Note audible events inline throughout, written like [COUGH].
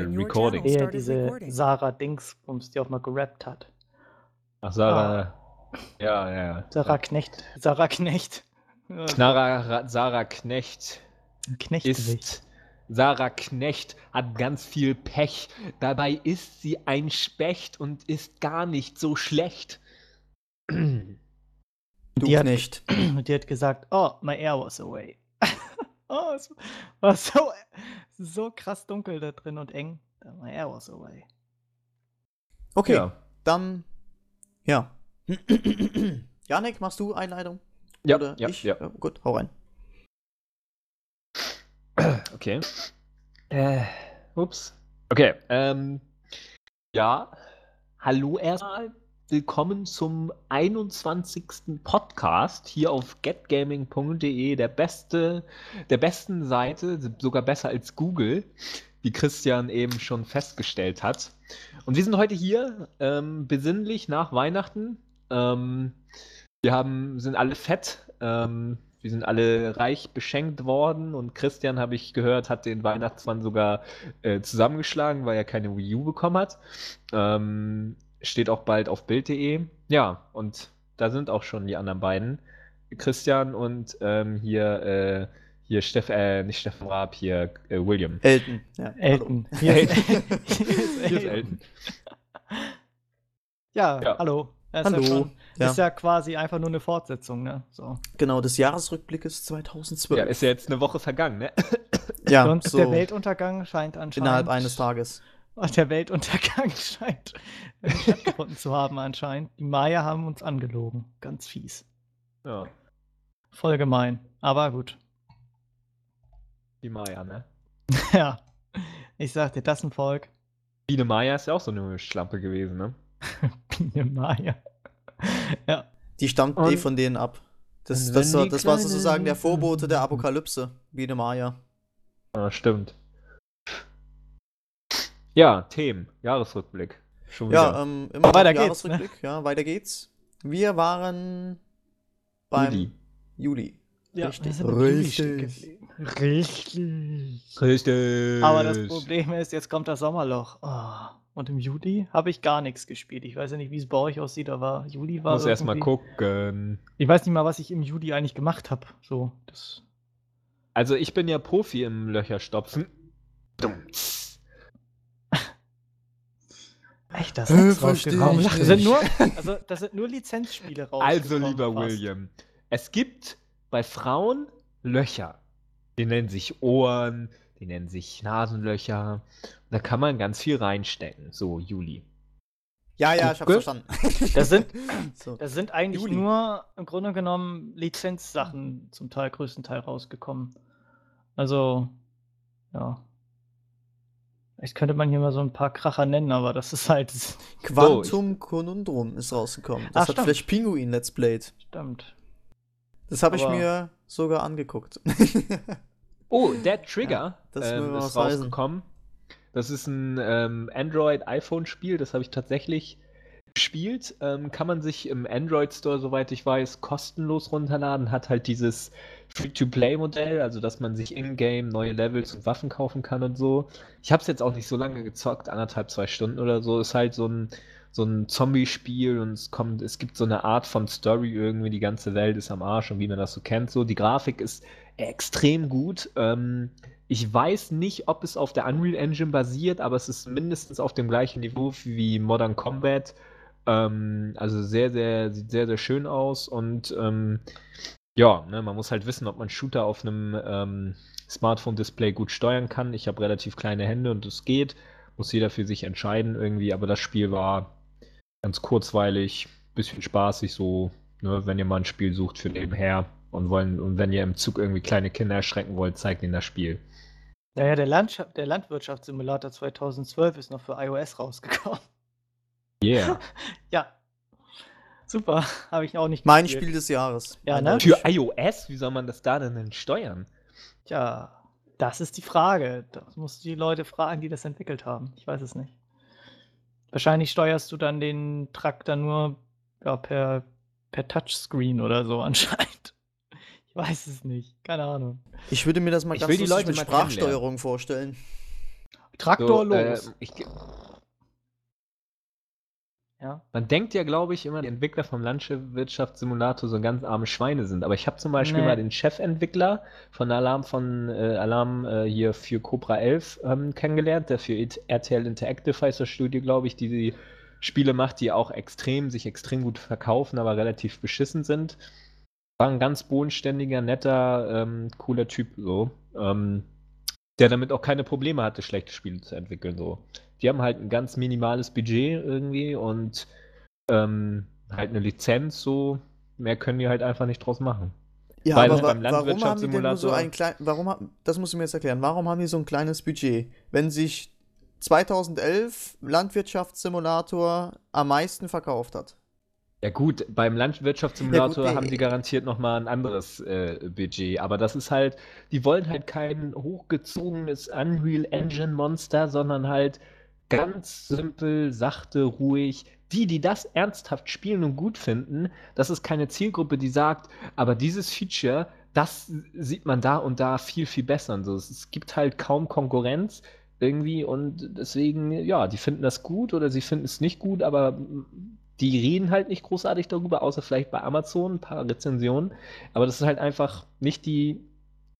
Yannick User started in your recording. started diese. Sarah Dingsbums, die auch mal gerappt hat. Ach, Sarah. Ja, ja, ja. Sarah Knecht. Sarah Knecht. [LAUGHS] Ja, Knarrer, Sarah Knecht Knechtgewicht. ist. Sarah Knecht hat ganz viel Pech. Dabei ist sie ein Specht und ist gar nicht so schlecht. Du Die hat- Knecht. Und [CLEARS THROAT] die hat gesagt, oh, my air was away. Oh, es war so, so krass dunkel da drin und eng. My air was away. Okay, Ja. dann. Ja. [CLEARS THROAT] Janik, machst du Einleitung? Ja, Oder ja, ich? ja. Gut, hau rein. [CLEARS THROAT] Okay. Äh, ups. Okay, ähm, ja. Hallo erstmal. Willkommen zum 21. Podcast hier auf getgaming.de, der beste, der besten Seite, sogar besser als Google, wie Christian eben schon festgestellt hat. Und wir sind heute hier, ähm, besinnlich nach Weihnachten. Ähm, wir haben, sind alle fett. Ähm, wir sind alle reich beschenkt worden und Christian, habe ich gehört, hat den Weihnachtsmann sogar äh, zusammengeschlagen, weil er keine Wii U bekommen hat. Ähm, steht auch bald auf Bild.de. Ja, und da sind auch schon die anderen beiden. Christian und ähm, hier, äh, hier Steff, äh, nicht Steffen Raab, hier äh, William. Elton. Ja, Elton. hallo. Hier ist, [LAUGHS] Hier ist Elton. Ja, Ja. hallo. Das Hallo. Ist ja, schon, Ja. ist ja quasi einfach nur eine Fortsetzung, ne? So. Genau, des Jahresrückblickes 2012. Ja, ist ja jetzt eine Woche vergangen, ne? Ja, und so der Weltuntergang scheint anscheinend. innerhalb eines Tages. Und der Weltuntergang [LAUGHS] scheint äh, stattgefunden zu haben, anscheinend. Die Maya haben uns angelogen. Ganz fies. Ja, Voll gemein. Aber gut. die Maya, ne? [LAUGHS] ja. Ich sagte, das ist ein Volk. Biene Maya ist ja auch so eine Schlampe gewesen, ne? [LAUGHS] Biene Maya. ja. Die stammt eh von denen ab. Das, das, die das war sozusagen der Vorbote der Apokalypse. Biene Maya. Ja, stimmt. Ja, Themen, Jahresrückblick. Schon wieder. Ja, ähm, immer noch Weiter geht's, Jahresrückblick. Ja, weiter geht's. Wir waren beim Juli. Juli. ja Richtig. Richtig. Richtig. Richtig. Aber das Problem ist, jetzt kommt das Sommerloch. Oh. Und im Juli habe ich gar nichts gespielt. Ich weiß ja nicht, wie es bei euch aussieht, aber Juli war. Muss erst mal irgendwie- gucken. Ich weiß nicht mal, was ich im Juli eigentlich gemacht habe. So, das. Also ich bin ja Profi im Löcherstopfen. Echt, das Äh, ist rausgekommen. ich Das sind nur, [LAUGHS] also das sind nur Lizenzspiele rausgekommen. Also lieber fast. William, es gibt bei Frauen Löcher. Die nennen sich Ohren, die nennen sich Nasenlöcher. Da kann man ganz viel reinstecken. So, Juli. Ja, ja, ich hab's verstanden. Das sind, [LAUGHS] so. das sind eigentlich Juli. nur im Grunde genommen Lizenzsachen zum Teil, größten Teil rausgekommen. Also, ja. Vielleicht könnte man hier mal so ein paar Kracher nennen, aber das ist halt. [LAUGHS] Quantum Conundrum ist rausgekommen. Das Ach, hat stimmt. vielleicht Pinguin Let's Played. Stimmt. Das habe ich mir sogar angeguckt. [LAUGHS] Oh, Dead Trigger das will ähm, ist rausgekommen. Das ist ein ähm, Android-iPhone-Spiel, das habe ich tatsächlich gespielt. Ähm, kann man sich im Android Store, soweit ich weiß, kostenlos runterladen. Hat halt dieses Free-to-Play-Modell, also dass man sich in-game neue Levels und Waffen kaufen kann und so. Ich habe es jetzt auch nicht so lange gezockt, anderthalb, zwei Stunden oder so. Ist halt so ein, so ein Zombie-Spiel und es kommt, es gibt so eine Art von Story irgendwie, die ganze Welt ist am Arsch und wie man das so kennt. So, die Grafik ist extrem gut. Ähm, ich weiß nicht, ob es auf der Unreal Engine basiert, aber es ist mindestens auf dem gleichen Niveau wie Modern Combat. Ähm, also sehr, sehr, sieht sehr, sehr schön aus und ähm, ja, ne, man muss halt wissen, ob man Shooter auf einem ähm, Smartphone-Display gut steuern kann. Ich habe relativ kleine Hände und es geht. Muss jeder für sich entscheiden irgendwie, aber das Spiel war ganz kurzweilig, bisschen spaßig, so, ne, wenn ihr mal ein Spiel sucht für nebenher und wollen, und wenn ihr im Zug irgendwie kleine Kinder erschrecken wollt, zeigt ihnen das Spiel. Naja, der, Landschaft, der Landwirtschaftssimulator 2012 ist noch für iOS rausgekommen. Yeah. [LAUGHS] Ja. Super, [LAUGHS] habe ich auch nicht mein gespielt. Spiel des Jahres. Ja, ne? Für iOS, wie soll man das da denn, denn steuern? Tja, das ist die Frage. Das musst du die Leute fragen, die das entwickelt haben. Ich weiß es nicht. Wahrscheinlich steuerst du dann den Traktor nur ja, per, per Touchscreen oder so [LAUGHS] anscheinend. Ich weiß es nicht. Keine Ahnung. Ich würde mir das mal Ich ganz will die Leute mit. Sprachsteuerung vorstellen. Traktor So, äh, los. ich, ja. man denkt ja, glaube ich, immer, die Entwickler vom Landwirtschaftssimulator so ganz arme Schweine sind. Aber ich habe zum Beispiel Nee. mal den Chefentwickler von Alarm von äh, Alarm äh, hier für Cobra 11 ähm, kennengelernt, der für RTL Interactive heißt das Studio, glaube ich, die die Spiele macht, die auch extrem, sich extrem gut verkaufen, aber relativ beschissen sind. War ein ganz bodenständiger, netter, ähm, cooler Typ, so. Ähm, der damit auch keine Probleme hatte, schlechte Spiele zu entwickeln, so. Die haben halt ein ganz minimales Budget irgendwie und ähm, halt eine Lizenz, so. Mehr können die halt einfach nicht draus machen. Ja, Weil aber beim warum haben die denn nur so ein klein, warum das musst du mir jetzt erklären, warum haben die so ein kleines Budget? Wenn sich 2011 Landwirtschaftssimulator am meisten verkauft hat. Ja gut, beim Landwirtschaftssimulator Ja, gut, haben äh, die garantiert nochmal ein anderes äh, Budget, aber das ist halt, die wollen halt kein hochgezogenes Unreal Engine Monster, sondern halt ganz simpel, sachte, ruhig. Die, die das ernsthaft spielen und gut finden, das ist keine Zielgruppe, die sagt, aber dieses Feature, das sieht man da und da viel, viel besser. Und so. Es, es gibt halt kaum Konkurrenz irgendwie und deswegen, ja, die finden das gut oder sie finden es nicht gut, aber die reden halt nicht großartig darüber, außer vielleicht bei Amazon ein paar Rezensionen. Aber das ist halt einfach nicht die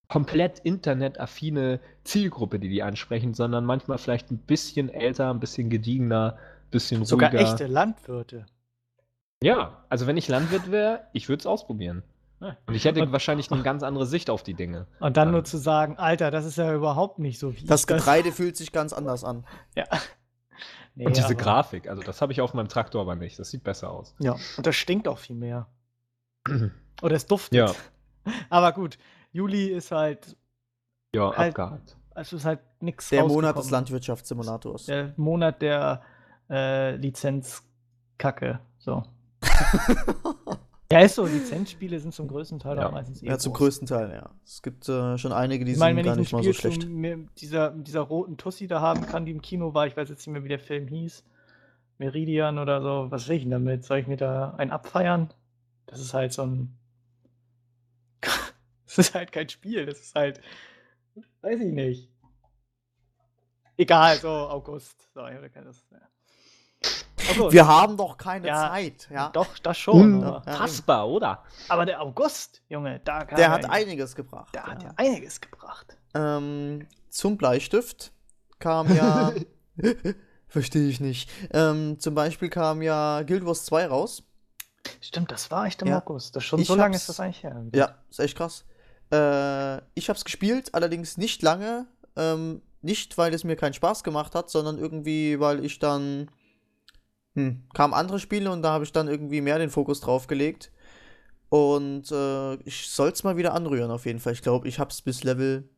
komplett internetaffine Zielgruppe, die die ansprechen, sondern manchmal vielleicht ein bisschen älter, ein bisschen gediegener, ein bisschen Sogar ruhiger. echte Landwirte. Ja, also wenn ich Landwirt wäre, ich würde es ausprobieren. Ja. Und ich hätte Und- wahrscheinlich eine ganz andere Sicht auf die Dinge. Und dann Dann- nur zu sagen, Alter, das ist ja überhaupt nicht so wie Das Getreide fühlt sich ganz anders an. [LAUGHS] Ja. Nee, Und diese Grafik, also das habe ich auf meinem Traktor aber nicht. Das sieht besser aus. Ja, und das stinkt auch viel mehr. [CLEARS THROAT] Oder es duftet. Ja. [LAUGHS] Aber gut, Juli ist halt, Ja, Halt- abgehakt. es ist halt nichts Der Monat des. Landwirtschaftssimulators. Der Monat der äh, Lizenzkacke. So. [LAUGHS] ja, ist so, Lizenzspiele sind zum größten Teil Ja. auch meistens eh Ja, zum groß. größten Teil, ja. Es gibt äh, schon einige, die Ich meine, sind wenn ich gar ein nicht mal so Spiel schlecht. zu mir, dieser, dieser roten Tussi da haben kann, die im Kino war, ich weiß jetzt nicht mehr, wie der Film hieß, Meridian oder so, was will ich denn damit? Soll ich mir da einen abfeiern? Das ist halt so ein. Das ist halt kein Spiel, das ist halt. Weiß ich nicht. Egal, so August. So, keines. Ja. August. Wir haben doch keine Ja, Zeit, ja. Doch, das schon. Unfassbar, oder? aber der August, Junge, da kam Der hat ein- einiges gebracht. Der hat ja. einiges gebracht. Ähm, zum Bleistift kam ja. [LAUGHS] Verstehe ich nicht. Ähm, zum Beispiel kam ja Guild Wars 2 raus. Stimmt, das war echt im Ja. August. Das schon Ich so lange ist das eigentlich her. Ja, ist echt krass. Äh, ich habe es gespielt, allerdings nicht lange. Ähm, nicht, weil es mir keinen Spaß gemacht hat, sondern irgendwie, weil ich dann. Hm, kamen andere Spiele und da habe ich dann irgendwie mehr den Fokus drauf gelegt. Und äh, ich soll es mal wieder anrühren, auf jeden Fall. Ich glaube, ich habe es bis Level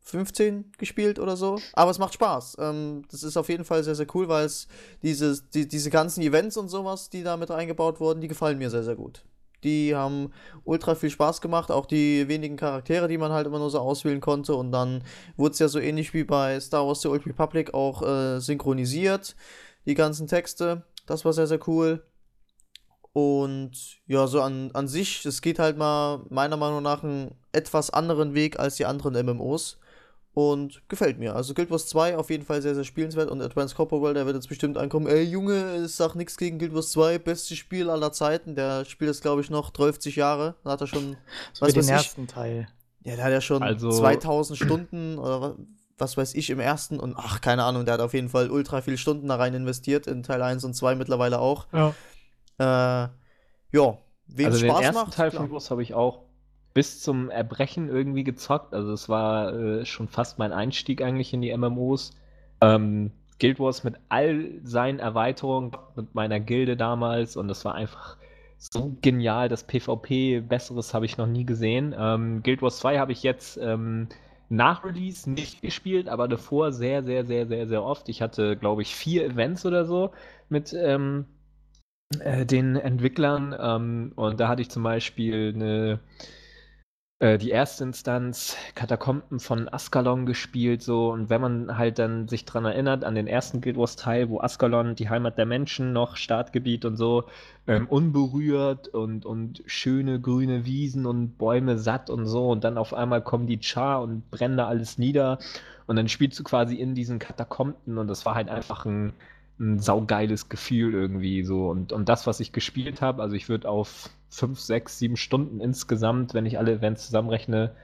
15 gespielt oder so. Aber es macht Spaß. Ähm, das ist auf jeden Fall sehr, sehr cool, weil es die, diese ganzen Events und sowas, die da mit eingebaut wurden, die gefallen mir sehr, sehr gut. Die haben ultra viel Spaß gemacht, auch die wenigen Charaktere, die man halt immer nur so auswählen konnte. Und dann wurde es ja so ähnlich wie bei Star Wars The Old Republic auch äh, synchronisiert, die ganzen Texte. Das war sehr, sehr cool. Und ja, so an, an sich, es geht halt mal meiner Meinung nach einen etwas anderen Weg als die anderen MMOs. Und gefällt mir. Also Guild Wars 2 auf jeden Fall sehr, sehr spielenswert. Und Advanced Copper World, der wird jetzt bestimmt ankommen. Ey, Junge, ich sag nichts gegen Guild Wars 2, bestes Spiel aller Zeiten. Der spielt das, glaube ich, noch 12 Jahre. Da hat er schon, [LAUGHS] So was den weiß ich. ersten Teil. ja, der hat ja schon Also- 2000 Stunden oder was, was weiß ich im ersten. Und ach, keine Ahnung, der hat auf jeden Fall ultra viele Stunden da rein investiert. In Teil 1 und 2 mittlerweile auch. Ja. Äh, ja, wem also Spaß den ersten macht. Teil klar. von Ghost habe ich auch bis zum Erbrechen irgendwie gezockt. Also es war äh, schon fast mein Einstieg eigentlich in die MMOs. Ähm, Guild Wars mit all seinen Erweiterungen, mit meiner Gilde damals und das war einfach so genial. Das PvP, besseres habe ich noch nie gesehen. Ähm, Guild Wars 2 habe ich jetzt ähm, nach Release nicht gespielt, aber davor sehr, sehr, sehr, sehr, sehr oft. Ich hatte, glaube ich, vier Events oder so mit ähm, äh, den Entwicklern ähm, und da hatte ich zum Beispiel eine äh, die erste Instanz Katakomben von Askalon gespielt, so. Und wenn man halt dann sich dran erinnert, an den ersten Guild Wars Teil, wo Askalon, die Heimat der Menschen, noch Startgebiet und so, ähm, unberührt und, und schöne grüne Wiesen und Bäume satt und so. Und dann auf einmal kommen die Char und brennen da alles nieder. Und dann spielst du quasi in diesen Katakomben und das war halt einfach ein, ein saugeiles Gefühl irgendwie so. Und, und das, was ich gespielt habe, also ich würde auf fünf, sechs, sieben Stunden insgesamt, wenn ich alle Events zusammenrechne,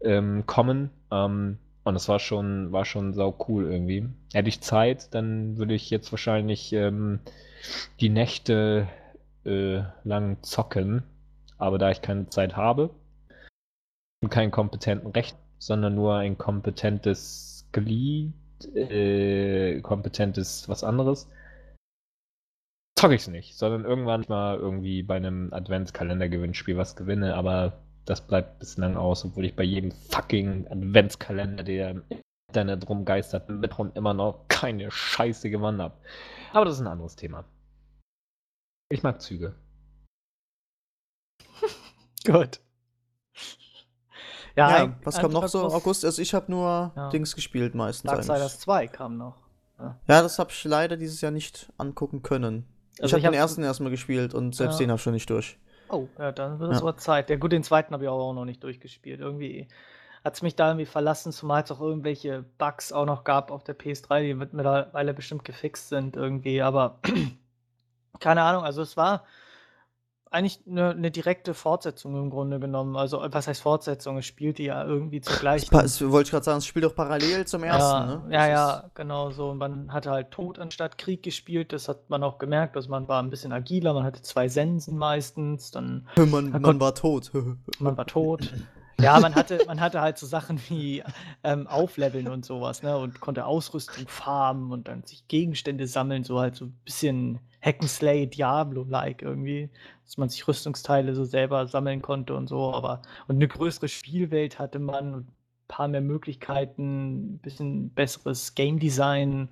ähm, kommen. Ähm, und das war schon, war schon sau cool irgendwie. Hätte ich Zeit, dann würde ich jetzt wahrscheinlich ähm, die Nächte äh, lang zocken. Aber da ich keine Zeit habe und keinen kompetenten Recht, sondern nur ein kompetentes Glied, äh, kompetentes was anderes, zocke ich es nicht, sondern irgendwann mal irgendwie bei einem Adventskalender-Gewinnspiel was gewinne, aber das bleibt bislang aus, obwohl ich bei jedem fucking Adventskalender, der im Internet rumgeistert, mit und immer noch keine Scheiße gewonnen habe. Aber das ist ein anderes Thema. Ich mag Züge. [LAUGHS] Gut. Ja, ja was kam noch so August? Also ich habe nur ja. Dings gespielt meistens. Darksiders 2 kam noch. Ja, ja das habe ich leider dieses Jahr nicht angucken können. Also ich habe den ersten erstmal gespielt und selbst ja. den habe ich schon nicht durch. Oh, ja, dann wird es ja. aber Zeit. Ja, gut, den zweiten habe ich auch noch nicht durchgespielt. Irgendwie hat es mich da irgendwie verlassen, zumal es auch irgendwelche Bugs auch noch gab auf der PS3, die mittlerweile bestimmt gefixt sind irgendwie. Aber [CLEARS THROAT] keine Ahnung, also es war eigentlich eine, 'ne direkte Fortsetzung im Grunde genommen. Also, was heißt Fortsetzung? Es spielte ja irgendwie zur gleichen Das wollte ich gerade sagen, es spielt doch parallel zum ersten, Ja, ne? ja, ja, genau so. Man hatte halt Tod anstatt Krieg gespielt. Das hat man auch gemerkt. Also, man war ein bisschen agiler, man hatte zwei Sensen meistens, dann Man man war tot. [LAUGHS] man war tot. Ja, man hatte man hatte halt so Sachen wie, ähm, Aufleveln und sowas, ne, und konnte Ausrüstung farmen und dann sich Gegenstände sammeln, so halt so ein bisschen Hack'n'Slay Diablo-like irgendwie, dass man sich Rüstungsteile so selber sammeln konnte und so, aber und eine größere Spielwelt hatte man ein paar mehr Möglichkeiten, ein bisschen besseres Game Design.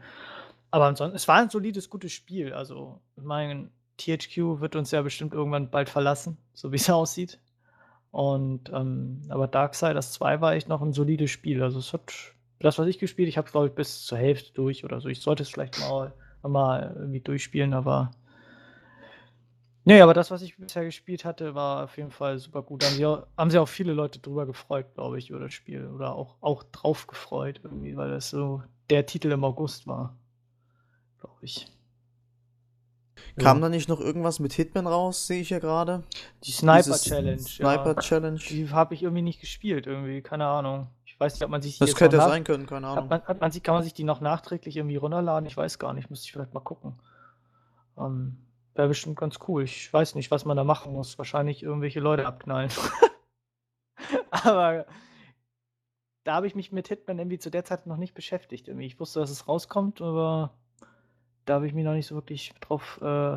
Aber ansonsten, es war ein solides, gutes Spiel. Also, ich meine, THQ wird uns ja bestimmt irgendwann bald verlassen, so wie es [LAUGHS] aussieht. Und, ähm, aber Darksiders 2 war echt noch ein solides Spiel. Also es hat das, was ich gespielt, ich habe glaube ich, bis zur Hälfte durch oder so. Ich sollte es vielleicht mal mal irgendwie durchspielen, aber ne, aber das, was ich bisher gespielt hatte, war auf jeden Fall super gut. Haben sich auch, haben sich auch viele Leute drüber gefreut, glaube ich, über das Spiel. Oder auch, auch drauf gefreut, irgendwie, weil das so der Titel im August war. Glaube ich. Kam ja. da nicht noch irgendwas mit Hitman raus, sehe ich ja gerade? Die Sniper Challenge. Sniper ja. Challenge. Die habe ich irgendwie nicht gespielt, irgendwie, keine Ahnung. Ich weiß nicht, ob man sich die Das könnte ja sein können, keine Ahnung. Hat man, hat man, kann man sich die noch nachträglich irgendwie runterladen? Ich weiß gar nicht, müsste ich vielleicht mal gucken. Ähm, Wäre bestimmt ganz cool. Ich weiß nicht, was man da machen muss. Wahrscheinlich irgendwelche Leute abknallen. [LAUGHS] Aber da habe ich mich mit Hitman irgendwie zu der Zeit noch nicht beschäftigt. Irgendwie. Ich wusste, dass es rauskommt, aber da habe ich mich noch nicht so wirklich drauf äh,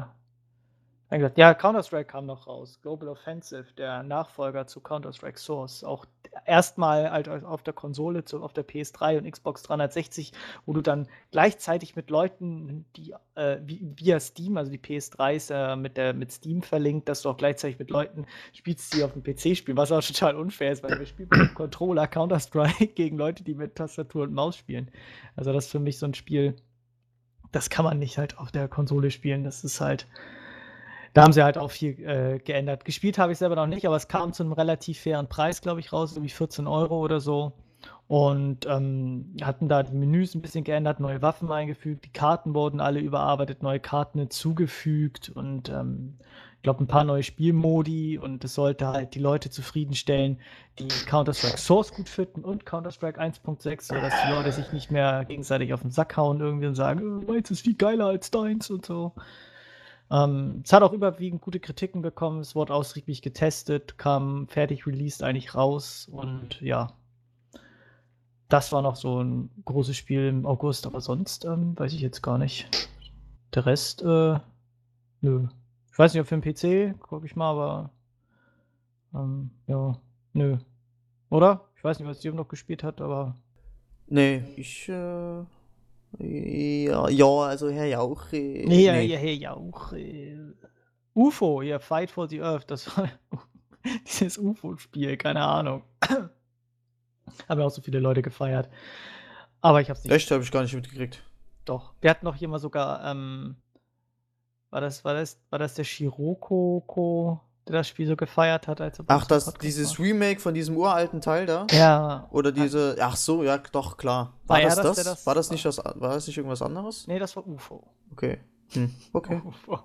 eingedacht. Ja, Counter-Strike kam noch raus. Global Offensive, der Nachfolger zu Counter-Strike Source. Auch erstmal halt auf der Konsole, auf der PS3 und Xbox 360, wo du dann gleichzeitig mit Leuten, die äh, via Steam, also die PS3 ist äh, mit, der, mit Steam verlinkt, dass du auch gleichzeitig mit Leuten spielst, die auf dem PC spielen, was auch total unfair ist, weil wir spielen mit dem Controller Counter-Strike [LAUGHS] gegen Leute, die mit Tastatur und Maus spielen. Also das ist für mich so ein Spiel, das kann man nicht halt auf der Konsole spielen. Das ist halt da haben sie halt auch viel äh, geändert. Gespielt habe ich selber noch nicht, aber es kam zu einem relativ fairen Preis, glaube ich, raus, irgendwie 14 Euro oder so. Und ähm, hatten da die Menüs ein bisschen geändert, neue Waffen eingefügt, die Karten wurden alle überarbeitet, neue Karten hinzugefügt und ähm, ich glaube ein paar neue Spielmodi und es sollte halt die Leute zufriedenstellen, die Counter-Strike Source gut finden und Counter-Strike 1.6, sodass die Leute sich nicht mehr gegenseitig auf den Sack hauen irgendwie und sagen, oh, meins ist viel geiler als deins und so. Ähm, es hat auch überwiegend gute Kritiken bekommen, es wurde ausgiebig getestet, kam fertig released eigentlich raus und ja. Das war noch so ein großes Spiel im August, aber sonst ähm, weiß ich jetzt gar nicht. Der Rest, äh, nö. Ich weiß nicht, ob für den PC, gucke ich mal, aber ähm, ja, nö. Oder? Ich weiß nicht, was Jim noch gespielt hat, aber. Nee, ich äh, ja, ja, also Herr Jauch. Äh, ja, nee. ja, Herr Jauch. Äh, UFO, ja, Fight for the Earth, das war. [LAUGHS] dieses UFO-Spiel, keine Ahnung. [CLEARS THROAT] Haben ja auch so viele Leute gefeiert. Aber ich hab's nicht. Echt, habe ich gar nicht mitgekriegt. Doch. Wir hatten noch jemand sogar, ähm, war das, war das, war das der Shiroko, der das Spiel so gefeiert hat, als er Ach, das, Podcast dieses war? Remake von diesem uralten Teil da? Ja. Oder diese, ach so, ja, doch, klar. War War, das das, das? das- War das nicht das, war das nicht irgendwas anderes? Nee, das war UFO. Okay. Hm, okay. [LAUGHS] UFO.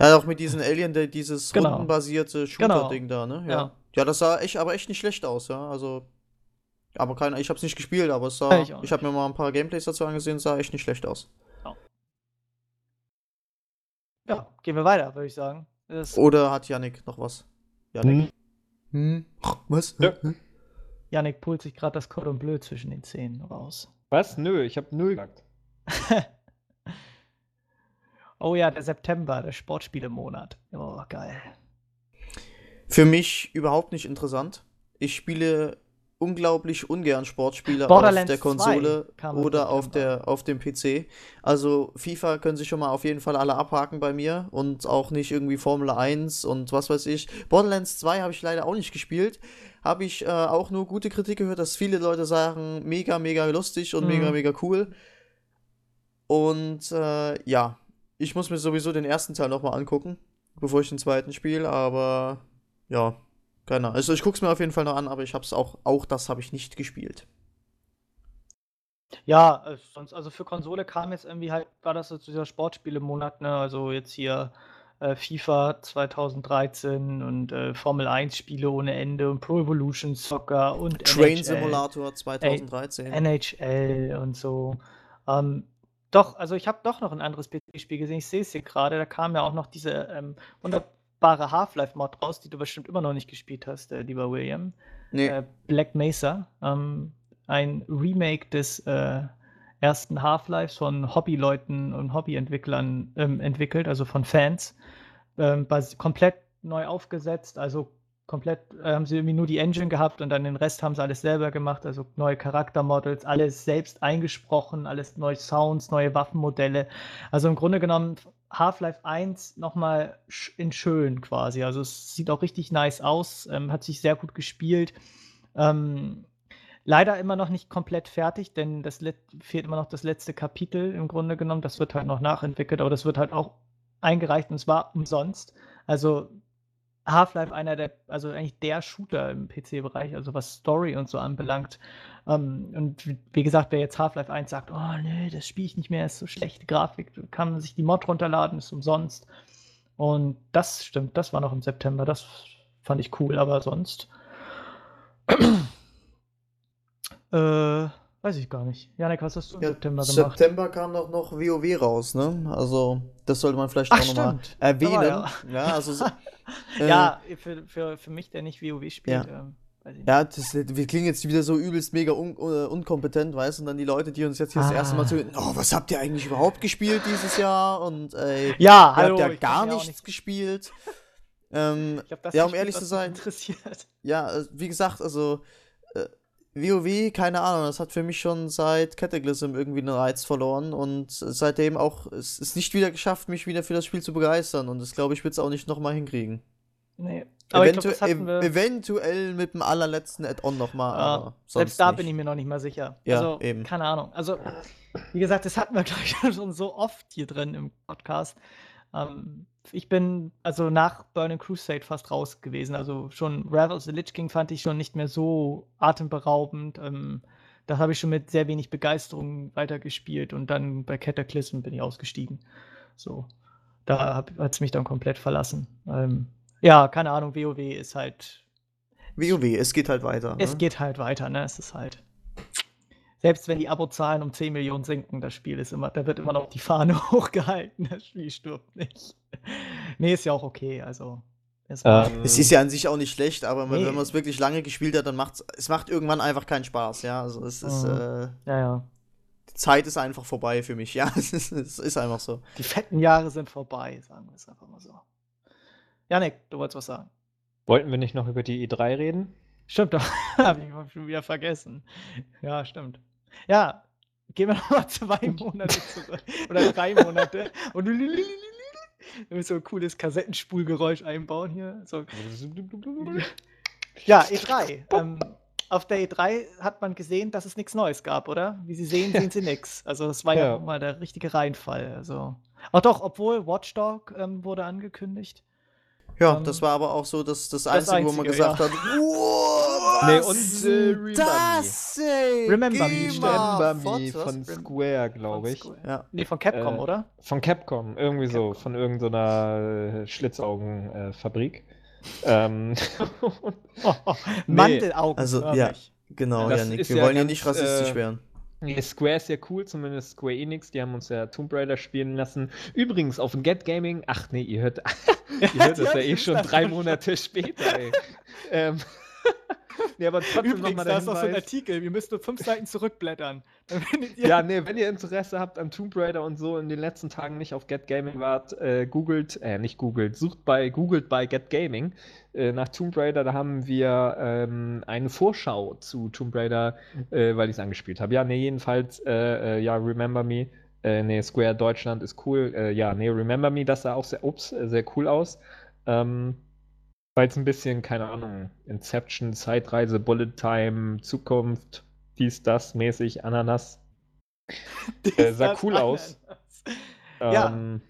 Ja, auch mit diesen Alien, der, dieses Genau. rundenbasierte Genau. Shooter-Ding da, ne? Ja. Ja. ja. das sah echt, aber echt nicht schlecht aus, ja. Also. Aber keine, ich hab's nicht gespielt, aber es sah. Ich ich habe mir mal ein paar Gameplays dazu angesehen, sah echt nicht schlecht aus. Ja, gehen wir weiter, würde ich sagen. Das, Oder hat Yannick noch was? Yannick? Hm. Was? Ja. Yannick pult sich gerade das Cordon Bleu zwischen den Zähnen raus. Was? Nö, ich habe null gesagt. [LAUGHS] oh ja, der September, der Sportspielemonat. Oh, geil. Für mich überhaupt nicht interessant. Ich spiele unglaublich ungern Sportspiele auf der 2 Konsole oder auf, der, auf dem PC. Also FIFA können sich schon mal auf jeden Fall alle abhaken bei mir und auch nicht irgendwie Formel 1 und was weiß ich. Borderlands 2 habe ich leider auch nicht gespielt. Habe ich äh, auch nur gute Kritik gehört, dass viele Leute sagen, mega, mega lustig und Mhm. mega, mega cool. Und äh, ja, ich muss mir sowieso den ersten Teil nochmal angucken, bevor ich den zweiten spiele, aber ja, Ahnung. Also ich guck's mir auf jeden Fall noch an, aber ich hab's auch, auch das habe ich nicht gespielt. Ja, äh, sonst, also für Konsole kam jetzt irgendwie halt, war das so dieser Sportspielemonat, ne? Also jetzt hier äh, FIFA 2013 und äh, Formel 1 Spiele ohne Ende und Pro Evolution Soccer und Train NHL, Simulator 2013. NHL und so. Ähm, doch, also ich habe doch noch ein anderes PC-Spiel gesehen. Ich sehe es hier gerade. Da kam ja auch noch diese ähm, wunderbare Half-Life-Mod raus, die du bestimmt immer noch nicht gespielt hast, äh, lieber William. nee, Äh, Black Mesa. Ähm, ein Remake des äh, ersten Half-Lives von Hobbyleuten und Hobbyentwicklern ähm, entwickelt, also von Fans. Ähm, komplett neu aufgesetzt, also komplett äh, haben sie irgendwie nur die Engine gehabt und dann den Rest haben sie alles selber gemacht, also neue Charaktermodels, alles selbst eingesprochen, alles neue Sounds, neue Waffenmodelle. Also im Grunde genommen Half-Life 1 nochmal in schön quasi. Also es sieht auch richtig nice aus, ähm, hat sich sehr gut gespielt. Ähm, leider immer noch nicht komplett fertig, denn das fehlt immer noch das letzte Kapitel im Grunde genommen. Das wird halt noch nachentwickelt, aber das wird halt auch eingereicht und es war umsonst. Also Half-Life einer der, also eigentlich der Shooter im PC-Bereich, also was Story und so anbelangt. Ähm, und wie- gesagt, wer jetzt Half-Life 1 sagt, oh nee, das spiele ich nicht mehr, ist so schlechte Grafik, kann man sich die Mod runterladen, ist umsonst. Und das stimmt, das war noch im September, das fand ich cool, aber sonst. [CLEARS THROAT] äh, weiß ich gar nicht. Janik, was hast du im ja, September gemacht? September kam doch noch WoW raus, ne? Also, das sollte man vielleicht Ach, auch nochmal erwähnen. Aber Ja. also, so- [LAUGHS] äh, ja, für, für, für mich, der nicht WoW spielt, Ja. ähm. Ja, das, wir klingen jetzt wieder so übelst mega un, äh, unkompetent, weißt du? Und dann die Leute, die uns jetzt hier das erste Mal Ah. zuhören, oh, was habt ihr eigentlich überhaupt gespielt dieses Jahr? Und ey, Ja, ihr hallo, habt ja gar ja nichts nicht- gespielt. [LAUGHS] ähm, Ich hab das Ja, um gespielt, ehrlich zu sein- interessiert. ja, äh, wie gesagt, also WoW, keine Ahnung, das hat für mich schon seit Cataclysm irgendwie den Reiz verloren und seitdem auch es ist nicht wieder geschafft, mich wieder für das Spiel zu begeistern und das glaube ich wird es auch nicht nochmal hinkriegen. Nee. Aber glaub, Eventu das hatten ev wir, eventuell mit dem allerletzten Add-on nochmal, Ja, sonst selbst da nicht. bin ich mir noch nicht mal sicher. Ja, also, eben. keine Ahnung. Also, wie gesagt, das hatten wir, [LAUGHS] glaube ich, schon so oft hier drin im Podcast. Ähm, ich bin also nach Burning Crusade fast raus gewesen. Also schon Wrath of the Lich King fand ich schon nicht mehr so atemberaubend. Ähm, das habe ich schon mit sehr wenig Begeisterung weitergespielt und dann bei Cataclysm bin ich ausgestiegen. So, da hat es mich dann komplett verlassen. Ähm, ja, keine Ahnung, WoW ist halt WoW, es geht halt weiter. es ne? geht halt weiter, ne? Es ist halt. Selbst wenn die Abozahlen um 10 Millionen sinken, das Spiel ist immer, da wird immer noch die Fahne [LAUGHS] hochgehalten, das Spiel stirbt nicht. nee, ist ja auch okay, also. Es war, Ähm, Es ist ja an sich auch nicht schlecht, aber Nee. wenn man es wirklich lange gespielt hat, dann macht es macht irgendwann einfach keinen Spaß, ja. Also es ist, Mhm. äh, ja, ja. die Zeit ist einfach vorbei für mich, [LAUGHS] ja. Es ist, es ist einfach so. Die fetten Jahre sind vorbei, sagen wir es einfach mal so. Janik, du wolltest was sagen. Wollten wir nicht noch über die E3 reden? Stimmt doch, [LAUGHS] habe ich schon wieder vergessen. Ja, stimmt. Ja, gehen wir [LAUGHS] noch mal zwei Monate zurück. Oder drei Monate. Und Wir müssen so ein cooles Kassettenspulgeräusch einbauen hier. So. Ja, E3. Ähm, auf der E3 hat man gesehen, dass es nichts Neues gab, oder? Wie Sie sehen, sehen Sie nichts. Also das war ja, Ja. mal der richtige Reinfall. Also. Ach doch, obwohl Watchdog ähm, wurde angekündigt. Ja, Ähm, das war aber auch so das, das, das Einzige, wo man Einzige, gesagt hat, [LAUGHS] wow, Nee, und, äh, Remember das, ey? Remember Me, Remember Me von Square, glaube ich. Square. Ja. Nee, von Capcom, Äh, oder? Von Capcom, irgendwie so, Capcom. von irgendeiner äh, Schlitzaugenfabrik. ähm, Oh, [LAUGHS] Nee. Mandelaugen. Also, ja. Genau, Das Janik, wir ja wollen ja nicht rassistisch äh, werden. nee, Square ist ja cool, zumindest Square Enix, die haben uns ja Tomb Raider spielen lassen. Übrigens auf dem Get Gaming, ach nee, ihr hört, [LAUGHS] ihr hört das ja eh schon drei Monate später, ey. ähm, nee, aber trotzdem Übrigens, da ist noch so ein. Artikel. Ihr müsst nur fünf Seiten zurückblättern. [LAUGHS] Ja, nee, wenn ihr Interesse habt an Tomb Raider und so in den letzten Tagen nicht auf Get Gaming wart, äh, googelt, äh, nicht googelt, sucht bei, googelt bei Get Gaming äh, nach Tomb Raider, da haben wir ähm, eine Vorschau zu Tomb Raider, äh, weil ich es angespielt habe. Ja, nee, jedenfalls, äh, äh, ja, Remember Me, äh, nee, Square Deutschland ist cool. Äh, ja, nee, Remember Me, das sah auch sehr, ups, äh, sehr cool aus. Ähm, weil es ein bisschen, keine Ahnung, Inception, Zeitreise, Bullet Time, Zukunft, dies, das, mäßig, Ananas. [LAUGHS] äh, sah cool aus. Ananas. Ja. Ähm,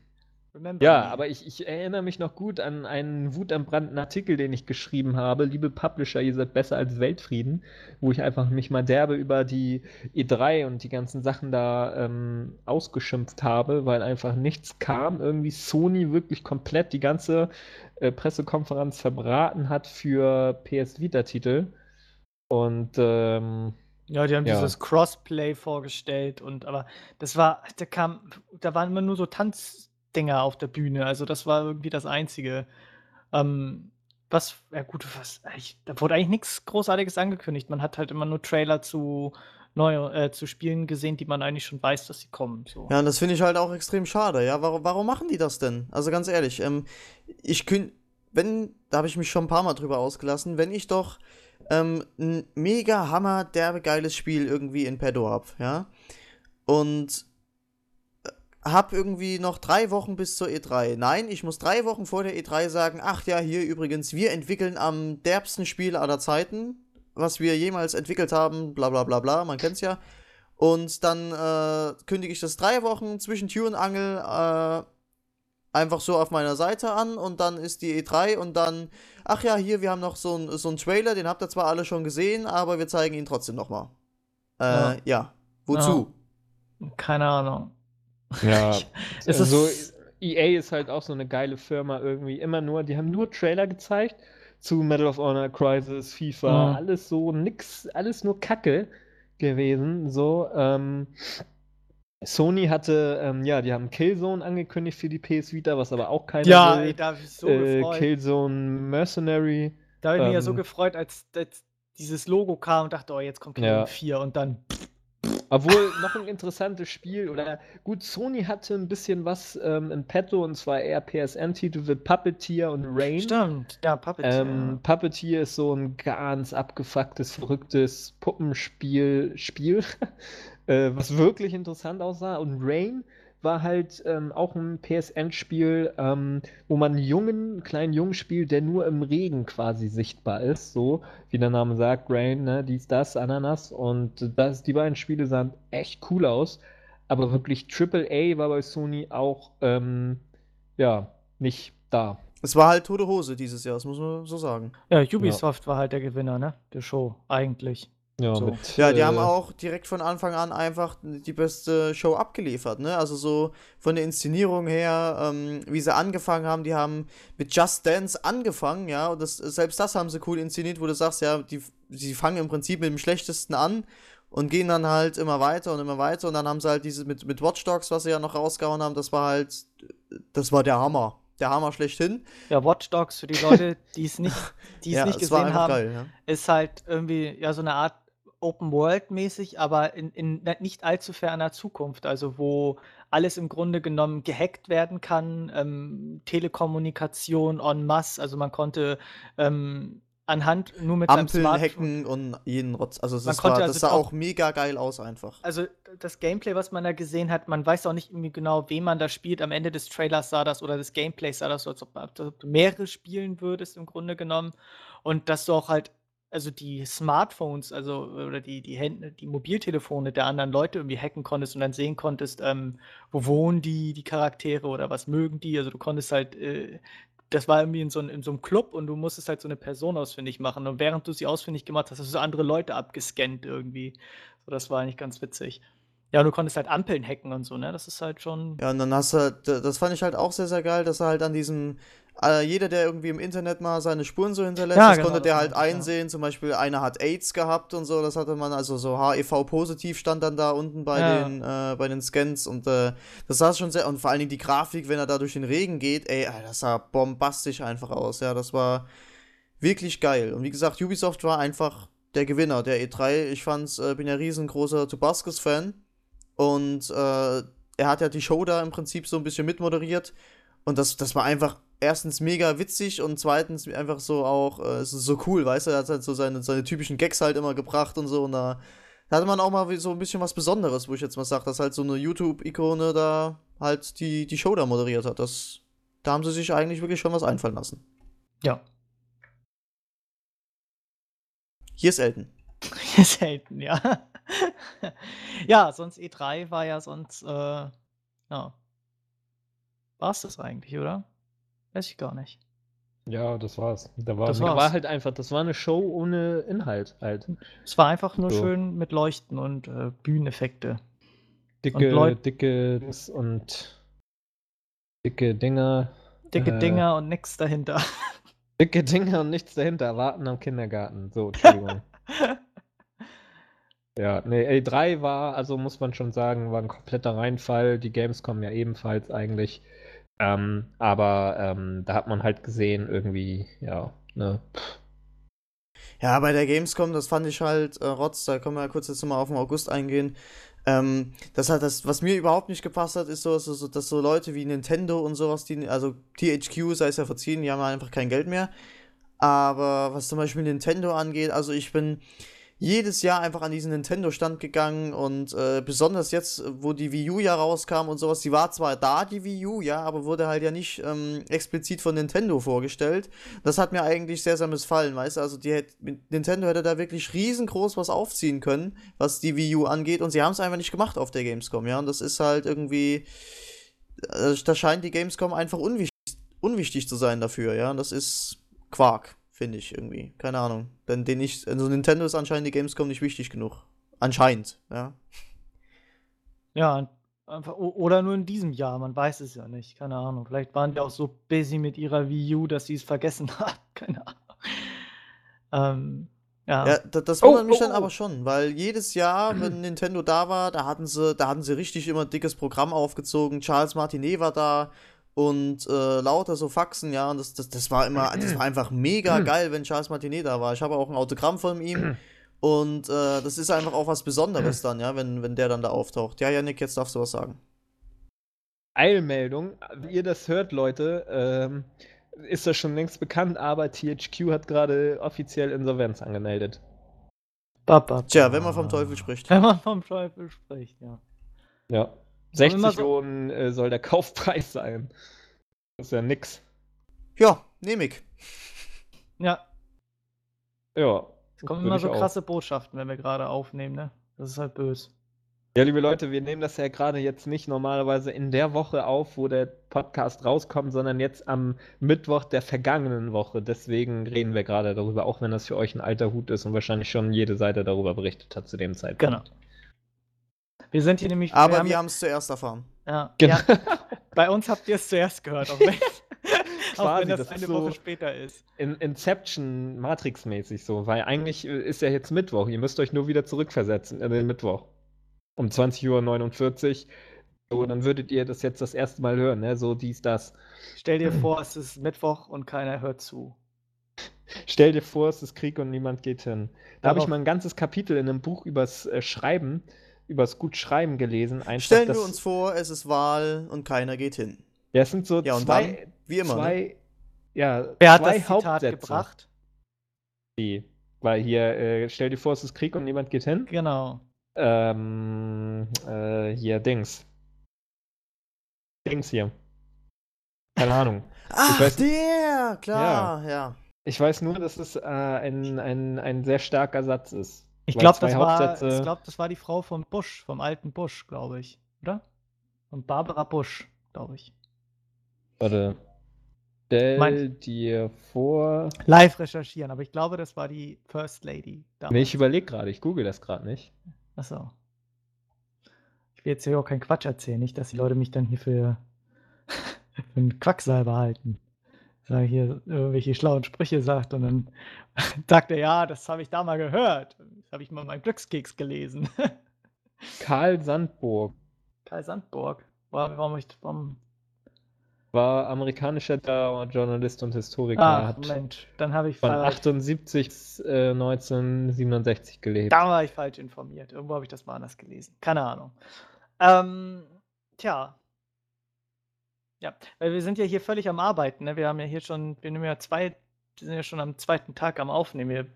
Remember ja, me. aber ich, ich erinnere mich noch gut an einen wutentbrannten Artikel, den ich geschrieben habe. Liebe Publisher, ihr seid besser als Weltfrieden, wo ich einfach mich mal derbe über die E3 und die ganzen Sachen da ähm, ausgeschimpft habe, weil einfach nichts kam. Irgendwie Sony wirklich komplett die ganze äh, Pressekonferenz verbraten hat für PS Vita-Titel. Und ähm, Ja, die haben Ja. dieses Crossplay vorgestellt und aber das war, da kam, da waren immer nur so Tanzdinger auf der Bühne. Also das war irgendwie das Einzige. Ähm, was, ja gut, was, ich, da wurde eigentlich nichts Großartiges angekündigt. Man hat halt immer nur Trailer zu neue, äh, zu Spielen gesehen, die man eigentlich schon weiß, dass sie kommen. So. Ja, und das finde ich halt auch extrem schade, ja. Warum, warum machen die das denn? Also ganz ehrlich, ähm, ich kün wenn, da habe ich mich schon ein paar Mal drüber ausgelassen, wenn ich doch ähm, ein mega hammer derbe geiles Spiel irgendwie in petto hab, ja, und äh, hab irgendwie noch drei Wochen bis zur E3. Nein, ich muss drei Wochen vor der E3 sagen, ach ja, hier übrigens, wir entwickeln am derbsten Spiel aller Zeiten, was wir jemals entwickelt haben, bla bla bla bla, man kennt's ja. Und dann äh, kündige ich das drei Wochen zwischen Tür und Angel äh, einfach so auf meiner Seite an und dann ist die E3 und dann, ach ja, hier, wir haben noch so einen so Trailer, den habt ihr zwar alle schon gesehen, aber wir zeigen ihn trotzdem nochmal. Äh, Ja. ja. Wozu? Keine Ahnung. Ja, [LAUGHS] Es also ist- EA ist halt auch so eine geile Firma irgendwie. Immer nur, die haben nur Trailer gezeigt zu Medal of Honor, Crisis, FIFA, Mhm. alles so nix, alles nur Kacke gewesen. So, ähm, Sony hatte, ähm, ja, die haben Killzone angekündigt für die PS Vita, was aber auch keiner Ja, will. ey, da habe ich so äh, gefreut. Killzone Mercenary. Da habe ich mich ja so ähm, gefreut, als, als dieses Logo kam und dachte, oh, jetzt kommt Killzone Ja. 4 und dann. Obwohl noch ein interessantes Spiel oder gut, Sony hatte ein bisschen was ähm, in petto und zwar eher PSN-Titel wie Puppeteer und Rain. Stimmt, ja, Puppeteer. Ähm, Puppeteer ist so ein ganz abgefucktes, verrücktes Puppenspiel, Spiel, [LAUGHS] äh, was wirklich interessant aussah. Und Rain war halt ähm, auch ein PSN-Spiel, ähm, wo man einen Jungen, einen kleinen Jungen spielt, der nur im Regen quasi sichtbar ist. So, wie der Name sagt, Rain, ne, dies, das, Ananas. Und das, die beiden Spiele sahen echt cool aus. Aber wirklich AAA war bei Sony auch, ähm, ja, nicht da. Es war halt tote Hose dieses Jahr, das muss man so sagen. ja, Ubisoft war halt der Gewinner, ne? Der Show, eigentlich. Ja, So. mit, Ja, die äh, haben auch direkt von Anfang an einfach die beste Show abgeliefert, ne? Also so von der Inszenierung her, ähm, wie sie angefangen haben, die haben mit Just Dance angefangen, ja, und das, selbst das haben sie cool inszeniert, wo du sagst, ja, die, sie fangen im Prinzip mit dem Schlechtesten an und gehen dann halt immer weiter und immer weiter und dann haben sie halt dieses mit, mit Watch Dogs, was sie ja noch rausgehauen haben, das war halt, das war der Hammer. Der Hammer schlechthin. Ja, Watch Dogs für die Leute, die es nicht, die es [LAUGHS] ja, nicht es war gesehen einfach haben, geil, ja. ist halt irgendwie ja so eine Art Open World mäßig, aber in, in nicht allzu ferner Zukunft, also wo alles im Grunde genommen gehackt werden kann, ähm, Telekommunikation en masse, also man konnte ähm, anhand nur mit seinem Ampeln, Smartphone. Hacken und jeden Rotz. Also das, war, also das sah auch- mega geil aus einfach. Also das Gameplay, was man da gesehen hat, man weiß auch nicht irgendwie genau, wen man da spielt. Am Ende des Trailers sah das oder des Gameplays sah das so, als ob, als ob du mehrere spielen würdest im Grunde genommen. Und dass du auch halt, also die Smartphones, also oder die, die Hände, die Mobiltelefone der anderen Leute irgendwie hacken konntest und dann sehen konntest, ähm, wo wohnen die, die Charaktere oder was mögen die. Also du konntest halt, äh, das war irgendwie in so, in so einem Club und du musstest halt so eine Person ausfindig machen. Und während du sie ausfindig gemacht hast, hast du so andere Leute abgescannt irgendwie. So, das war eigentlich ganz witzig. Ja, und du konntest halt Ampeln hacken und so, ne? Das ist halt schon. Ja, und dann hast du, halt- das fand ich halt auch sehr, sehr geil, dass er halt an diesem, äh, jeder, der irgendwie im Internet mal seine Spuren so hinterlässt, Ja, das genau, konnte der halt meinte ich, ja. einsehen. Zum Beispiel einer hat AIDS gehabt und so, das hatte man, also so HIV-positiv stand dann da unten bei, Ja. den, äh, bei den Scans und äh, das sah schon sehr, und vor allen Dingen die Grafik, wenn er da durch den Regen geht, ey, das sah bombastisch einfach aus, ja, das war wirklich geil. Und wie gesagt, Ubisoft war einfach der Gewinner der E3. Ich fand's, äh, bin ja riesengroßer Tobaskis-Fan. Und äh, er hat ja die Show da im Prinzip so ein bisschen mitmoderiert. Und das, das war einfach erstens mega witzig und zweitens einfach so auch äh, so, so cool, weißt du? Er hat halt so seine, seine typischen Gags halt immer gebracht und so. Und da, da hatte man auch mal so ein bisschen was Besonderes, wo ich jetzt mal sage, dass halt so eine YouTube-Ikone da halt die, die Show da moderiert hat. Das, da haben sie sich eigentlich wirklich schon was einfallen lassen. Ja. Hier ist Elton. [LAUGHS] Selten, ja. [LAUGHS] ja, sonst E3 war ja sonst, äh, ja. War es das eigentlich, oder? Weiß ich gar nicht. Ja, das war's. Da war, Das da war's. war halt einfach, das war eine Show ohne Inhalt halt. Es war einfach nur So. schön mit Leuchten und äh, Bühneneffekte. Dicke, Leut- dicke und dicke Dinger. Dicke Äh. Dinger und nix dahinter. [LAUGHS] Dicke Dinger und nichts dahinter. Warten am Kindergarten. So, Entschuldigung. [LAUGHS] ja, nee, A3 war, also muss man schon sagen, war ein kompletter Reinfall. Die Games kommen ja ebenfalls eigentlich. Ähm, aber ähm, da hat man halt gesehen, irgendwie, ja, ne. Ja, bei der Gamescom, das fand ich halt äh, Rotz, da können wir ja kurz jetzt mal auf den August eingehen. Ähm, das hat das, was mir überhaupt nicht gepasst hat, ist so, dass so, dass so Leute wie Nintendo und sowas, die, also THQ, sei es ja verziehen, die haben einfach kein Geld mehr. Aber was zum Beispiel Nintendo angeht, also ich bin jedes Jahr einfach an diesen Nintendo-Stand gegangen und äh, besonders jetzt, wo die Wii U ja rauskam und sowas, die war zwar da, die Wii U, ja, aber wurde halt ja nicht ähm, explizit von Nintendo vorgestellt. Das hat mir eigentlich sehr, sehr missfallen, weißt du? Also die hätt, mit- Nintendo hätte da wirklich riesengroß was aufziehen können, was die Wii U angeht, und sie haben es einfach nicht gemacht auf der Gamescom, ja. Und das ist halt irgendwie. äh, Da scheint die Gamescom einfach unwichtig, unwichtig zu sein dafür, ja. Und das ist Quark, finde ich irgendwie. Keine Ahnung. Denn den ich, also Nintendo ist anscheinend die Gamescom nicht wichtig genug. Anscheinend, ja. Ja, einfach, oder nur in diesem Jahr, man weiß es ja nicht. Keine Ahnung. Vielleicht waren die auch so busy mit ihrer Wii U, dass sie es vergessen [LAUGHS] haben. Keine Ahnung. Ähm, ja. Ja, da, das Oh, wundert mich oh, dann oh. aber schon, weil jedes Jahr, wenn [CLEARS THROAT] Nintendo da war, da hatten sie, da hatten sie richtig immer ein dickes Programm aufgezogen. Charles Martinet war da und äh, lauter so Faxen, ja, und das, das, das war immer, das war einfach mega geil, wenn Charles Martinet da war. Ich habe auch ein Autogramm von ihm und äh, das ist einfach auch was Besonderes dann, ja, wenn, wenn der dann da auftaucht. Ja, Janik, jetzt darfst du was sagen. Eilmeldung, wie ihr das hört, Leute, ähm, ist das schon längst bekannt, aber THQ hat gerade offiziell Insolvenz angemeldet. Ba, ba, Tja, wenn man vom Teufel spricht. Wenn man vom Teufel spricht, ja. Ja. Soll 60 immer so- Millionen äh, soll der [LAUGHS] Kaufpreis sein. Das ist ja nix. Ja, nehm ich. Ja, Ja. es kommen immer so auch. krasse Botschaften, wenn wir gerade aufnehmen, ne? Das ist halt böse. Ja, liebe Leute, wir nehmen das ja gerade jetzt nicht normalerweise in der Woche auf, wo der Podcast rauskommt, sondern jetzt am Mittwoch der vergangenen Woche. Deswegen reden wir gerade darüber, auch wenn das für euch ein alter Hut ist und wahrscheinlich schon jede Seite darüber berichtet hat zu dem Zeitpunkt. Genau. Wir sind hier nämlich. Aber wir haben es zuerst erfahren. Ja, Genau. ja, [LAUGHS] bei uns habt ihr es zuerst gehört, [LAUGHS] auch wenn, auch Quasi, wenn das, das eine so- Woche später ist. In Inception Matrix-mäßig so, weil eigentlich äh, ist ja jetzt Mittwoch. Ihr müsst euch nur wieder zurückversetzen in den Mittwoch. Um 20.49 Uhr. So, dann würdet ihr das jetzt das erste Mal hören, ne? So dies, das. Stell dir vor, es ist Mittwoch und keiner hört zu. [LAUGHS] Stell dir vor, es ist Krieg und niemand geht hin. Da habe ich mal ein ganzes Kapitel in einem Buch übers äh, Schreiben, übers gut Schreiben gelesen. Einfach, Stellen dass- wir uns vor, es ist Wahl und keiner geht hin. Ja, es sind so Ja, und zwei, Wie immer. Ne? zwei, ja, Wer hat zwei das Zitat Hauptsätze. gebracht? Wie? Weil hier, äh, stell dir vor, es ist Krieg und niemand geht hin. Genau. Ähm, äh, hier, Dings. Dings hier. Keine Ahnung. Ach, weiß- der! Klar, ja. Ich weiß nur, dass es äh, ein, ein, ein sehr starker Satz ist. Ich glaube, das, war, ich glaub, das war die Frau von Bush, vom alten Bush, glaube ich. Oder? Von Barbara Bush, glaube ich. Warte. Stell Mein- dir vor. Live recherchieren, aber ich glaube, das war die First Lady. Nee, ich überlege gerade, ich google das gerade nicht. Achso. Ich will jetzt hier auch keinen Quatsch erzählen, nicht, dass die Leute mich dann hier für, [LAUGHS] für einen Quacksalber halten. Sag ich hier irgendwelche schlauen Sprüche sagt und dann [LAUGHS] sagt er, ja, das habe ich da mal gehört. Das habe ich mal in meinem Glückskeks gelesen. [LAUGHS] Karl Sandburg Kai Sandburg. Warum, warum, ich, warum? war amerikanischer Journalist und Historiker. Ach, hat Mensch, dann habe ich von falsch. 78 bis äh, 1967 gelebt. Da war ich falsch informiert. Irgendwo habe ich das mal anders gelesen. Keine Ahnung. Ähm, tja. Ja, weil wir sind ja hier völlig am Arbeiten. Ne? Wir haben ja hier schon, wir nehmen ja zwei, wir sind ja schon am zweiten Tag am Aufnehmen. Wir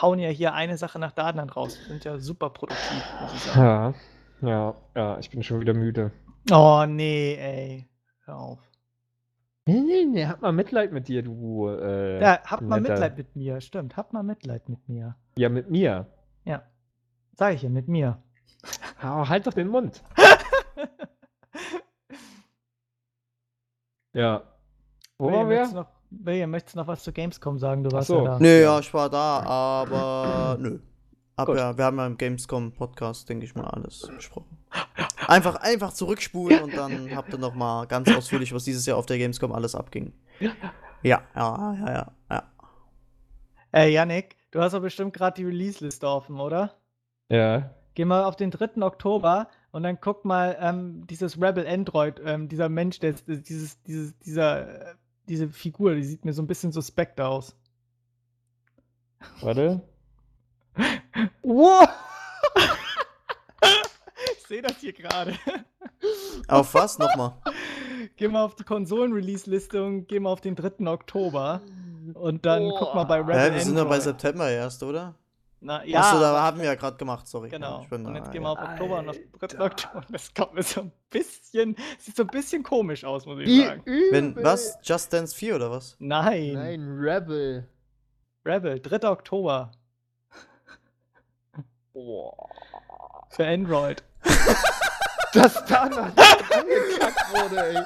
hauen ja hier eine Sache nach der anderen raus. Wir sind ja super produktiv, muss ich sagen. Ja, ja, ja, ich bin schon wieder müde. Oh, nee, ey. Hör auf. Nee, nee, nee, hab mal Mitleid mit dir, du. Äh, Ja, mal netter- Mitleid mit mir. Stimmt, habt mal Mitleid mit mir. Ja, mit mir. Ja. Sag ich ja, mit mir. Oh, halt doch den Mund. [LAUGHS] Ja. Wo waren wir? noch, William, möchtest du noch was zu Gamescom sagen? Du warst so. ja da. Nö, ja, ich war da, aber [LAUGHS] nö. Aber ja, wir haben ja im Gamescom-Podcast, denke ich mal, alles besprochen. Einfach, einfach zurückspulen und dann [LAUGHS] habt ihr noch mal ganz ausführlich, was dieses Jahr auf der Gamescom alles abging. Ja, ja, ja, ja, ja. Ey, Yannick, du hast doch bestimmt gerade die Release-Liste offen, oder? Ja. Geh mal auf den 3. Oktober und dann guck mal ähm, dieses Rebel Android, ähm, dieser Mensch, der, dieses, dieses, dieser, äh, diese Figur, die sieht mir so ein bisschen suspekt aus. Warte. Wow! [LAUGHS] ich sehe das hier gerade. Auf was nochmal? Geh mal auf die Konsolen-Release-Liste und geh mal auf den 3. Oktober. Und dann guck mal bei Rebel Hä, wir sind ja bei. September erst, oder? Na, Ja, Achso, da haben wir ja gerade gemacht, sorry. Genau. Ich bin, und jetzt gehen wir auf Oktober und auf 3. Alter. Oktober. Das kommt mir so ein bisschen, sieht so ein bisschen komisch aus, muss ich Wie sagen. übel. Wenn, was? Just Dance 4 oder was? Nein. Nein, Rebel. Rebel, 3. Oktober. Boah. Für Android. [LAUGHS] Dass da noch nicht angekackt wurde, ey.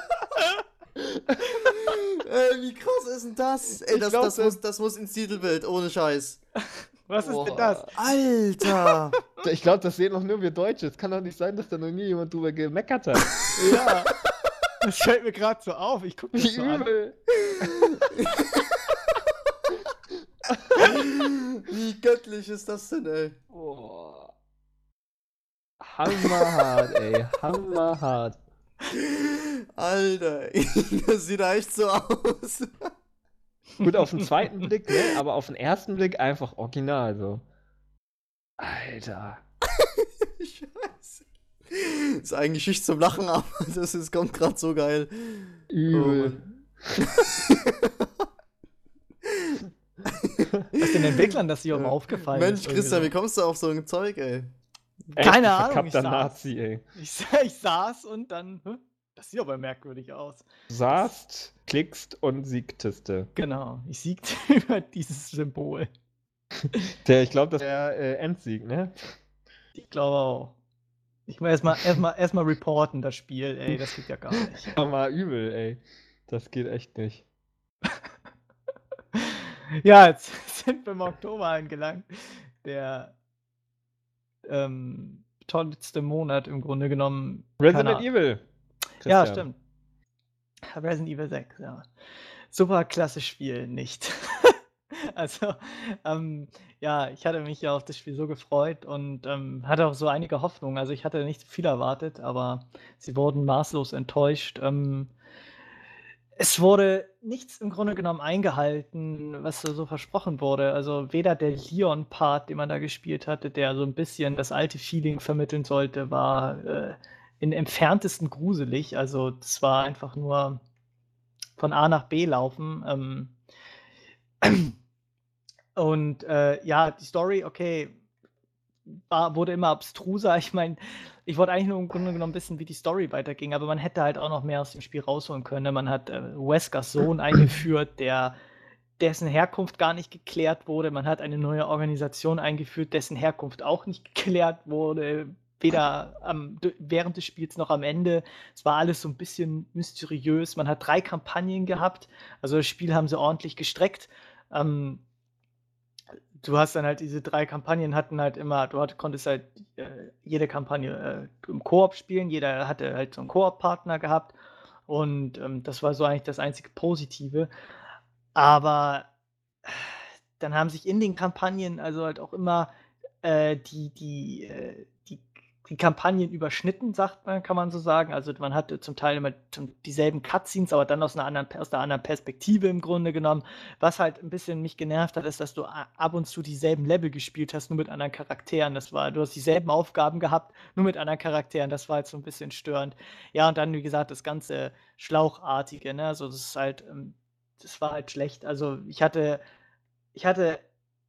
[LAUGHS] Ey, wie krass ist denn das? Ey, Ich das, glaub, das, das- muss, das muss ins Titelbild, ohne Scheiß. Was ist Boah. denn das? Alter! [LAUGHS] Ich glaube, das sehen doch nur wir Deutsche. Es kann doch nicht sein, dass da noch nie jemand drüber gemeckert hat. [LAUGHS] Ja. Das fällt mir gerade so auf. Ich gucke mich so an. übel. [LAUGHS] wie göttlich ist das denn, ey? Boah. Hammerhart, ey. Hammerhart. Alter, ey, das sieht da echt so aus. Gut, auf den [LAUGHS] zweiten Blick, ne? Aber auf den ersten Blick einfach original so. Alter. [LAUGHS] Scheiße. Ist eigentlich Schicht zum Lachen, [LAUGHS] aber das ist, kommt gerade so geil. Übel. Was den Entwicklern das hier auch Ja. aufgefallen Mensch, ist. Christian, wie kommst du auf so ein Zeug, ey? Keine Ahnung, ich saß. Nazi, ey. Ich, ich saß und dann. hä? Das sieht aber merkwürdig aus. Saßt, klickst und siegteste. Genau. Ich siegte [LAUGHS] über dieses Symbol. Der, ich glaube, das wäre äh, Endsieg, ne? Ich glaube auch. Ich muss erstmal erstmal erstmal reporten, das Spiel, ey, das geht ja gar nicht. [LAUGHS] Aber mal übel, ey. Das geht echt nicht. [LAUGHS] Ja, jetzt sind wir im Oktober angelangt. Der ähm, tollste Monat im Grunde genommen. Resident Evil. Ja, Christian. stimmt. Resident Evil 6, ja. Super klasse Spiel, nicht. [LAUGHS] also, ähm, ja, ich hatte mich ja auf das Spiel so gefreut und ähm, hatte auch so einige Hoffnungen. Also ich hatte nicht viel erwartet, aber sie wurden maßlos enttäuscht. Ähm, es wurde nichts im Grunde genommen eingehalten, was so so versprochen wurde. Also weder der Leon-Part, den man da gespielt hatte, der so ein bisschen das alte Feeling vermitteln sollte, war äh, in entferntesten gruselig. Also das war einfach nur von A nach B laufen. Ähm, Und äh, ja, die Story, okay, war, wurde immer abstruser. [LAUGHS] Ich meine, ich wollte eigentlich nur im Grunde genommen wissen, wie die Story weiterging, aber man hätte halt auch noch mehr aus dem Spiel rausholen können. Ne? Man hat äh, Weskers Sohn eingeführt, der dessen Herkunft gar nicht geklärt wurde. Man hat eine neue Organisation eingeführt, dessen Herkunft auch nicht [LAUGHS] geklärt wurde. Weder am, während des Spiels noch am Ende. Es war alles so ein bisschen mysteriös. Man hat drei Kampagnen gehabt. Also das Spiel haben sie ordentlich gestreckt. Ähm, du hast dann halt diese drei Kampagnen hatten halt immer, du hat, konntest halt äh, jede Kampagne äh, im Koop spielen, jeder hatte halt so einen Koop-Partner gehabt und ähm, das war so eigentlich das einzige Positive. Aber dann haben sich in den Kampagnen also halt auch immer äh, die, die, äh, die Kampagnen überschnitten, sagt man, kann man so sagen. Also man hatte zum Teil immer dieselben Cutscenes, aber dann aus einer anderen, aus einer anderen Perspektive im Grunde genommen. Was halt ein bisschen mich genervt hat, ist, dass du ab und zu dieselben Level gespielt hast, nur mit anderen Charakteren. Das war, du hast dieselben Aufgaben gehabt, nur mit anderen Charakteren. Das war halt so ein bisschen störend. Ja, und dann, wie gesagt, das ganze Schlauchartige, ne? Also das ist halt, ähm, das war halt schlecht. Also ich hatte, ich hatte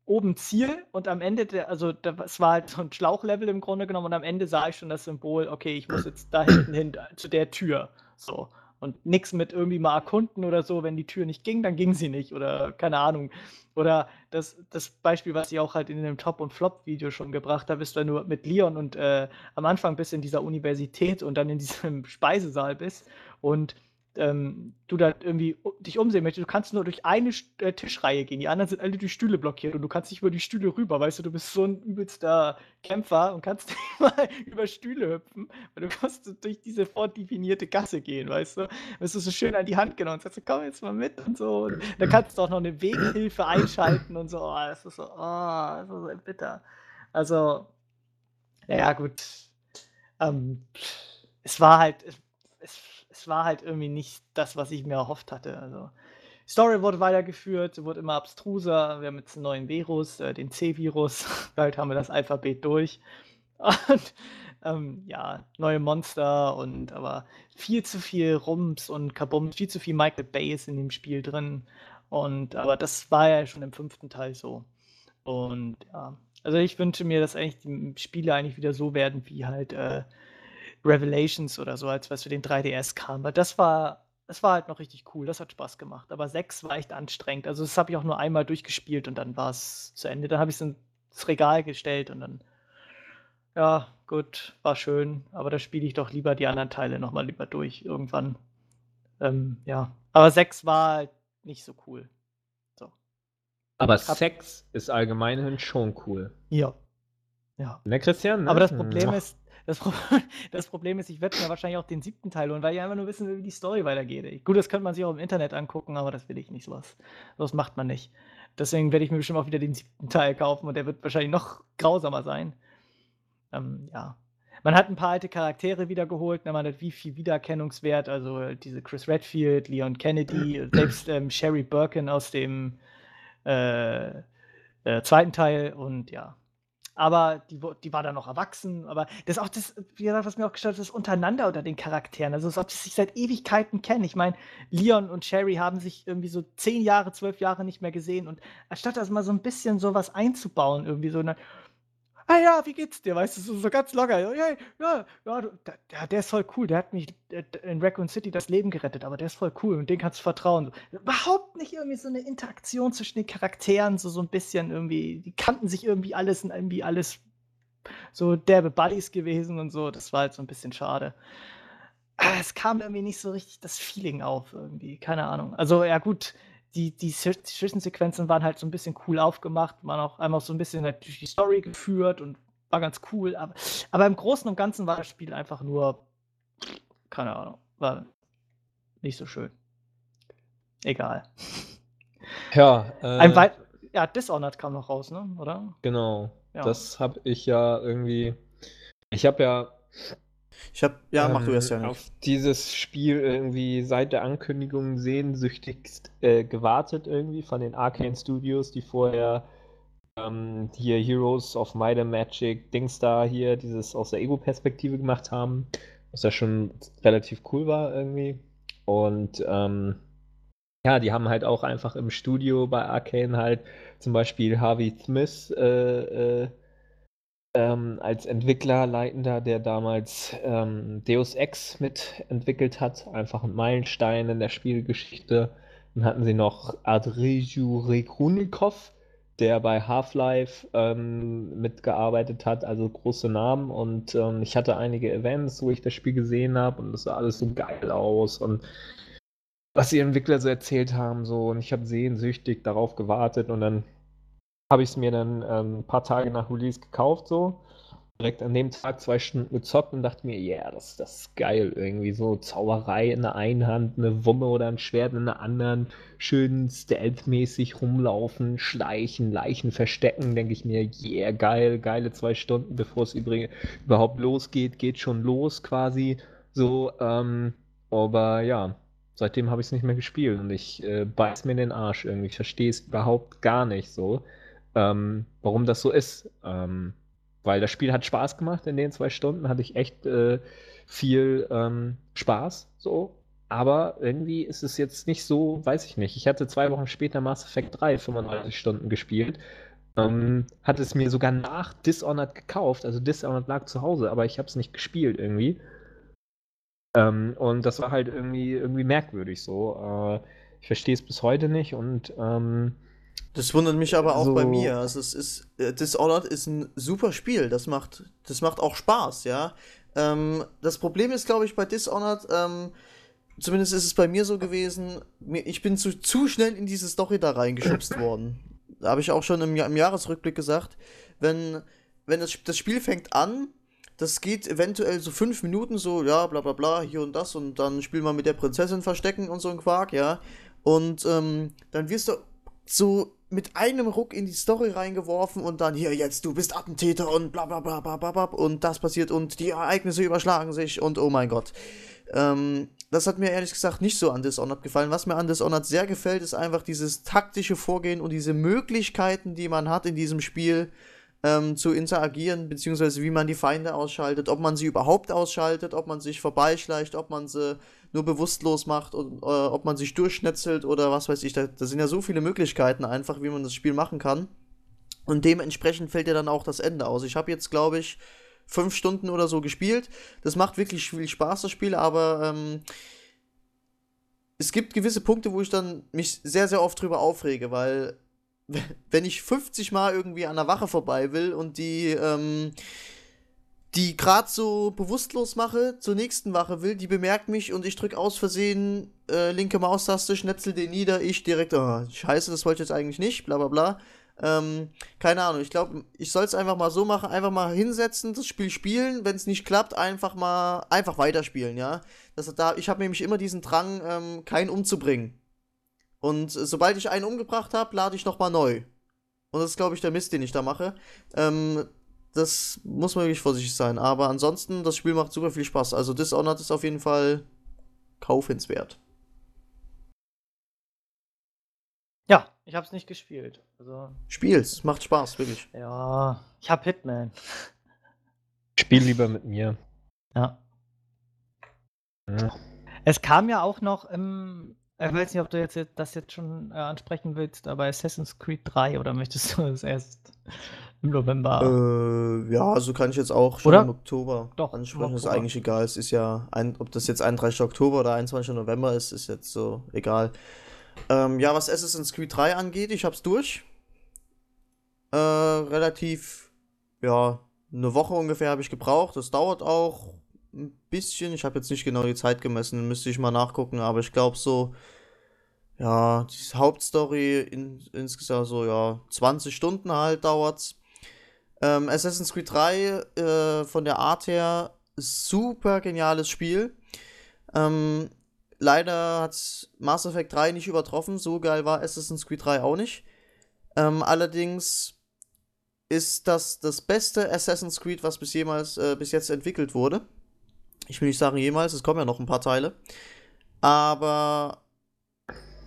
oben Ziel und am Ende, der, also das war halt so ein Schlauchlevel im Grunde genommen und am Ende sah ich schon das Symbol, okay, ich muss jetzt da hinten hin zu der Tür. So. Und nichts mit irgendwie mal erkunden oder so, wenn die Tür nicht ging, dann ging sie nicht oder keine Ahnung. Oder das, das Beispiel, was ich auch halt in dem Top- und Flop-Video schon gebracht habe, ist, wenn du mit Leon und äh, am Anfang bist in dieser Universität und dann in diesem [LAUGHS] Speisesaal bist und ähm, du da irgendwie dich umsehen möchtest, du kannst nur durch eine äh, Tischreihe gehen. Die anderen sind alle durch Stühle blockiert und du kannst nicht über die Stühle rüber, weißt du, du bist so ein übelster Kämpfer und kannst [LAUGHS] nicht mal über Stühle hüpfen, weil du kannst durch diese vordefinierte Gasse gehen, weißt du. Wirst du so schön an die Hand genommen und sagst, komm jetzt mal mit und so. Und dann kannst du auch noch eine Weghilfe einschalten und so. Oh, das ist so, oh, das ist so bitter. Also, ja, gut. Ähm, es war halt, war halt irgendwie nicht das, was ich mir erhofft hatte. Also, Story wurde weitergeführt, wurde immer abstruser. Wir haben jetzt einen neuen Virus, äh, den C-Virus. [LAUGHS] Bald haben wir das Alphabet durch. Und ähm, ja, neue Monster und aber viel zu viel Rums und Kabums, viel zu viel Michael Bay ist in dem Spiel drin. Und aber das war ja schon im fünften Teil so. Und ja, also ich wünsche mir, dass eigentlich die Spiele eigentlich wieder so werden wie halt äh, Revelations oder so, als was für den 3DS kam. Weil das war, das war halt noch richtig cool, das hat Spaß gemacht. Aber 6 war echt anstrengend. Also das habe ich auch nur einmal durchgespielt und dann war es zu Ende. Dann habe ich es ins Regal gestellt und dann, ja, gut, war schön. Aber da spiele ich doch lieber die anderen Teile nochmal lieber durch irgendwann. Ähm, ja. Aber 6 war halt nicht so cool. So. Aber Hab Sex ist allgemein schon cool. Ja. Ja. Ne, Christian? Ne? Aber das Problem ist, das, Pro [LAUGHS] das, Problem ist, ich werde mir wahrscheinlich auch den siebten Teil holen, weil ich einfach nur wissen will, wie die Story weitergeht. Gut, das könnte man sich auch im Internet angucken, aber das will ich nicht, sowas. Sowas macht man nicht. Deswegen werde ich mir bestimmt auch wieder den siebten Teil kaufen und der wird wahrscheinlich noch grausamer sein. Ähm, ja. Man hat ein paar alte Charaktere wiedergeholt, ne? man hat wie viel Wiedererkennungswert, also diese Chris Redfield, Leon Kennedy, [CLEARS THROAT] selbst ähm, Sherry Birkin aus dem äh, äh, zweiten Teil und ja, aber die, die war dann noch erwachsen. Aber das ist auch das, wie gesagt, was mir auch gestellt das untereinander unter den Charakteren. Also, als ob sie sich seit Ewigkeiten kennen. Ich meine, Leon und Sherry haben sich irgendwie so zehn Jahre, zwölf Jahre nicht mehr gesehen. Und anstatt das mal so ein bisschen sowas einzubauen, irgendwie so, ah ja, wie geht's dir? Weißt du, so, so ganz locker. Ja, ja, ja, der, der, ist voll cool. Der hat mich in Raccoon City das Leben gerettet, aber der ist voll cool und den kannst du vertrauen. Überhaupt nicht irgendwie so eine Interaktion zwischen den Charakteren, so, so ein bisschen irgendwie. Die kannten sich irgendwie alles und irgendwie alles so derbe Buddies gewesen und so. Das war halt so ein bisschen schade. Ah, es kam irgendwie nicht so richtig das Feeling auf, irgendwie. Keine Ahnung. Also, ja, gut die, die Zwischensequenzen waren halt so ein bisschen cool aufgemacht, waren auch einmal so ein bisschen halt durch die Story geführt und war ganz cool. Aber, aber im Großen und Ganzen war das Spiel einfach nur, keine Ahnung, war nicht so schön. Egal. Ja, äh, Ein Weit ja, Dishonored kam noch raus, ne? Oder? Genau. Ja. Das habe ich ja irgendwie. Ich habe ja ich hab, ja, mach du erst ja nicht. auf dieses Spiel irgendwie seit der Ankündigung sehnsüchtigst äh, gewartet irgendwie von den Arcane Studios, die vorher ähm, hier Heroes of Might and Magic, Dings da hier, dieses aus der Ego-Perspektive gemacht haben, was ja schon relativ cool war irgendwie. Und ähm, ja, die haben halt auch einfach im Studio bei Arcane halt zum Beispiel Harvey Smith äh, äh, ähm, als Entwickler, Leitender, der damals ähm, Deus Ex mitentwickelt hat. Einfach ein Meilenstein in der Spielgeschichte. Dann hatten sie noch Adriju Rekunikov, der bei Half-Life ähm, mitgearbeitet hat, also große Namen. Und ähm, ich hatte einige Events, wo ich das Spiel gesehen habe und das sah alles so geil aus. Und was die Entwickler so erzählt haben, so und ich habe sehnsüchtig darauf gewartet und dann habe ich es mir dann ähm, ein paar Tage nach Release gekauft, so direkt an dem Tag zwei Stunden gezockt und dachte mir, ja, yeah, das, das ist geil. Irgendwie so Zauberei in der einen Hand, eine Wumme oder ein Schwert in der anderen, schön stealth-mäßig rumlaufen, schleichen, Leichen verstecken, denke ich mir, yeah, geil, geile zwei Stunden, bevor es überhaupt losgeht, geht schon los quasi. So, ähm, aber ja, seitdem habe ich es nicht mehr gespielt und ich äh, beiß mir in den Arsch irgendwie. Ich verstehe es überhaupt gar nicht so, ähm, warum das so ist. Ähm, weil das Spiel hat Spaß gemacht in den zwei Stunden, hatte ich echt äh, viel ähm, Spaß so. Aber irgendwie ist es jetzt nicht so, weiß ich nicht. Ich hatte zwei Wochen später Mass Effect 3 35 Stunden gespielt. Ähm, hatte es mir sogar nach Dishonored gekauft. Also Dishonored lag zu Hause, aber ich habe es nicht gespielt irgendwie. Ähm, und das war halt irgendwie, irgendwie merkwürdig so. Äh, ich verstehe es bis heute nicht und ähm, das wundert mich aber auch so bei mir. Also es ist äh, Dishonored ist ein super Spiel. Das macht, das macht auch Spaß, ja. Ähm, das Problem ist, glaube ich, bei Dishonored, ähm, zumindest ist es bei mir so gewesen, ich bin zu, zu schnell in diese Story da reingeschubst [COUGHS] worden. Da habe ich auch schon im, im Jahresrückblick gesagt, wenn, wenn das, das Spiel fängt an das geht eventuell so fünf Minuten, so, ja, bla bla bla, hier und das und dann spielen wir mit der Prinzessin verstecken und so ein Quark, ja. Und ähm, dann wirst du so mit einem Ruck in die Story reingeworfen und dann hier jetzt, du bist Attentäter und bla bla bla bla bla bla und das passiert und die Ereignisse überschlagen sich und oh mein Gott. Ähm, das hat mir ehrlich gesagt nicht so an Dishonored gefallen. Was mir an Dishonored sehr gefällt, ist einfach dieses taktische Vorgehen und diese Möglichkeiten, die man hat in diesem Spiel, ähm, zu interagieren, beziehungsweise wie man die Feinde ausschaltet, ob man sie überhaupt ausschaltet, ob man sich vorbeischleicht, ob man sie nur bewusstlos macht und äh, ob man sich durchschnetzelt oder was weiß ich. Da, da sind ja so viele Möglichkeiten einfach, wie man das Spiel machen kann. Und dementsprechend fällt ja dann auch das Ende aus. Ich habe jetzt, glaube ich, fünf Stunden oder so gespielt. Das macht wirklich viel Spaß, das Spiel, aber ähm, es gibt gewisse Punkte, wo ich dann mich sehr, sehr oft drüber aufrege, weil [LAUGHS] wenn ich 50 Mal irgendwie an der Wache vorbei will und die, ähm, die gerade so bewusstlos mache, zur nächsten Wache will, die bemerkt mich und ich drücke aus Versehen äh, linke Maustaste, schnetzel den nieder, ich direkt, oh, scheiße, das wollte ich jetzt eigentlich nicht, bla bla bla. Ähm, keine Ahnung, ich glaube, ich soll es einfach mal so machen, einfach mal hinsetzen, das Spiel spielen, wenn es nicht klappt, einfach mal, einfach weiterspielen, ja. Das, da, ich habe nämlich immer diesen Drang, ähm, keinen umzubringen. Und sobald ich einen umgebracht habe, lade ich nochmal neu. Und das ist, glaube ich, der Mist, den ich da mache. Ähm, das muss man wirklich vorsichtig sein. Aber ansonsten, das Spiel macht super viel Spaß. Also Dishonored ist auf jeden Fall kaufenswert. Ja, ich habe es nicht gespielt. Also, Spiel's, macht Spaß, wirklich. Ja, ich habe Hitman. Spiel lieber mit mir. Ja. ja. Es kam ja auch noch im ich weiß nicht, ob du jetzt das jetzt schon äh, ansprechen willst, aber Assassin's Creed 3 oder möchtest du [LAUGHS] es erst im November? Äh, ja, so kann ich jetzt auch schon oder? im Oktober Doch, ansprechen. Ist eigentlich egal. Es ist ja, ein, ob das jetzt 31. Oktober oder 21. November ist, ist jetzt so egal. Ähm, ja, was Assassin's Creed 3 angeht, ich hab's durch. Äh, relativ, ja, eine Woche ungefähr habe ich gebraucht. Das dauert auch ein bisschen. Ich habe jetzt nicht genau die Zeit gemessen, müsste ich mal nachgucken, aber ich glaube so, ja, die Hauptstory in, insgesamt so, ja, 20 Stunden halt dauert's. Ähm, Assassin's Creed 3 äh, von der Art her super geniales Spiel. Ähm, leider hat Mass Effect 3 nicht übertroffen, so geil war Assassin's Creed 3 auch nicht. Ähm, allerdings ist das das beste Assassin's Creed, was bis jemals äh, bis jetzt entwickelt wurde. Ich will nicht sagen jemals, es kommen ja noch ein paar Teile. Aber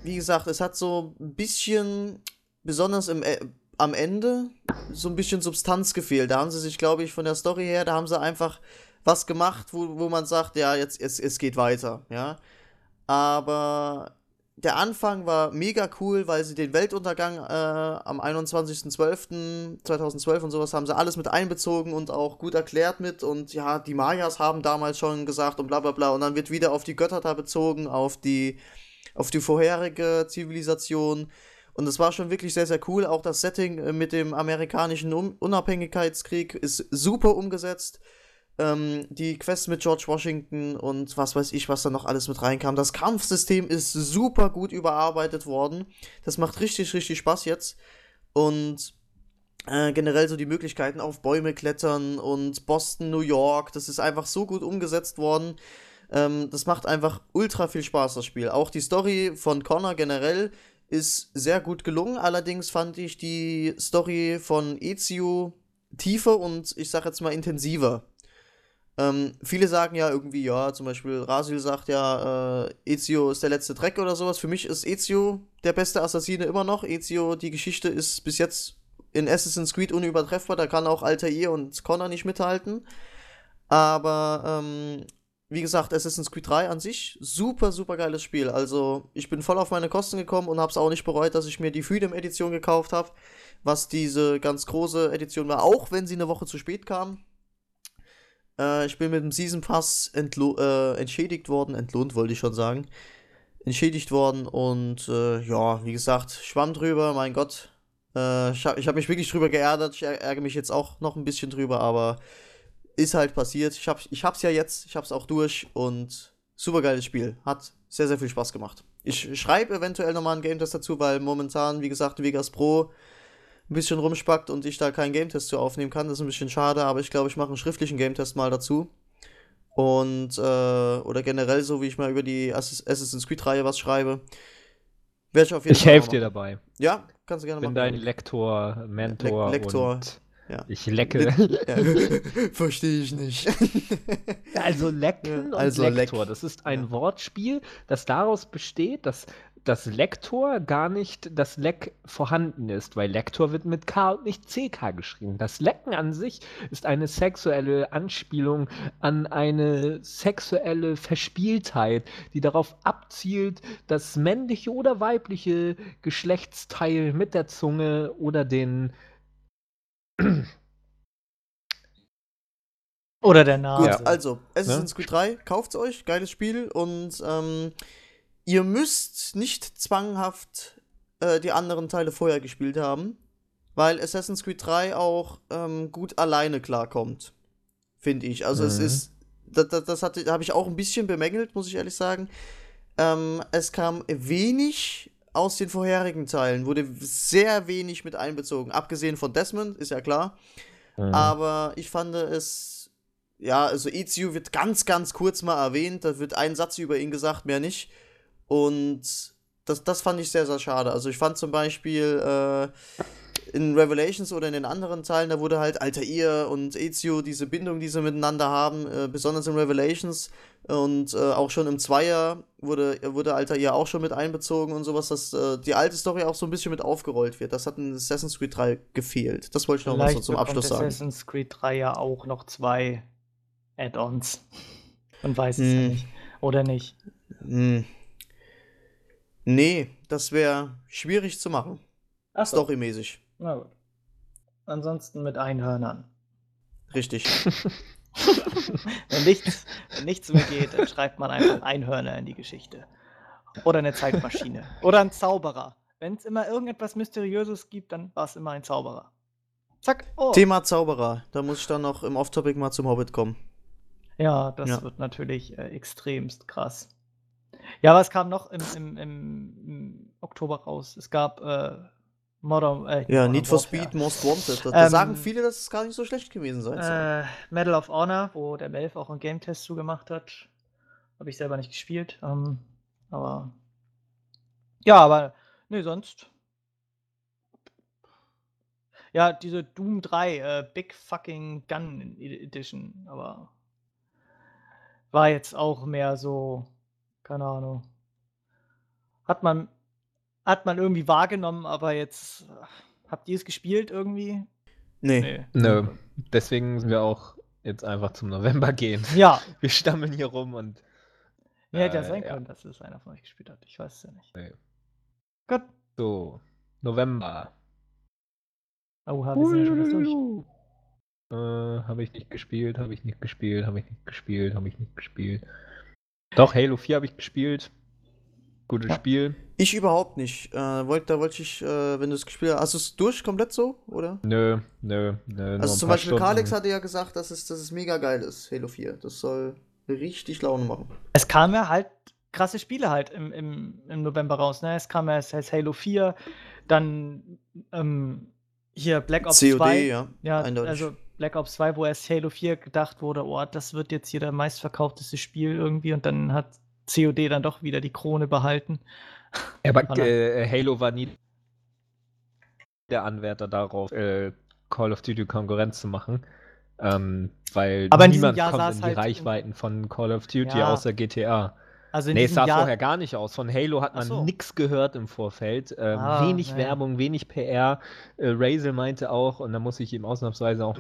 wie gesagt, es hat so ein bisschen, besonders im, äh, am Ende, so ein bisschen Substanz gefehlt. Da haben sie sich, glaube ich, von der Story her, da haben sie einfach was gemacht, wo, wo man sagt, ja, jetzt, jetzt es geht weiter, ja. Aber der Anfang war mega cool, weil sie den Weltuntergang äh, am 21.12.2012 und sowas haben sie alles mit einbezogen und auch gut erklärt mit. Und ja, die Mayas haben damals schon gesagt und bla bla bla. Und dann wird wieder auf die Götter da bezogen, auf die, auf die vorherige Zivilisation. Und es war schon wirklich sehr, sehr cool. Auch das Setting äh, mit dem amerikanischen Unabhängigkeitskrieg ist super umgesetzt ähm, die Quests mit George Washington und was weiß ich, was da noch alles mit reinkam. Das Kampfsystem ist super gut überarbeitet worden. Das macht richtig, richtig Spaß jetzt. Und äh, generell so die Möglichkeiten auf Bäume klettern und Boston, New York, das ist einfach so gut umgesetzt worden. Ähm, das macht einfach ultra viel Spaß, das Spiel. Auch die Story von Connor generell ist sehr gut gelungen. Allerdings fand ich die Story von Ezio tiefer und ich sag jetzt mal intensiver. Ähm, viele sagen ja irgendwie, ja, zum Beispiel Rasil sagt ja, äh, Ezio ist der letzte Dreck oder sowas. Für mich ist Ezio der beste Assassine immer noch. Ezio, die Geschichte ist bis jetzt in Assassin's Creed unübertreffbar. Da kann auch Altair und Connor nicht mithalten. Aber, ähm, wie gesagt, Assassin's Creed 3 an sich, super, super geiles Spiel. Also, ich bin voll auf meine Kosten gekommen und hab's auch nicht bereut, dass ich mir die Freedom-Edition gekauft habe, was diese ganz große Edition war, auch wenn sie eine Woche zu spät kam. Äh, ich bin mit dem Season Pass äh, entschädigt worden, entlohnt wollte ich schon sagen. Entschädigt worden und äh, ja, wie gesagt, schwamm drüber, mein Gott. Äh, ich habe hab mich wirklich drüber geärgert. Ich ärgere mich jetzt auch noch ein bisschen drüber, aber ist halt passiert. Ich, hab, ich hab's ja jetzt, ich hab's auch durch und super geiles Spiel. Hat sehr, sehr viel Spaß gemacht. Ich schreibe eventuell nochmal ein Game Test dazu, weil momentan, wie gesagt, Vegas Pro ein bisschen rumspackt und ich da keinen Game-Test zu aufnehmen kann. Das ist ein bisschen schade, aber ich glaube, ich mache einen schriftlichen Game-Test mal dazu. Und, äh, oder generell so, wie ich mal über die Assassin's Creed-Reihe was schreibe. Werde ich auf jeden. Ich helfe dir dabei. Ja, kannst du gerne Bin machen. Bin dein Lektor, Mentor. Le Lektor. Und ja. Ich lecke. [LAUGHS] Ja. Verstehe ich nicht. also lecken also und Lektor. Leck. Das ist ein ja. Wortspiel, das daraus besteht, dass das Lektor gar nicht das Leck vorhanden ist, weil Lektor wird mit K und nicht CK geschrieben. Das Lecken an sich ist eine sexuelle Anspielung an eine sexuelle Verspieltheit, die darauf abzielt, das männliche oder weibliche Geschlechtsteil mit der Zunge oder den [CLEARS THROAT] oder der Nase. Gut, also, Assassin's Creed 3, kauft's euch, geiles Spiel und ähm, ihr müsst nicht zwanghaft äh, die anderen Teile vorher gespielt haben, weil Assassin's Creed 3 auch ähm, gut alleine klarkommt, finde ich. Also mhm. es ist, das, das, das habe ich auch ein bisschen bemängelt, muss ich ehrlich sagen. Ähm, es kam wenig aus den vorherigen Teilen, wurde sehr wenig mit einbezogen, abgesehen von Desmond, ist ja klar. Mhm. Aber ich fand es, ja, also Ezio wird ganz, ganz kurz mal erwähnt, da wird ein Satz über ihn gesagt, mehr nicht. Und das, das fand ich sehr, sehr schade. Also ich fand zum Beispiel äh, in Revelations oder in den anderen Teilen, da wurde halt Altair und Ezio, diese Bindung, die sie miteinander haben, äh, besonders in Revelations und äh, auch schon im Zweier wurde, wurde Altair auch schon mit einbezogen und sowas, dass äh, die alte Story auch so ein bisschen mit aufgerollt wird. Das hat in Assassin's Creed 3 gefehlt. Das wollte ich noch mal so zum Abschluss sagen. Assassin's Creed 3 ja auch noch zwei Add-ons. Man weiß es hm. ja nicht. Oder nicht? Hm. Nee, das wäre schwierig zu machen. Ach so. Storymäßig. Na gut. Ansonsten mit Einhörnern. Richtig. [LAUGHS] wenn, nichts, wenn nichts mehr geht, dann schreibt man einfach Einhörner in die Geschichte. Oder eine Zeitmaschine. Oder ein Zauberer. Wenn es immer irgendetwas Mysteriöses gibt, dann war es immer ein Zauberer. Zack. Oh. Thema Zauberer. Da muss ich dann noch im Off-Topic mal zum Hobbit kommen. Ja, das ja. wird natürlich äh, extremst krass. Ja, was kam noch im, im, im, Oktober raus? Es gab äh, Modern. Äh, ja, Modern Need for Warfare. Speed Most Wanted. Da, ähm, sagen viele, dass es gar nicht so schlecht gewesen sein soll. Äh, Medal of Honor, wo der Melf auch einen Game-Test zugemacht hat. Habe ich selber nicht gespielt. Ähm, aber. Ja, aber. Nee, sonst. Ja, diese Doom 3, äh, Big Fucking Gun Edition, aber war jetzt auch mehr so keine Ahnung. Hat man, hat man irgendwie wahrgenommen, aber jetzt habt ihr es gespielt irgendwie? Nee. nee. Nö. Deswegen sind wir auch jetzt einfach zum November [LAUGHS] gehen. Ja. Wir stammeln hier rum und. Ja, hätte ja Äh, sein ja. können, dass es einer von euch gespielt hat. Ich weiß es ja nicht. Nee. Gut. So, November. Oha, wir sind ja schon fast durch. Äh, habe ich nicht gespielt, habe ich nicht gespielt, habe ich nicht gespielt, habe ich nicht gespielt. Doch, Halo 4 habe ich gespielt. Gutes Ja. Spiel. Ich überhaupt nicht. Äh, wollt, da wollte ich, äh, wenn du es gespielt hast, hast du es durch komplett so, oder? Nö, nö, nö. Also zum Beispiel Stunden. Kalex hatte ja gesagt, dass es, dass es mega geil ist, Halo 4. Das soll richtig Laune machen. Es kamen ja halt krasse Spiele halt im, im, im November raus. Ne? Es kam ja erst erst Halo 4, dann ähm, hier Black Ops COD, 2. ja. Ja, eindeutig. also Black Ops 2, wo erst Halo 4 gedacht wurde, oh, das wird jetzt hier der meistverkaufteste Spiel irgendwie und dann hat COD dann doch wieder die Krone behalten. Aber äh, Halo war nie der Anwärter darauf, äh, Call of Duty Konkurrenz zu machen. Ähm, weil Aber niemand kommt in die halt- Reichweiten von Call of Duty Ja. außer GTA. Also in Nee, es sah Jahr, vorher gar nicht aus. Von Halo hat man so. nichts gehört im Vorfeld. Ähm, Ah, wenig ja. Werbung, wenig PR. Äh, Razel meinte auch, und da muss ich ihm ausnahmsweise auch,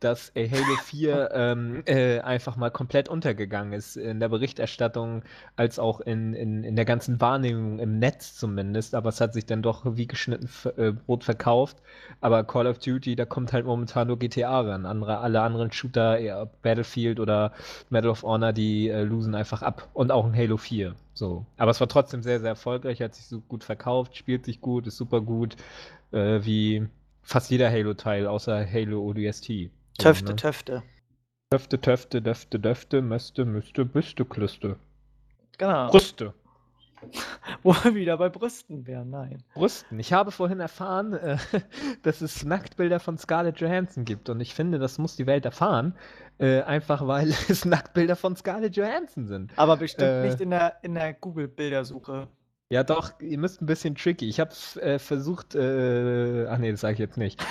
dass äh, Halo [LAUGHS] 4 ähm, äh, einfach mal komplett untergegangen ist. In der Berichterstattung, als auch in, in, in der ganzen Wahrnehmung im Netz zumindest. Aber es hat sich dann doch wie geschnitten äh, Brot verkauft. Aber Call of Duty, da kommt halt momentan nur GTA ran. Andere, alle anderen Shooter, Battlefield oder Medal of Honor, die äh, losen einfach ab. Und auch ein Halo 4. So. Aber es war trotzdem sehr, sehr erfolgreich, hat sich so gut verkauft, spielt sich gut, ist super gut. Äh, wie fast jeder Halo-Teil, außer Halo ODST. So, Töfte, ne? Töfte. Töfte, Töfte, Döfte, Döfte, Möste, Müsste, Büste, Klüste. Genau. Brüste. [LAUGHS] Wo wir wieder bei Brüsten wären, nein. Brüsten. Ich habe vorhin erfahren, äh, [LAUGHS] dass es Nacktbilder von Scarlett Johansson gibt. Und ich finde, das muss die Welt erfahren. Äh, einfach weil [LAUGHS] es Nacktbilder von Scarlett Johansson sind. Aber bestimmt Äh. nicht in der, in der Google-Bildersuche. Ja, doch, ihr müsst ein bisschen tricky. Ich habe äh, versucht, äh, ach nee, das sage ich jetzt nicht.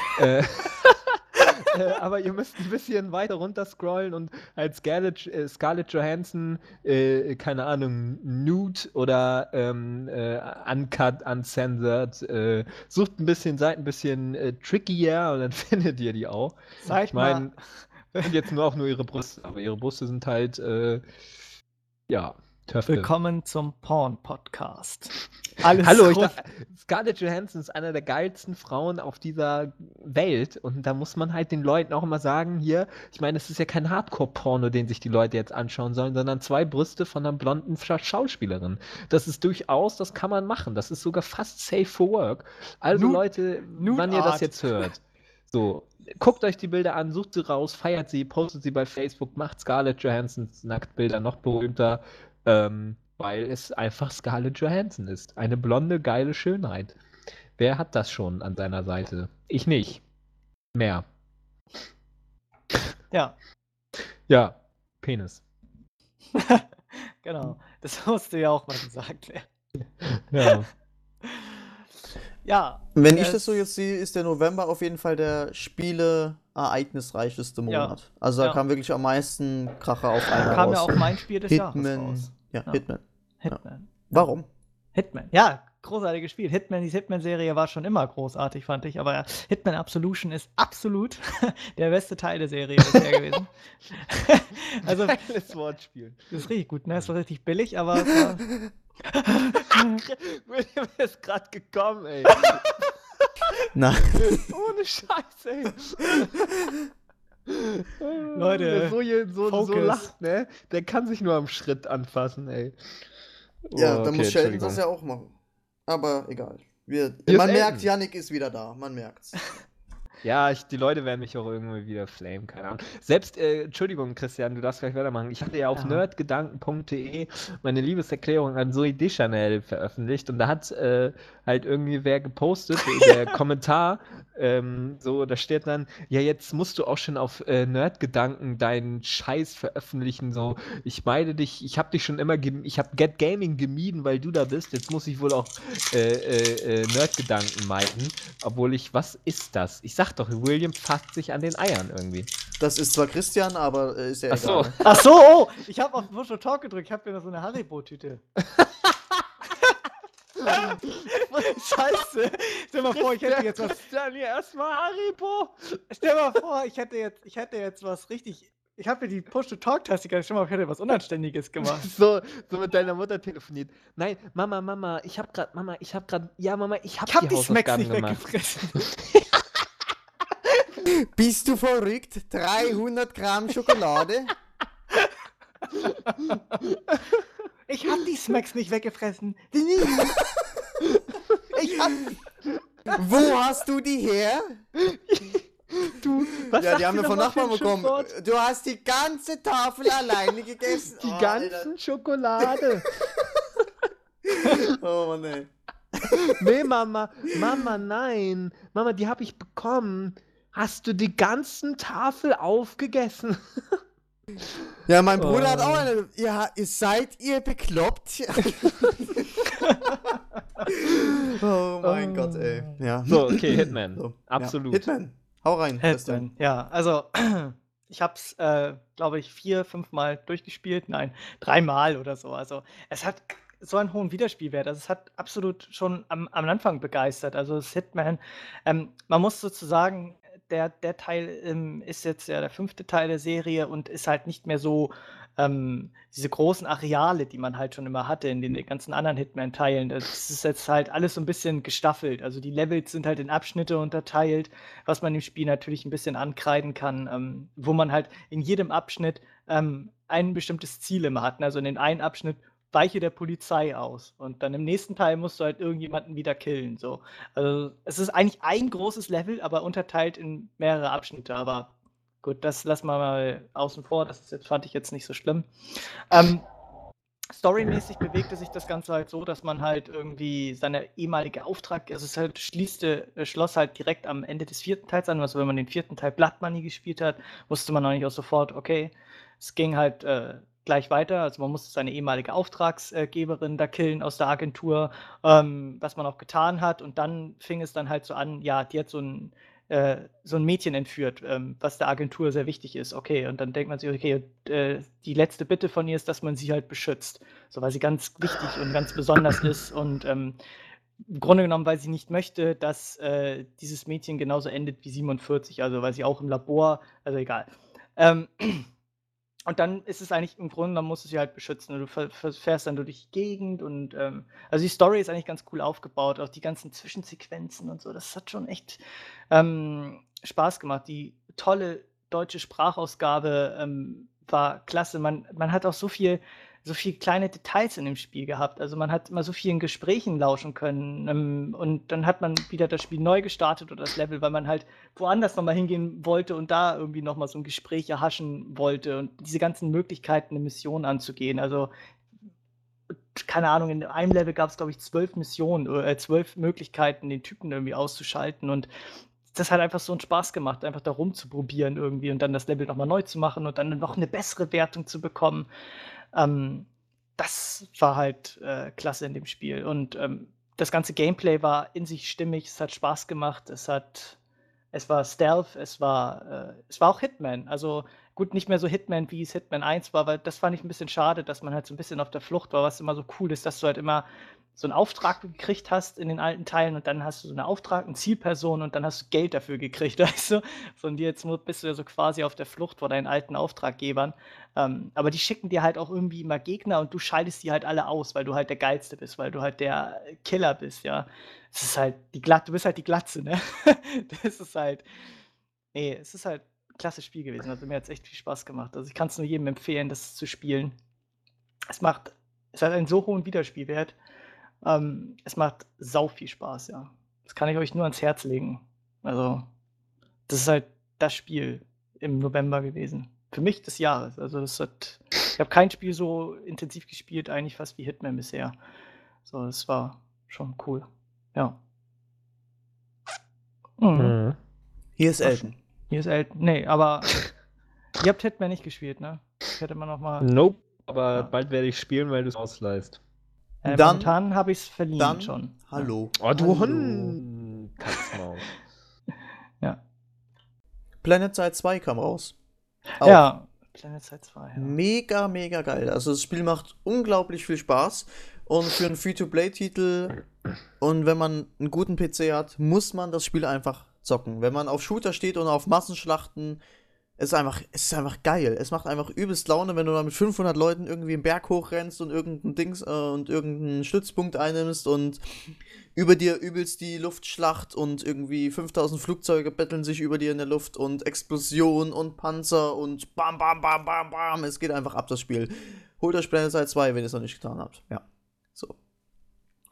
[LAUGHS] äh, aber ihr müsst ein bisschen weiter runter scrollen und als Scarlett, äh, Scarlett Johansson, äh, keine Ahnung, nude oder ähm, äh, uncut, uncensored, sucht ein bisschen, seid ein bisschen trickier und dann [LAUGHS] findet ihr die auch. Sag Ich meine, [LAUGHS] jetzt nur auch nur ihre Brüste, aber ihre Brüste sind halt, ja, Töfte. Willkommen zum Porn-Podcast. Alles Hallo, ich dachte, Scarlett Johansson ist eine der geilsten Frauen auf dieser Welt und da muss man halt den Leuten auch immer sagen, hier, ich meine, es ist ja kein Hardcore-Porno, den sich die Leute jetzt anschauen sollen, sondern zwei Brüste von einer blonden Scha Schauspielerin. Das ist durchaus, das kann man machen. Das ist sogar fast safe for work. Also Nude- Leute, Nude wann ihr das Art. jetzt hört. So, guckt euch die Bilder an, sucht sie raus, feiert sie, postet sie bei Facebook, macht Scarlett Johansons Nacktbilder noch berühmter, ähm, weil es einfach Scarlett Johansson ist. Eine blonde, geile Schönheit. Wer hat das schon an seiner Seite? Ich nicht. Mehr. Ja, Ja, Penis. [LAUGHS] genau. Das musste ja auch mal gesagt werden. Ja. Ja. Wenn ich das so jetzt sehe, ist der November auf jeden Fall der Spiele-ereignisreicheste Ja. Monat. Also da Ja. kam wirklich am meisten Kracher auf einmal Kam ja raus. auch mein Spiel des Jahres Hitman. raus. Ja, Ja. Hitman. Hitman. Warum? Hitman. Ja, großartiges Spiel. Hitman, die Hitman-Serie war schon immer großartig, fand ich. Aber Hitman Absolution ist absolut [LAUGHS] der beste Teil der Serie bisher gewesen. [LAUGHS] also, das Geiles Wortspiel. ist richtig gut, ne? Es war richtig billig, aber es war, William ist gerade gekommen, ey. [LAUGHS] Nein. Ohne Scheiß, ey. Leute, Wer so, so, so lacht, ne? Der kann sich nur am Schritt anfassen, ey. Ja, Oh, dann okay, muss Sheldon das ja auch machen. Aber egal. Wir, man merkt. Yannick ist wieder da. Man merkt's. [LAUGHS] Ja, ich, die Leute werden mich auch irgendwie wieder flamen, keine Ahnung. Selbst, äh, Entschuldigung, Christian, du darfst gleich weitermachen. Ich hatte ja auf Ja. nerdgedanken.de meine Liebeserklärung an Zoe Deschanel veröffentlicht und da hat äh, halt irgendwie wer gepostet, der [LAUGHS] Kommentar, ähm, so, da steht dann, ja, jetzt musst du auch schon auf äh, Nerdgedanken deinen Scheiß veröffentlichen, so, ich meide dich, ich habe dich schon immer, ich habe Get Gaming gemieden, weil du da bist, jetzt muss ich wohl auch äh, äh, äh, Nerdgedanken meiden, obwohl ich, was ist das? Ich sag doch, William fasst sich an den Eiern irgendwie. Das ist zwar Christian, aber äh, ist ja Ach so. egal. [LAUGHS] Ach so, oh, ich habe auf Virtual Talk gedrückt. Ich habe mir noch so eine Haribo-Tüte. [LAUGHS] Scheiße. Stell mal vor, ich hätte jetzt was. Christian hier erstmal Haribo. Stell mal vor, ich hätte jetzt, ich hätte jetzt was richtig ich habe mir die Push-to-Talk-Taste gar nicht mal, ich hätte was Unanständiges gemacht. [LAUGHS] So, so mit deiner Mutter telefoniert. Nein, Mama, Mama, ich hab grad, Mama, ich hab grad, ja, Mama, ich hab, Ich habe die die Smacks Hausaufgaben nicht gemacht. weggefressen. Bist du verrückt? 300 Gramm Schokolade? Ich habe die Smacks nicht weggefressen. Ich hab. Wo hast du die her? Du, was ja, die haben wir von Nachbarn bekommen. Schimpfwort? Du hast die ganze Tafel alleine gegessen. Die oh, ganzen Schokolade. [LAUGHS] Oh Mann, ey. nee, Mama, Mama, nein. Mama, die habe ich bekommen. Hast du die ganzen Tafel aufgegessen? [LAUGHS] Ja, mein Bruder hat Oh. auch eine. Ja, ihr seid ihr bekloppt? [LAUGHS] oh mein Oh. Gott, ey. Ja. So, okay, Hitman. So, Absolut. Ja. Hitman. Hau rein. Hitman, ja. Also, [CLEARS THROAT] ich habe es, äh, glaube ich, vier, fünf Mal durchgespielt. Nein, dreimal oder so. Also, es hat so einen hohen Wiederspielwert. Also, es hat absolut schon am, am Anfang begeistert. Also, das Hitman, ähm, man muss sozusagen, der, der Teil ähm, ist jetzt ja der fünfte Teil der Serie und ist halt nicht mehr so ähm, diese großen Areale, die man halt schon immer hatte in den ganzen anderen Hitman-Teilen. Das ist jetzt halt alles so ein bisschen gestaffelt. Also die Levels sind halt in Abschnitte unterteilt, was man im Spiel natürlich ein bisschen ankreiden kann, ähm, wo man halt in jedem Abschnitt ähm, ein bestimmtes Ziel immer hat. Also in den einen Abschnitt weiche der Polizei aus und dann im nächsten Teil musst du halt irgendjemanden wieder killen. So. Also es ist eigentlich ein großes Level, aber unterteilt in mehrere Abschnitte. Aber gut, das lassen wir mal außen vor. Das jetzt, fand ich jetzt nicht so schlimm. Ähm, Storymäßig bewegte sich das Ganze halt so, dass man halt irgendwie seine ehemalige Auftrag, also es halt schließte, äh, schloss halt direkt am Ende des vierten Teils an. Also wenn man den vierten Teil Blood Money gespielt hat, wusste man eigentlich auch sofort, okay, es ging halt äh, gleich weiter. Also man musste seine ehemalige Auftragsgeberin da killen aus der Agentur, ähm, was man auch getan hat. Und dann fing es dann halt so an, ja, die hat so ein äh, so ein Mädchen entführt, ähm, was der Agentur sehr wichtig ist. Okay, und dann denkt man sich, okay, äh, die letzte Bitte von ihr ist, dass man sie halt beschützt. So, weil sie ganz wichtig und ganz besonders ist und ähm, im Grunde genommen, weil sie nicht möchte, dass äh, dieses Mädchen genauso endet wie 47, also weil sie auch im Labor, also egal. Ähm, und dann ist es eigentlich im Grunde, dann musst du sie halt beschützen. Du fährst dann durch die Gegend und ähm, also die Story ist eigentlich ganz cool aufgebaut, auch die ganzen Zwischensequenzen und so. Das hat schon echt ähm, Spaß gemacht. Die tolle deutsche Sprachausgabe ähm, war klasse. Man, man hat auch so viel, so viel kleine Details in dem Spiel gehabt. Also man hat immer so vielen Gesprächen lauschen können. Ähm, und dann hat man wieder das Spiel neu gestartet oder das Level, weil man halt woanders nochmal hingehen wollte und da irgendwie nochmal so ein Gespräch erhaschen wollte und diese ganzen Möglichkeiten, eine Mission anzugehen. Also keine Ahnung, in einem Level gab es, glaube ich, zwölf Missionen, äh, zwölf Möglichkeiten, den Typen irgendwie auszuschalten. Und das hat einfach so einen Spaß gemacht, einfach da rumzuprobieren irgendwie und dann das Level nochmal neu zu machen und dann noch eine bessere Wertung zu bekommen. Ähm, das war halt äh, klasse in dem Spiel. Und ähm, das ganze Gameplay war in sich stimmig, es hat Spaß gemacht, es hat, es war Stealth, es war, äh, es war auch Hitman. Also gut, nicht mehr so Hitman, wie es Hitman 1 war, weil das fand ich ein bisschen schade, dass man halt so ein bisschen auf der Flucht war, was immer so cool ist, dass du halt immer so einen Auftrag gekriegt hast in den alten Teilen und dann hast du so einen Auftrag, eine Zielperson und dann hast du Geld dafür gekriegt, [LAUGHS] weißt du? Von dir jetzt bist du ja so quasi auf der Flucht vor deinen alten Auftraggebern. Ähm, aber die schicken dir halt auch irgendwie immer Gegner und du schaltest die halt alle aus, weil du halt der Geilste bist, weil du halt der Killer bist, ja. Es ist halt die Glatt, du bist halt die Glatze, ne? [LAUGHS] das ist halt. Nee, es ist halt ein klasse Spiel gewesen. Also mir hat es echt viel Spaß gemacht. Also ich kann es nur jedem empfehlen, das zu spielen. Es macht, es hat einen so hohen Wiederspielwert. Ähm, es macht sau viel Spaß, ja. Das kann ich euch nur ans Herz legen. Also, das ist halt das Spiel im November gewesen. Für mich des Jahres. Also, das hat. Ich habe kein Spiel so intensiv gespielt, eigentlich fast wie Hitman bisher. So, das war schon cool. Ja. Mhm. Mhm. Hier ist Elton. Hier ist Elton. Nee, aber ihr habt Hitman nicht gespielt, ne? Ich hätte man noch mal. Nope, aber Ja. bald werde ich spielen, weil du es ausleihst. Äh, Dann- momentan habe ich es verliehen Dann, schon. hallo. Oh, du. Hund! [LAUGHS] Katzmaus. Ja. Planet Side 2 kam raus. Ja. Auch ja. Planet Side 2. Ja. Mega, mega geil. Also das Spiel macht unglaublich viel Spaß. Und für einen Free-to-Play-Titel und wenn man einen guten PC hat, muss man das Spiel einfach zocken. Wenn man auf Shooter steht und auf Massenschlachten, es ist einfach, es ist einfach geil. Es macht einfach übelst Laune, wenn du da mit 500 Leuten irgendwie einen Berg hochrennst und irgendein Dings äh, und irgendeinen Stützpunkt einnimmst und über dir übelst die Luftschlacht und irgendwie 5000 Flugzeuge betteln sich über dir in der Luft und Explosion und Panzer und bam, bam, bam, bam, bam. Es geht einfach ab, das Spiel. Holt euch Planet Side 2, wenn ihr es noch nicht getan habt. Ja. So.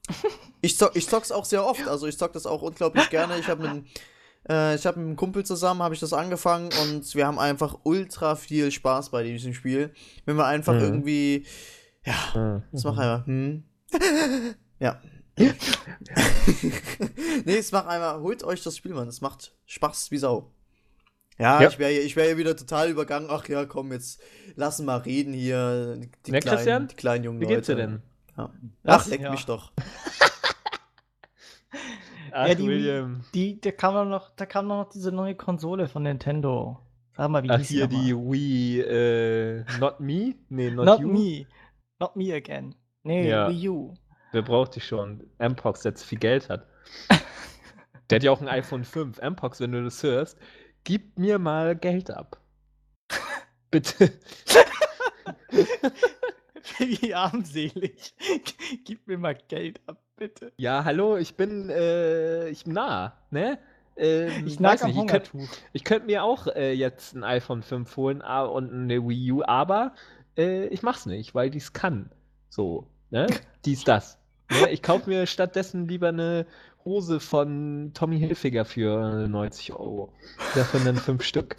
[LAUGHS] Ich, zock, ich zock's auch sehr oft, also ich zock das auch unglaublich gerne. Ich habe mit, [LAUGHS] äh, ich hab mit einem Kumpel zusammen, habe ich das angefangen und wir haben einfach ultra viel Spaß bei diesem Spiel. Wenn wir einfach Mhm. irgendwie, ja, Mhm. das macht einfach, hm. [LAUGHS] Ja. [LAUGHS] nee, es macht einfach, holt euch das Spiel, Mann. Es macht Spaß wie Sau. Ja, Ja. ich wäre ich wär ja wieder total übergangen. Ach ja, komm, jetzt lassen wir reden hier. Die, die Ne, kleinen, die kleinen jungen Wie geht's dir Leute. denn? Ja. Ach, leck mich doch. [LAUGHS] Ach, Ja, die- William. Die, da kam noch, da kam noch diese neue Konsole von Nintendo. Sag mal, wie Ach, hieß hier die, die? Wii, äh, Not Me? Nee, Not, Not You? me. Not me again. Nee, Ja. Wii U. Wer braucht dich schon? Mpox, der jetzt viel Geld hat. [LAUGHS] Der hat ja auch ein iPhone 5. Mpox, wenn du das hörst, gib mir mal Geld ab. [LAUGHS] Bitte. Wie armselig. Gib mir mal Geld ab, bitte. Ja, hallo, ich bin, äh, ich bin nah, ne? Ähm, Ich weiß nicht, ich könnt- könnte mir auch äh, jetzt ein iPhone 5 holen ah, und eine Wii U, aber äh, ich mach's nicht, weil dies kann. So, ne? [LAUGHS] Dies, das. Ne? Ich kaufe mir stattdessen lieber eine Hose von Tommy Hilfiger für 90 Euro. Davon dann fünf Stück.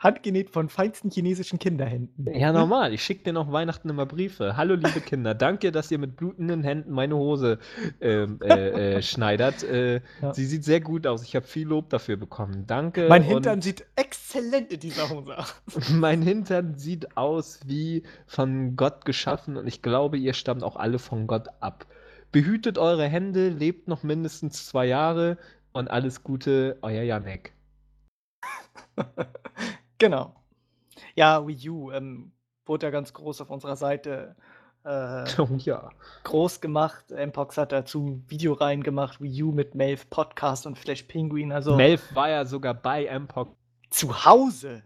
Handgenäht von feinsten chinesischen Kinderhänden. Ja, normal. Ich schicke dir noch Weihnachten immer Briefe. Hallo, liebe Kinder. Danke, dass ihr mit blutenden Händen meine Hose ähm, äh, äh, schneidert. Äh, Ja. Sie sieht sehr gut aus. Ich habe viel Lob dafür bekommen. Danke. Mein Hintern sieht exzellent in dieser Hose aus. [LAUGHS] Mein Hintern sieht aus wie von Gott geschaffen und ich glaube, ihr stammt auch alle von Gott ab. Behütet eure Hände, lebt noch mindestens zwei Jahre und alles Gute, euer Janek. [LAUGHS] Genau. Ja, Wii U ähm, wurde ja ganz groß auf unserer Seite äh, [LAUGHS] Oh ja. groß gemacht. Mpox hat dazu Video reingemacht, Wii U mit Melv Podcast und Flash Penguin. Also Melf war ja sogar bei Mpox zu Hause.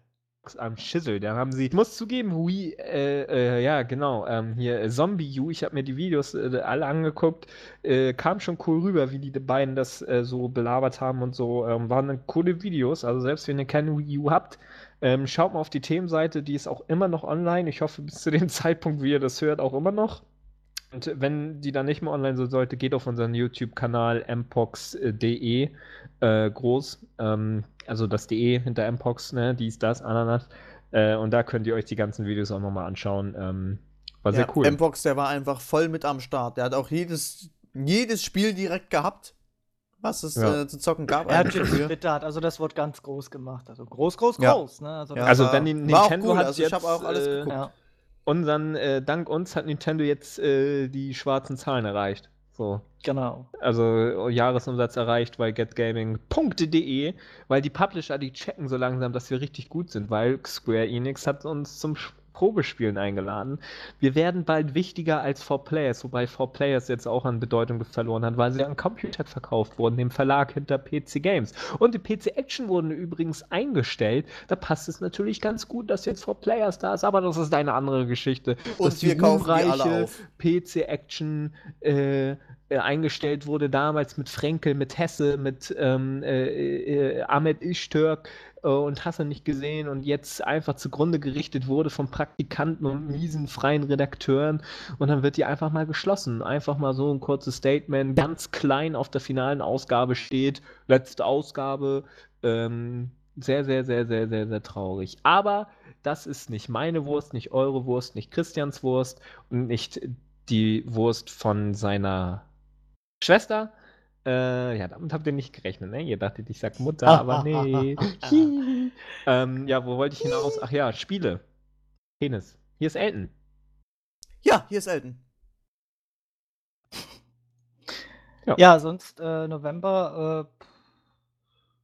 Am Schissel. Da haben sie, ich muss zugeben, Wii, äh, äh, ja, genau, ähm, hier äh, Zombie U, ich habe mir die Videos äh, alle angeguckt, äh, kam schon cool rüber, wie die beiden das äh, so belabert haben und so. Ähm, waren dann coole Videos, also selbst wenn ihr keine Wii U habt, ähm, schaut mal auf die Themenseite, die ist auch immer noch online. Ich hoffe, bis zu dem [LAUGHS] Zeitpunkt, wie ihr das hört, auch immer noch. Und wenn die dann nicht mehr online sein sollte, geht auf unseren YouTube-Kanal mpox.de äh, groß. Ähm, also das DE hinter mpox, ne? Dies, das, Ananas. Äh, und da könnt ihr euch die ganzen Videos auch nochmal anschauen. Ähm, war sehr ja, cool. Mbox, der war einfach voll mit am Start. Der hat auch jedes, jedes Spiel direkt gehabt, was es Ja. äh, zu zocken gab. Er hat getwittert, also das wurde ganz groß gemacht. Also groß, groß, Ja. groß. Ne? Also, Ja, Also wenn die war auch Nintendo cool, hat also ich jetzt, habe auch alles äh, geguckt. Unseren, äh, dank uns hat Nintendo jetzt äh, die schwarzen Zahlen erreicht. So. genau. Also Jahresumsatz erreicht bei getgaming.de, weil die Publisher, die checken so langsam, dass wir richtig gut sind, weil Square Enix hat uns zum Sch- Probespielen eingeladen. Wir werden bald wichtiger als 4Players, wobei 4Players jetzt auch an Bedeutung verloren hat, weil sie an Computer verkauft wurden, dem Verlag hinter PC Games. Und die PC Action wurden übrigens eingestellt. Da passt es natürlich ganz gut, dass jetzt 4Players da ist, aber das ist eine andere Geschichte. Und dass die wir die ruhmreiche. PC Action äh, äh, eingestellt wurde, damals mit Frenkel, mit Hesse, mit ähm, äh, äh, Ahmed Ishtürk und hast du nicht gesehen und jetzt einfach zugrunde gerichtet wurde von Praktikanten und miesen freien Redakteuren und dann wird die einfach mal geschlossen. Einfach mal so ein kurzes Statement, ganz klein auf der finalen Ausgabe steht, letzte Ausgabe, ähm, sehr, sehr, sehr, sehr, sehr, sehr traurig. Aber das ist nicht meine Wurst, nicht eure Wurst, nicht Christians Wurst und nicht die Wurst von seiner Schwester. Äh, ja, damit habt ihr nicht gerechnet, ne? Ihr dachtet, ich sag Mutter, aber [LAUGHS] nee. Hihi. [LAUGHS] ähm, ja, wo wollte ich hinaus? Ach ja, Spiele. Penis. Hier ist Elton. Ja, hier ist Elton. Ja, sonst äh, November, äh,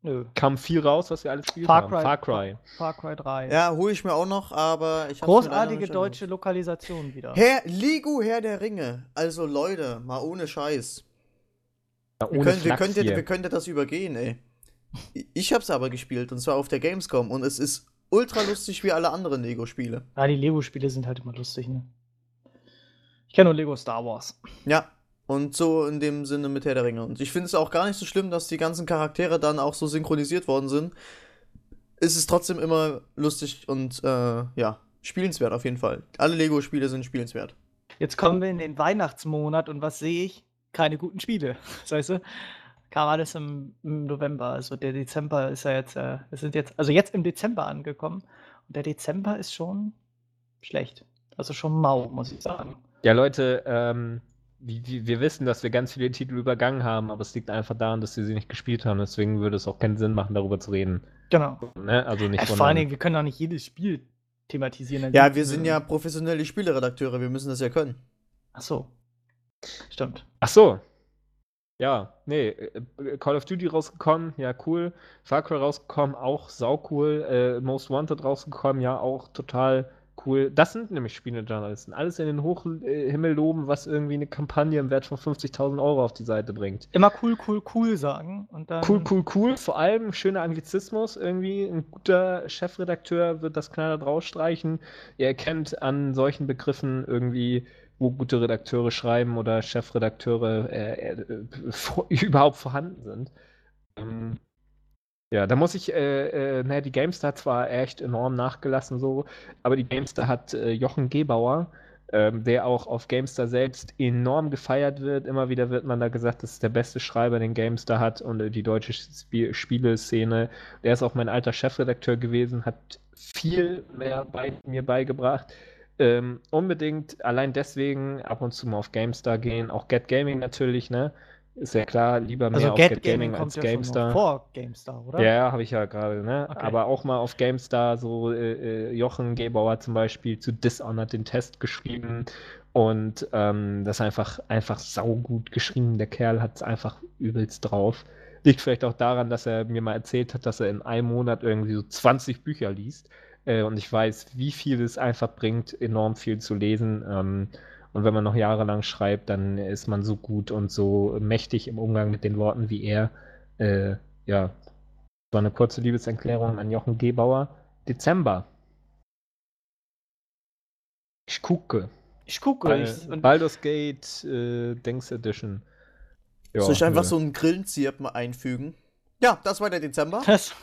nö. Kam viel raus, was wir alles gespielt Far haben. Cry, Far Cry. Far Cry 3. Ja, hole ich mir auch noch, aber ich leider Großartige deutsche Lokalisation wieder. Herr Ligu, Herr der Ringe. Also Leute, mal ohne Scheiß. Wir können, wir, können, hier. wir können das übergehen, ey. Ich hab's aber gespielt und zwar auf der Gamescom und es ist ultra lustig wie alle anderen Lego-Spiele. Ja, die Lego-Spiele sind halt immer lustig, ne? Ich kenne nur Lego Star Wars. Ja, und so in dem Sinne mit Herr der Ringe. Und ich finde es auch gar nicht so schlimm, dass die ganzen Charaktere dann auch so synchronisiert worden sind. Es ist trotzdem immer lustig und äh, ja, spielenswert auf jeden Fall. Alle Lego-Spiele sind spielenswert. Jetzt kommen wir in den Weihnachtsmonat und was sehe ich? Keine guten Spiele. [LAUGHS] Das heißt, kam alles im, im, November. Also der Dezember ist ja jetzt, äh, wir sind jetzt, also jetzt im Dezember angekommen. Und der Dezember ist schon schlecht. Also schon mau, muss ich sagen. Ja, Leute, ähm, wir, wir wissen, dass wir ganz viele Titel übergangen haben, aber es liegt einfach daran, dass wir sie nicht gespielt haben. Deswegen würde es auch keinen Sinn machen, darüber zu reden. Genau. Ne? Also nicht ja, vor allen Dingen, wir können auch nicht jedes Spiel thematisieren. Ja, wir sind ja professionelle Spieleredakteure, wir müssen das ja können. Ach so. Stimmt. Ach so. Ja, nee, äh, Call of Duty rausgekommen, ja, cool. Far Cry rausgekommen, auch sau cool. Äh, Most Wanted rausgekommen, ja, auch total cool. Das sind nämlich Spielejournalisten. Alles in den Hochhimmel loben, was irgendwie eine Kampagne im Wert von 50.000 Euro auf die Seite bringt. Immer cool, cool, cool sagen. Und dann cool, cool, cool. Vor allem schöner Anglizismus irgendwie. Ein guter Chefredakteur wird das knallhart rausstreichen. Ihr erkennt an solchen Begriffen irgendwie, wo gute Redakteure schreiben oder Chefredakteure äh, äh, [LAUGHS] überhaupt vorhanden sind. Ähm, ja, da muss ich, äh, äh, naja, die Gamestar zwar echt enorm nachgelassen so, aber die Gamestar hat äh, Jochen Gebauer, ähm, der auch auf Gamestar selbst enorm gefeiert wird. Immer wieder wird man da gesagt, das ist der beste Schreiber, den Gamestar hat und äh, die deutsche Sp Spieleszene. Der ist auch mein alter Chefredakteur gewesen, hat viel mehr bei mir beigebracht. Ähm, unbedingt allein deswegen ab und zu mal auf GameStar gehen, auch Get Gaming natürlich, ne? Ist ja klar, lieber mehr also auf Get, Get Gaming, Gaming als ja GameStar. vor GameStar, oder? Ja, habe ich ja gerade, ne? Okay. Aber auch mal auf GameStar, so äh, äh Jochen Gebauer zum Beispiel zu Dishonored den Test geschrieben. Und ähm, das ist einfach, einfach saugut geschrieben. Der Kerl hat es einfach übelst drauf. Liegt vielleicht auch daran, dass er mir mal erzählt hat, dass er in einem Monat irgendwie so 20 Bücher liest. Äh, und ich weiß, wie viel es einfach bringt, enorm viel zu lesen. Ähm, und wenn man noch jahrelang schreibt, dann ist man so gut und so mächtig im Umgang mit den Worten wie er. Äh, ja, das war eine kurze Liebeserklärung an Jochen Gebauer. Dezember. Ich gucke. Ich gucke. Bal ich, Baldur's Gate äh, Dings Edition. Ja, Soll ich einfach nö. so einen Grillenzirp mal einfügen? Ja, das war der Dezember. Das,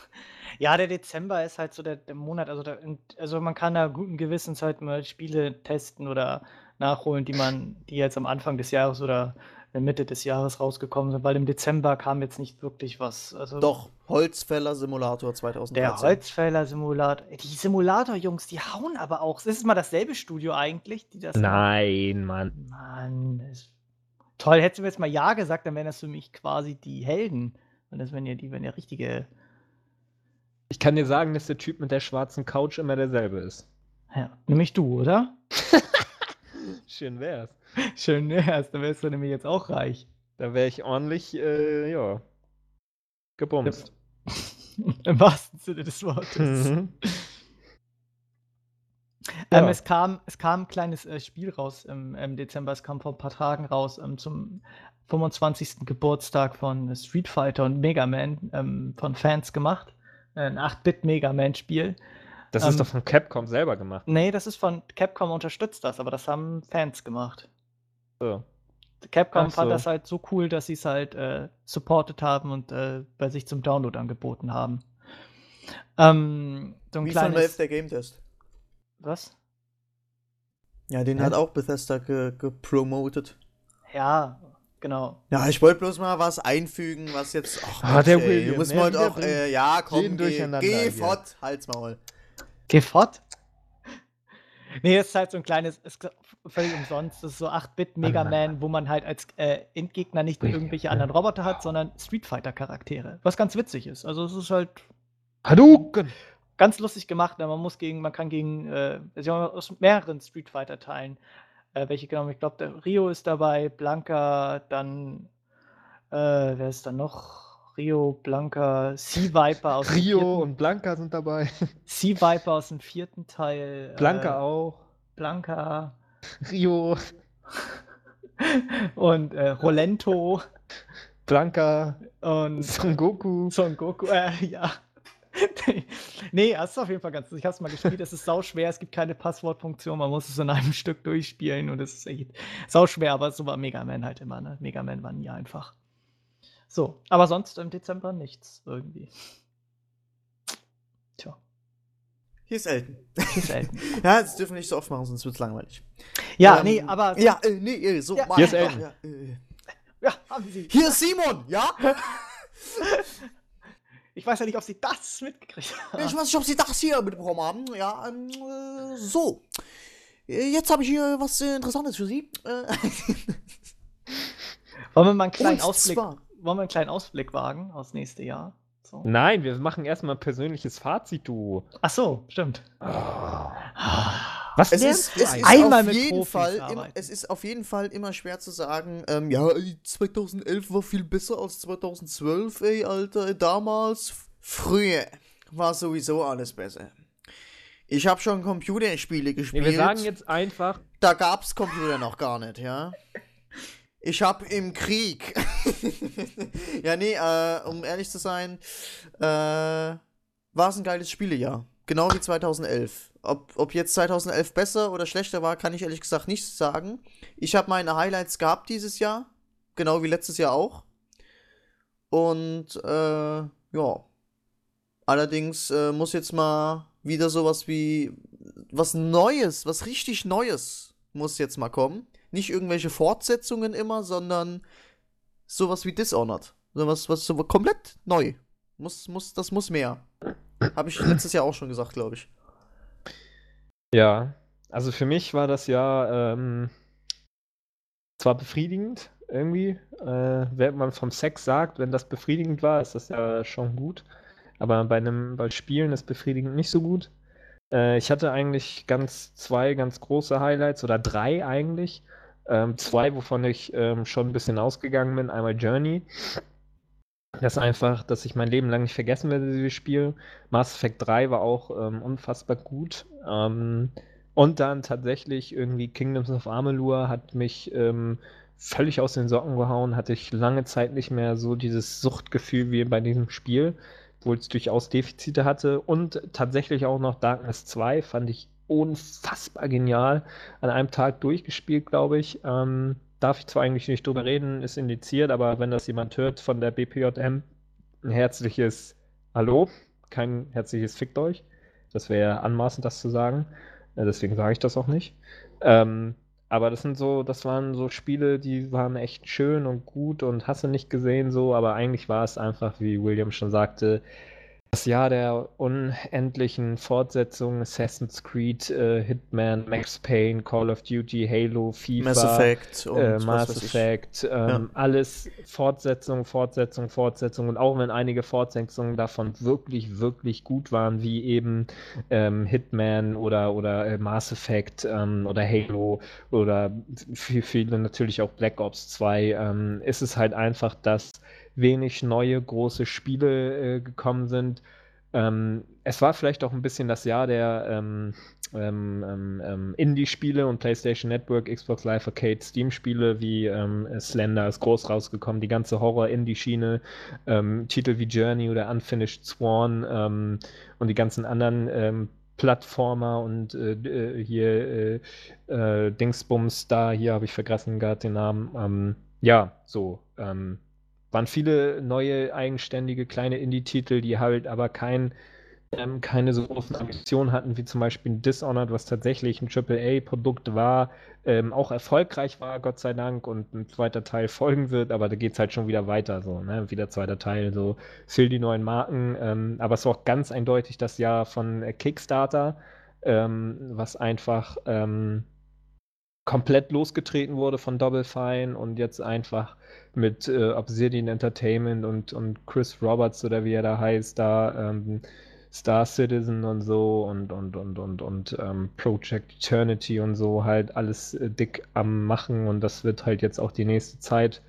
ja, der Dezember ist halt so der, der Monat. Also, der, also man kann da guten Gewissens halt mal Spiele testen oder nachholen, die man, die jetzt am Anfang des Jahres oder in der Mitte des Jahres rausgekommen sind, weil im Dezember kam jetzt nicht wirklich was. Also Doch, Holzfäller Simulator 2013. Der Holzfäller Simulator. Die Simulator-Jungs, die hauen aber auch. Ist es mal dasselbe Studio eigentlich, die das. Nein, Mann. Mann. Ist... Toll, hättest du mir jetzt mal Ja gesagt, dann wären das für mich quasi die Helden. Und das wären ja die, wenn ja richtige. Ich kann dir sagen, dass der Typ mit der schwarzen Couch immer derselbe ist. Ja, nämlich du, oder? [LAUGHS] Schön wär's. Schön wär's, dann wärst du nämlich jetzt auch reich. Da wäre ich ordentlich, äh, ja, gebumst. [LAUGHS] Im wahrsten Sinne des Wortes. Mhm. Ähm, es, kam, es kam ein kleines äh, Spiel raus im, im, Dezember, es kam vor ein paar Tagen raus ähm, zum 25. Geburtstag von Street Fighter und Mega Man ähm, von Fans gemacht. Ein 8-Bit Mega Man-Spiel. Das ähm, ist doch von Capcom selber gemacht. Nee, das ist von Capcom unterstützt das, aber das haben Fans gemacht. So. Capcom so. fand das halt so cool, dass sie es halt äh, supported haben und äh, bei sich zum Download angeboten haben. Ähm, so ein Wie kleines... von der Game Test. Was? Ja, den ja. hat auch Bethesda gepromotet. Ge ja, genau. Ja, ich wollte bloß mal was einfügen, was jetzt. Ach, ah, der ey, William. Muss man auch, äh, ja, komm, geh, geh fort, halt's Maul. Geh fort. [LAUGHS] Nee, es ist halt so ein kleines, ist völlig umsonst. Das ist so 8-Bit Mega Man, wo man halt als äh, Endgegner nicht irgendwelche anderen Roboter hat, sondern Street Fighter Charaktere. Was ganz witzig ist. Also es ist halt. Hadouken! Ganz lustig gemacht. Man muss gegen, man kann gegen, äh, aus mehreren Street Fighter Teilen, äh, welche genau, ich glaube, Rio ist dabei, Blanca, dann, äh, wer ist da noch? Rio, Blanca, Sea Viper aus Rio vierten, und Blanca sind dabei. Sea Viper aus dem vierten Teil. Blanca äh, auch. Blanca. Rio. und äh, Rolento. Blanca. Und Son Goku. Son Goku, äh, ja. [LAUGHS] Nee, es ist auf jeden Fall ganz. Ich habe es mal gespielt. Es ist sau schwer. Es gibt keine Passwortfunktion. Man muss es in einem [LAUGHS] Stück durchspielen und es ist echt sau schwer. Aber so war Mega Man halt immer. Ne? Mega Man war nie einfach. So, aber sonst im Dezember nichts irgendwie. Tja. Hier ist Elton. Hier ist Elton. [LAUGHS] ja, das dürfen wir nicht so oft machen, sonst wird es langweilig. Ja, Ähm, nee, aber. Ja, äh, nee, äh, so. Ja, hier ist Elton. Ja, äh, ja, haben Sie. hier ist Simon, ja? Ich weiß ja nicht, ob Sie das mitgekriegt haben. Ich weiß nicht, ob Sie das hier mitbekommen haben. Ja, ähm, äh, so. Äh, Jetzt habe ich hier was äh, Interessantes für Sie. [LAUGHS] Wollen wir mal einen kleinen Ausblick, zwar- wollen wir einen kleinen Ausblick wagen aufs nächste Jahr? So. Nein, wir machen erstmal ein persönliches Fazit, du. Ach so, stimmt. Was Es lernst ist, du es ist? Einmal auf mit jeden Profis Fall immer, arbeiten. es ist auf jeden Fall immer schwer zu sagen, ähm, ja, ey, 2011 war viel besser als 2012, ey, Alter, damals, früher war sowieso alles besser. Ich habe schon Computerspiele Nee, gespielt. wir sagen jetzt einfach, da gab's Computer noch gar nicht, ja. Ich hab im Krieg. [LAUGHS] ja, nee, äh, um ehrlich zu sein, äh, war es ein geiles Spielejahr. Genau wie 2011. Ob, ob jetzt 2011 besser oder schlechter war, kann ich ehrlich gesagt nicht sagen. Ich habe meine Highlights gehabt dieses Jahr. Genau wie letztes Jahr auch. Und, äh, ja. Allerdings äh, muss jetzt mal wieder sowas wie was Neues, was richtig Neues muss jetzt mal kommen. Nicht irgendwelche Fortsetzungen immer, sondern sowas wie Dishonored. Sowas, was so komplett neu. Muss, muss, das muss mehr. Habe ich letztes Jahr auch schon gesagt, glaube ich. Ja, also für mich war das ja ähm, zwar befriedigend irgendwie, äh, wenn man vom Sex sagt, wenn das befriedigend war, ist das ja schon gut. Aber bei einem, bei Spielen ist befriedigend nicht so gut. Äh, ich hatte eigentlich ganz zwei ganz große Highlights oder drei eigentlich. Ähm, zwei, wovon ich ähm, schon ein bisschen ausgegangen bin. Einmal Journey. Das ist einfach, dass ich mein Leben lang nicht vergessen werde, dieses Spiel. Mass Effect 3 war auch ähm, unfassbar gut. Ähm, und dann tatsächlich irgendwie Kingdoms of Amalur hat mich ähm, völlig aus den Socken gehauen. Hatte ich lange Zeit nicht mehr so dieses Suchtgefühl wie bei diesem Spiel, obwohl es durchaus Defizite hatte. Und tatsächlich auch noch Darkness 2 fand ich unfassbar genial. An einem Tag durchgespielt, glaube ich. Ähm, darf ich zwar eigentlich nicht drüber reden, ist indiziert, aber wenn das jemand hört von der BPJM, ein herzliches Hallo, kein herzliches Fickt euch. Das wäre anmaßend, das zu sagen. Äh, Deswegen sage ich das auch nicht. Ähm, aber das sind so, das waren so Spiele, die waren echt schön und gut und hast du nicht gesehen so, aber eigentlich war es einfach, wie William schon sagte, das Jahr der unendlichen Fortsetzungen, Assassin's Creed, äh, Hitman, Max Payne, Call of Duty, Halo, FIFA, Mass Effect äh, Mass. Effect, ähm, alles Fortsetzung, Fortsetzung, Fortsetzung und auch wenn einige Fortsetzungen davon wirklich, wirklich gut waren, wie eben ähm, Hitman oder, oder äh, Mass Effect ähm, oder Halo oder für viele natürlich auch Black Ops 2, ähm, ist es halt einfach, dass wenig neue große Spiele äh, gekommen sind. Ähm, es war vielleicht auch ein bisschen das Jahr der ähm, ähm, ähm, ähm, Indie-Spiele und PlayStation Network, Xbox Live Arcade, Steam-Spiele wie ähm, Slender ist groß rausgekommen, die ganze Horror-Indie-Schiene, Titel wie Journey oder Unfinished ähm, und die ganzen anderen Plattformer und äh, äh, hier äh, äh, Dingsbums da, hier habe ich vergessen gerade den Namen. Ja, so. Waren viele neue, eigenständige, kleine Indie-Titel, die halt aber kein, ähm, keine so großen Ambitionen hatten, wie zum Beispiel Dishonored, was tatsächlich ein AAA-Produkt war, ähm, auch erfolgreich war, Gott sei Dank, und ein zweiter Teil folgen wird, aber da geht es halt schon wieder weiter, so, ne? Wieder zweiter Teil, so, viel die neuen Marken, ähm, aber es war auch ganz eindeutig das Jahr von äh, Kickstarter, ähm, was einfach ähm, komplett losgetreten wurde von Double Fine und jetzt einfach mit äh, Obsidian Entertainment und, und Chris Roberts oder wie er da heißt, da ähm, Star Citizen und so und und und und und ähm, Project Eternity und so halt alles äh, dick am machen und das wird halt jetzt auch die nächste Zeit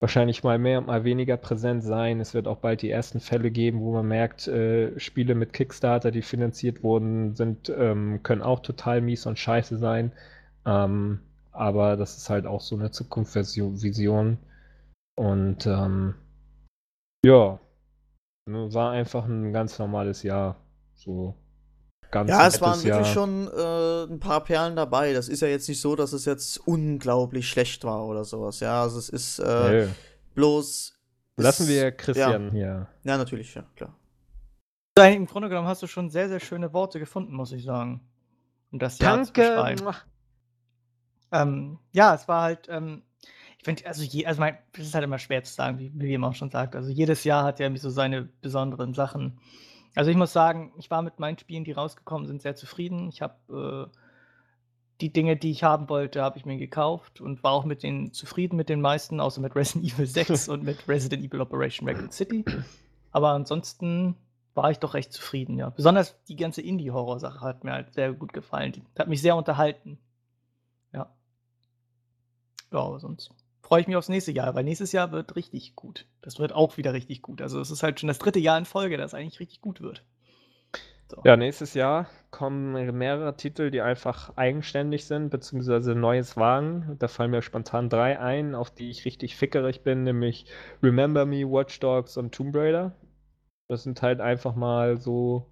wahrscheinlich mal mehr und mal weniger präsent sein. Es wird auch bald die ersten Fälle geben, wo man merkt, äh, Spiele mit Kickstarter, die finanziert wurden, sind, ähm, können auch total mies und scheiße sein. Ähm, aber das ist halt auch so eine Zukunftsvision. Und ähm, ja, ne, war einfach ein ganz normales Jahr. So ganz Ja, es waren wirklich Jahr. schon äh, ein paar Perlen dabei. Das ist ja jetzt nicht so, dass es jetzt unglaublich schlecht war oder sowas. Ja, also es ist äh, nee. bloß. Lassen wir Christian ja. hier. Ja, natürlich, ja, klar. Im Grunde genommen hast du schon sehr, sehr schöne Worte gefunden, muss ich sagen. Um das Jahr Danke. zu beschreiben. Ähm, ja, es war halt, ähm, ich finde, also, je, also mein, es ist halt immer schwer zu sagen, wie, wie auch schon sagt. Also jedes Jahr hat ja so seine besonderen Sachen. Also ich muss sagen, ich war mit meinen Spielen, die rausgekommen sind, sehr zufrieden. Ich habe äh, die Dinge, die ich haben wollte, habe ich mir gekauft und war auch mit denen zufrieden mit den meisten, außer mit Resident Evil [LAUGHS] 6 und mit Resident Evil Operation Raccoon City. Aber ansonsten war ich doch recht zufrieden, ja. Besonders die ganze Indie-Horror-Sache hat mir halt sehr gut gefallen. Die hat mich sehr unterhalten. Ja. Ja, aber sonst freue ich mich aufs nächste Jahr, weil nächstes Jahr wird richtig gut. Das wird auch wieder richtig gut. Also es ist halt schon das dritte Jahr in Folge, das eigentlich richtig gut wird. So. Ja, nächstes Jahr kommen mehrere Titel, die einfach eigenständig sind, beziehungsweise neues Wagen. Da fallen mir spontan drei ein, auf die ich richtig fickerig bin, nämlich Remember Me, Watch Dogs und Tomb Raider. Das sind halt einfach mal so,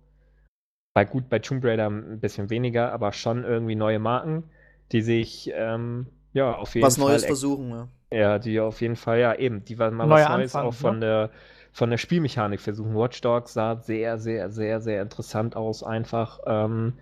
bei gut, bei Tomb Raider ein bisschen weniger, aber schon irgendwie neue Marken, die sich ähm, ja auf jeden Was Fall. Was Neues versuchen, ja. Ja, die auf jeden Fall, ja, eben, die waren mal Neuer was Neues Anfang, auch von ne? der von der Spielmechanik versuchen. Watch Dogs sah sehr, sehr, sehr, sehr interessant aus, einfach. Ähm,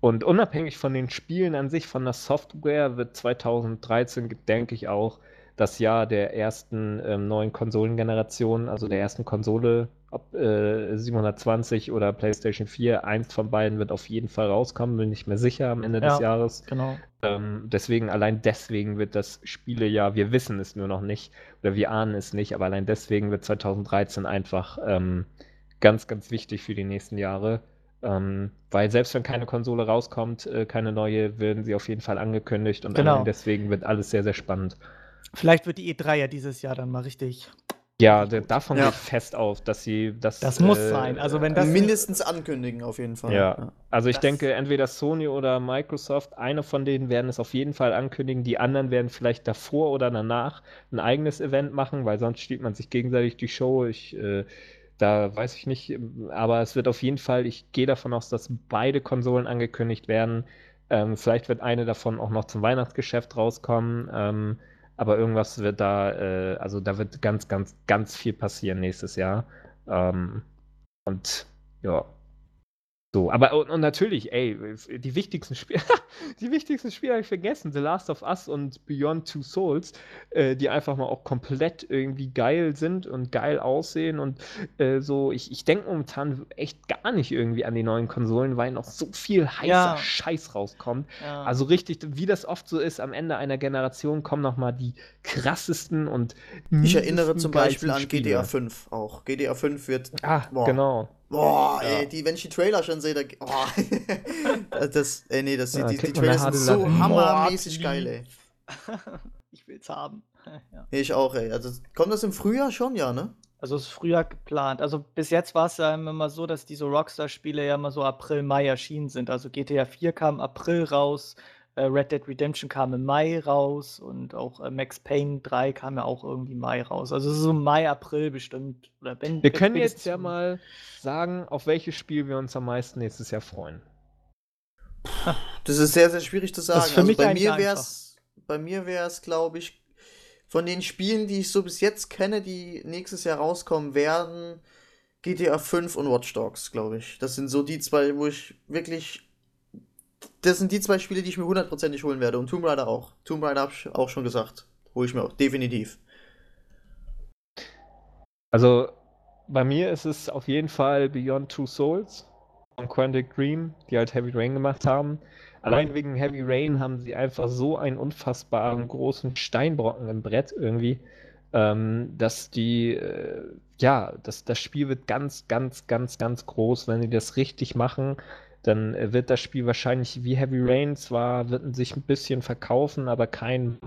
und unabhängig von den Spielen an sich, von der Software, wird 2013, denke ich, auch das Jahr der ersten ähm, neuen Konsolengeneration, also der ersten Konsole, ob äh, 720 oder PlayStation 4, eins von beiden wird auf jeden Fall rauskommen, bin ich mir sicher am Ende ja, des Jahres. Genau. Ähm, deswegen, allein deswegen wird das Spielejahr, wir wissen es nur noch nicht, oder wir ahnen es nicht, aber allein deswegen wird 2013 einfach ähm, ganz, ganz wichtig für die nächsten Jahre. Ähm, weil selbst wenn keine Konsole rauskommt, äh, keine neue, werden sie auf jeden Fall angekündigt und genau. deswegen wird alles sehr, sehr spannend. Vielleicht wird die E3 ja dieses Jahr dann mal richtig. Ja, davon ja. geht fest auf, dass sie das. Das muss äh, sein. Also wenn das mindestens ankündigen auf jeden Fall. Ja. Also ich das denke, entweder Sony oder Microsoft, eine von denen werden es auf jeden Fall ankündigen. Die anderen werden vielleicht davor oder danach ein eigenes Event machen, weil sonst stiehlt man sich gegenseitig die Show. Ich äh, da weiß ich nicht, aber es wird auf jeden Fall, ich gehe davon aus, dass beide Konsolen angekündigt werden. Ähm, vielleicht wird eine davon auch noch zum Weihnachtsgeschäft rauskommen. Ähm, aber irgendwas wird da, äh, also da wird ganz, ganz, ganz viel passieren nächstes Jahr. Ähm, und ja, so, aber und, und, natürlich, ey, die wichtigsten Spiele, [LAUGHS] die wichtigsten Spiele habe ich vergessen, The Last of Us und Beyond Two Souls, äh, die einfach mal auch komplett irgendwie geil sind und geil aussehen und äh, so, ich, ich denke momentan echt gar nicht irgendwie an die neuen Konsolen, weil noch so viel heißer ja. Scheiß rauskommt. Ja. Also richtig, wie das oft so ist, am Ende einer Generation kommen nochmal die krassesten und Ich erinnere zum Beispiel an Spiele. GTA 5 auch. GTA 5 wird. Ah, boah. genau. Boah, ja. ey, die, wenn ich die Trailer schon sehe, da. Oh. [LAUGHS] das, ey, nee, das, ja, die, die Trailer sind so hammermäßig geil, ey. [LAUGHS] ich will's haben. [LAUGHS] ja. Ich auch, ey. Also, kommt das im Frühjahr schon, ja, ne? Also, es ist früher geplant. Also, bis jetzt war es ja immer so, dass diese Rockstar-Spiele ja immer so April, Mai erschienen sind. Also, GTA 4 kam im April raus, Red Dead Redemption kam im Mai raus und auch äh, Max Payne 3 kam ja auch irgendwie Mai raus. Also so Mai, April bestimmt. Oder wenn, Wir können jetzt ja mal sagen, auf welches Spiel wir uns am meisten nächstes Jahr freuen. [LAUGHS] Das ist sehr, sehr schwierig zu sagen. für also mich bei, mir wär's, bei mir wäre es, glaube ich, von den Spielen, die ich so bis jetzt kenne, die nächstes Jahr rauskommen werden, GTA 5 und Watch Dogs, glaube ich. Das sind so die zwei, wo ich wirklich das sind die zwei Spiele, die ich mir hundertprozentig holen werde. Und Tomb Raider auch. Tomb Raider habe ich auch schon gesagt. Hole ich mir auch, definitiv. Also, bei mir ist es auf jeden Fall Beyond Two Souls von Quantic Dream, die halt Heavy Rain gemacht haben. Allein wegen Heavy Rain haben sie einfach so einen unfassbaren großen Steinbrocken im Brett irgendwie, ähm, dass die, äh, ja, das, das Spiel wird ganz, ganz, ganz, ganz groß, wenn die das richtig machen dann wird das Spiel wahrscheinlich wie Heavy Rain zwar wird sich ein bisschen verkaufen, aber kein,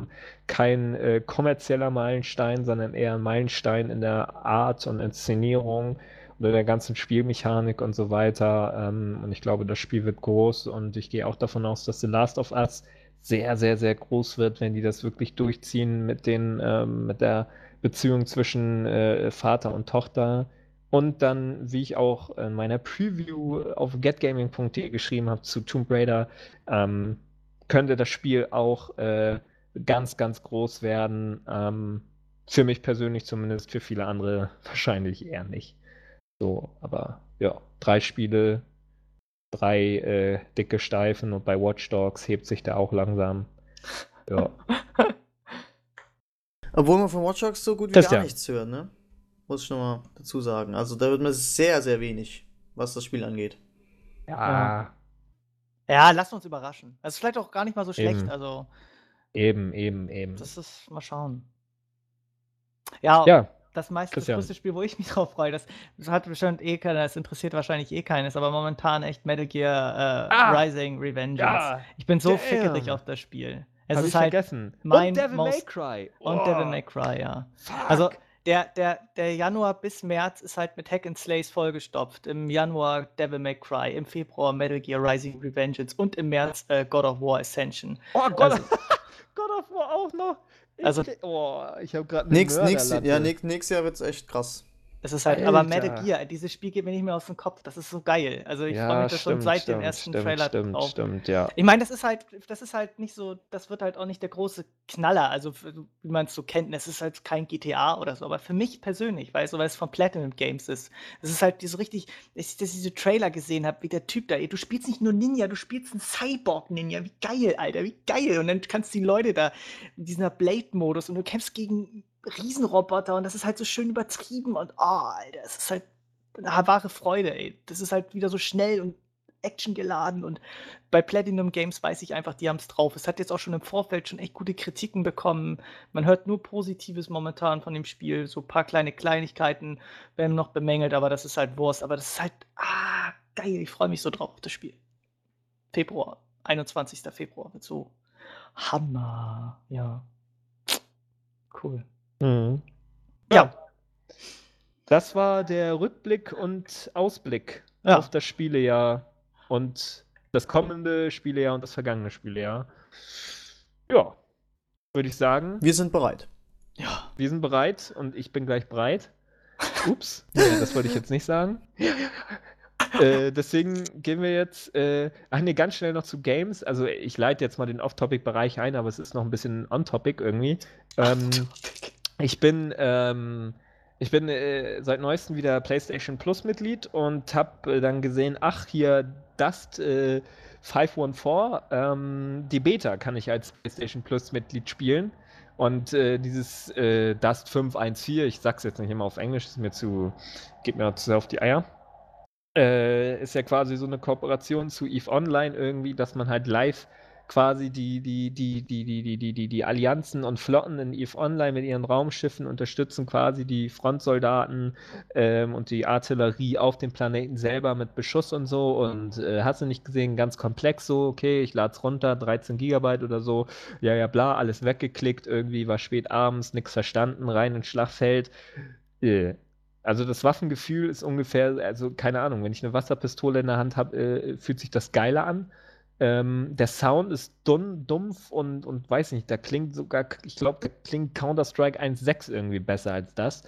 kein äh, kommerzieller Meilenstein, sondern eher ein Meilenstein in der Art und Inszenierung oder der ganzen Spielmechanik und so weiter. Ähm, und ich glaube, das Spiel wird groß und ich gehe auch davon aus, dass The Last of Us sehr, sehr, sehr groß wird, wenn die das wirklich durchziehen mit den, ähm, mit der Beziehung zwischen äh, Vater und Tochter Und dann, wie ich auch in meiner Preview auf getgaming.de geschrieben habe zu Tomb Raider, ähm, könnte das Spiel auch äh, ganz, ganz groß werden. Ähm, für mich persönlich zumindest, für viele andere [LAUGHS] wahrscheinlich eher nicht. So, aber ja, drei Spiele, drei äh, dicke Steifen und bei Watch Dogs hebt sich da auch langsam. Ja. [LAUGHS] Obwohl man von Watch Dogs so gut wie Das gar ja. nichts hört, ne? Muss ich nochmal dazu sagen. Also da wird mir sehr, sehr wenig, was das Spiel angeht. Ja, Ja, lass uns überraschen. Das ist vielleicht auch gar nicht mal so schlecht. Eben. Also, eben, eben, eben. das ist, mal schauen. Ja, Ja, das meiste, das größte Spiel, wo ich mich [LAUGHS] drauf freue, das, das hat bestimmt eh keiner, das interessiert wahrscheinlich eh keines, aber momentan echt Metal Gear äh, Ah! Rising Revengeance. ja, Ich bin so Damn. fickerig auf das Spiel. Es hab ist ich halt vergessen. mein und Devil May Cry. und Oh, Devil May Cry, ja. fuck. Also der, der, der Januar bis März ist halt mit Hack and Slays vollgestopft. Im Januar Devil May Cry, im Februar Metal Gear Rising Revengeance und im März äh, God of War Ascension. oh Gott, also- [LAUGHS] God of War auch noch. Ich, Also- oh, ich habe gerade Nächst, nächst, ja, nächst, nächstes Jahr wird's echt krass. Es ist halt, aber Alter. Metal Gear, dieses Spiel geht mir nicht mehr aus dem Kopf. Das ist so geil. Also ich ja, freue mich da schon seit stimmt, dem ersten stimmt, Trailer Stimmt, drauf. stimmt, ja. Ich meine, das ist halt, das ist halt nicht so, das wird halt auch nicht der große Knaller, also wie man es so kennt. Es ist halt kein GTA oder so, aber für mich persönlich, weißt du, weil es von Platinum Games ist, es ist halt so richtig, dass ich diese Trailer gesehen habe, wie der Typ da, du spielst nicht nur Ninja, du spielst einen Cyborg-Ninja, wie geil, Alter, wie geil. Und dann kannst du die Leute da in dieser Blade-Modus und du kämpfst gegen Riesenroboter und das ist halt so schön übertrieben und, oh, Alter, es ist halt eine wahre Freude, ey. Das ist halt wieder so schnell und actiongeladen und bei Platinum Games weiß ich einfach, die haben es drauf. Es hat jetzt auch schon im Vorfeld schon echt gute Kritiken bekommen. Man hört nur Positives momentan von dem Spiel. So ein paar kleine Kleinigkeiten werden noch bemängelt, aber das ist halt Wurst. Aber das ist halt, ah, geil. Ich freue mich so drauf auf das Spiel. Februar, 21. Februar wird so Hammer. Ja. Cool. Mhm. Ja. Das war der Rückblick und Ausblick Ja. auf das Spielejahr und das kommende Spielejahr und das vergangene Spielejahr. Ja, würde ich sagen, Wir sind bereit. Ja. wir sind bereit und ich bin gleich bereit. [LAUGHS] Ups, nee, das wollte ich jetzt nicht sagen. Äh, deswegen gehen wir jetzt, äh, ach nee, ganz schnell noch zu Games. Also ich leite jetzt mal den Off-Topic-Bereich ein, aber es ist noch ein bisschen on-Topic irgendwie. Ähm, ich bin, ähm, ich bin äh, seit neuestem wieder PlayStation Plus Mitglied und habe äh, dann gesehen, ach hier Dust äh, 514, ähm, die Beta kann ich als PlayStation Plus Mitglied spielen. Und äh, dieses äh, Dust 514, ich sag's jetzt nicht immer auf Englisch, ist mir zu, geht mir zu sehr auf die Eier. Äh, ist ja quasi so eine Kooperation zu EVE Online irgendwie, dass man halt live quasi die, die, die, die, die, die, die, die, die Allianzen und Flotten in EVE Online mit ihren Raumschiffen unterstützen quasi die Frontsoldaten ähm, und die Artillerie auf dem Planeten selber mit Beschuss und so und äh, hast du nicht gesehen, ganz komplex so, okay, ich lade es runter, 13 Gigabyte oder so, ja, ja, bla, alles weggeklickt, irgendwie war spät abends, nichts verstanden, rein ins Schlachtfeld. Äh, also das Waffengefühl ist ungefähr, also keine Ahnung, wenn ich eine Wasserpistole in der Hand habe, äh, fühlt sich das geiler an. Ähm, der Sound ist dumm, dumpf und, und weiß nicht, da klingt sogar, ich glaube, da klingt Counter-Strike 1.6 irgendwie besser als das.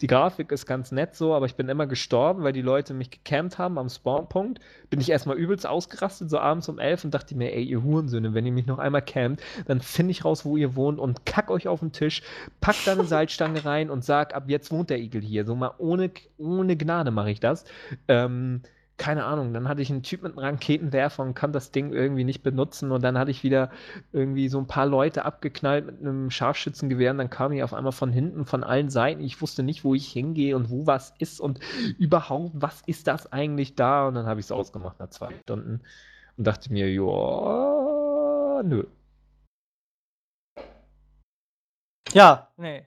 Die Grafik ist ganz nett so, aber ich bin immer gestorben, weil die Leute mich gecampt haben am Spawnpunkt. Bin ich erstmal übelst ausgerastet, so abends um 11 und dachte mir, ey, ihr Hurensöhne, wenn ihr mich noch einmal campt, dann finde ich raus, wo ihr wohnt und kack euch auf den Tisch, pack da eine [LAUGHS] Salzstange rein und sag, ab jetzt wohnt der Igel hier. So mal ohne, ohne Gnade mache ich das. Ähm, keine Ahnung, dann hatte ich einen Typ mit einem Raketenwerfer und kann das Ding irgendwie nicht benutzen und dann hatte ich wieder irgendwie so ein paar Leute abgeknallt mit einem Scharfschützengewehr und dann kam ich auf einmal von hinten, von allen Seiten. Ich wusste nicht, wo ich hingehe und wo was ist und überhaupt, was ist das eigentlich da? Und dann habe ich es ausgemacht nach zwei Stunden und dachte mir, ja, nö. Ja, nee.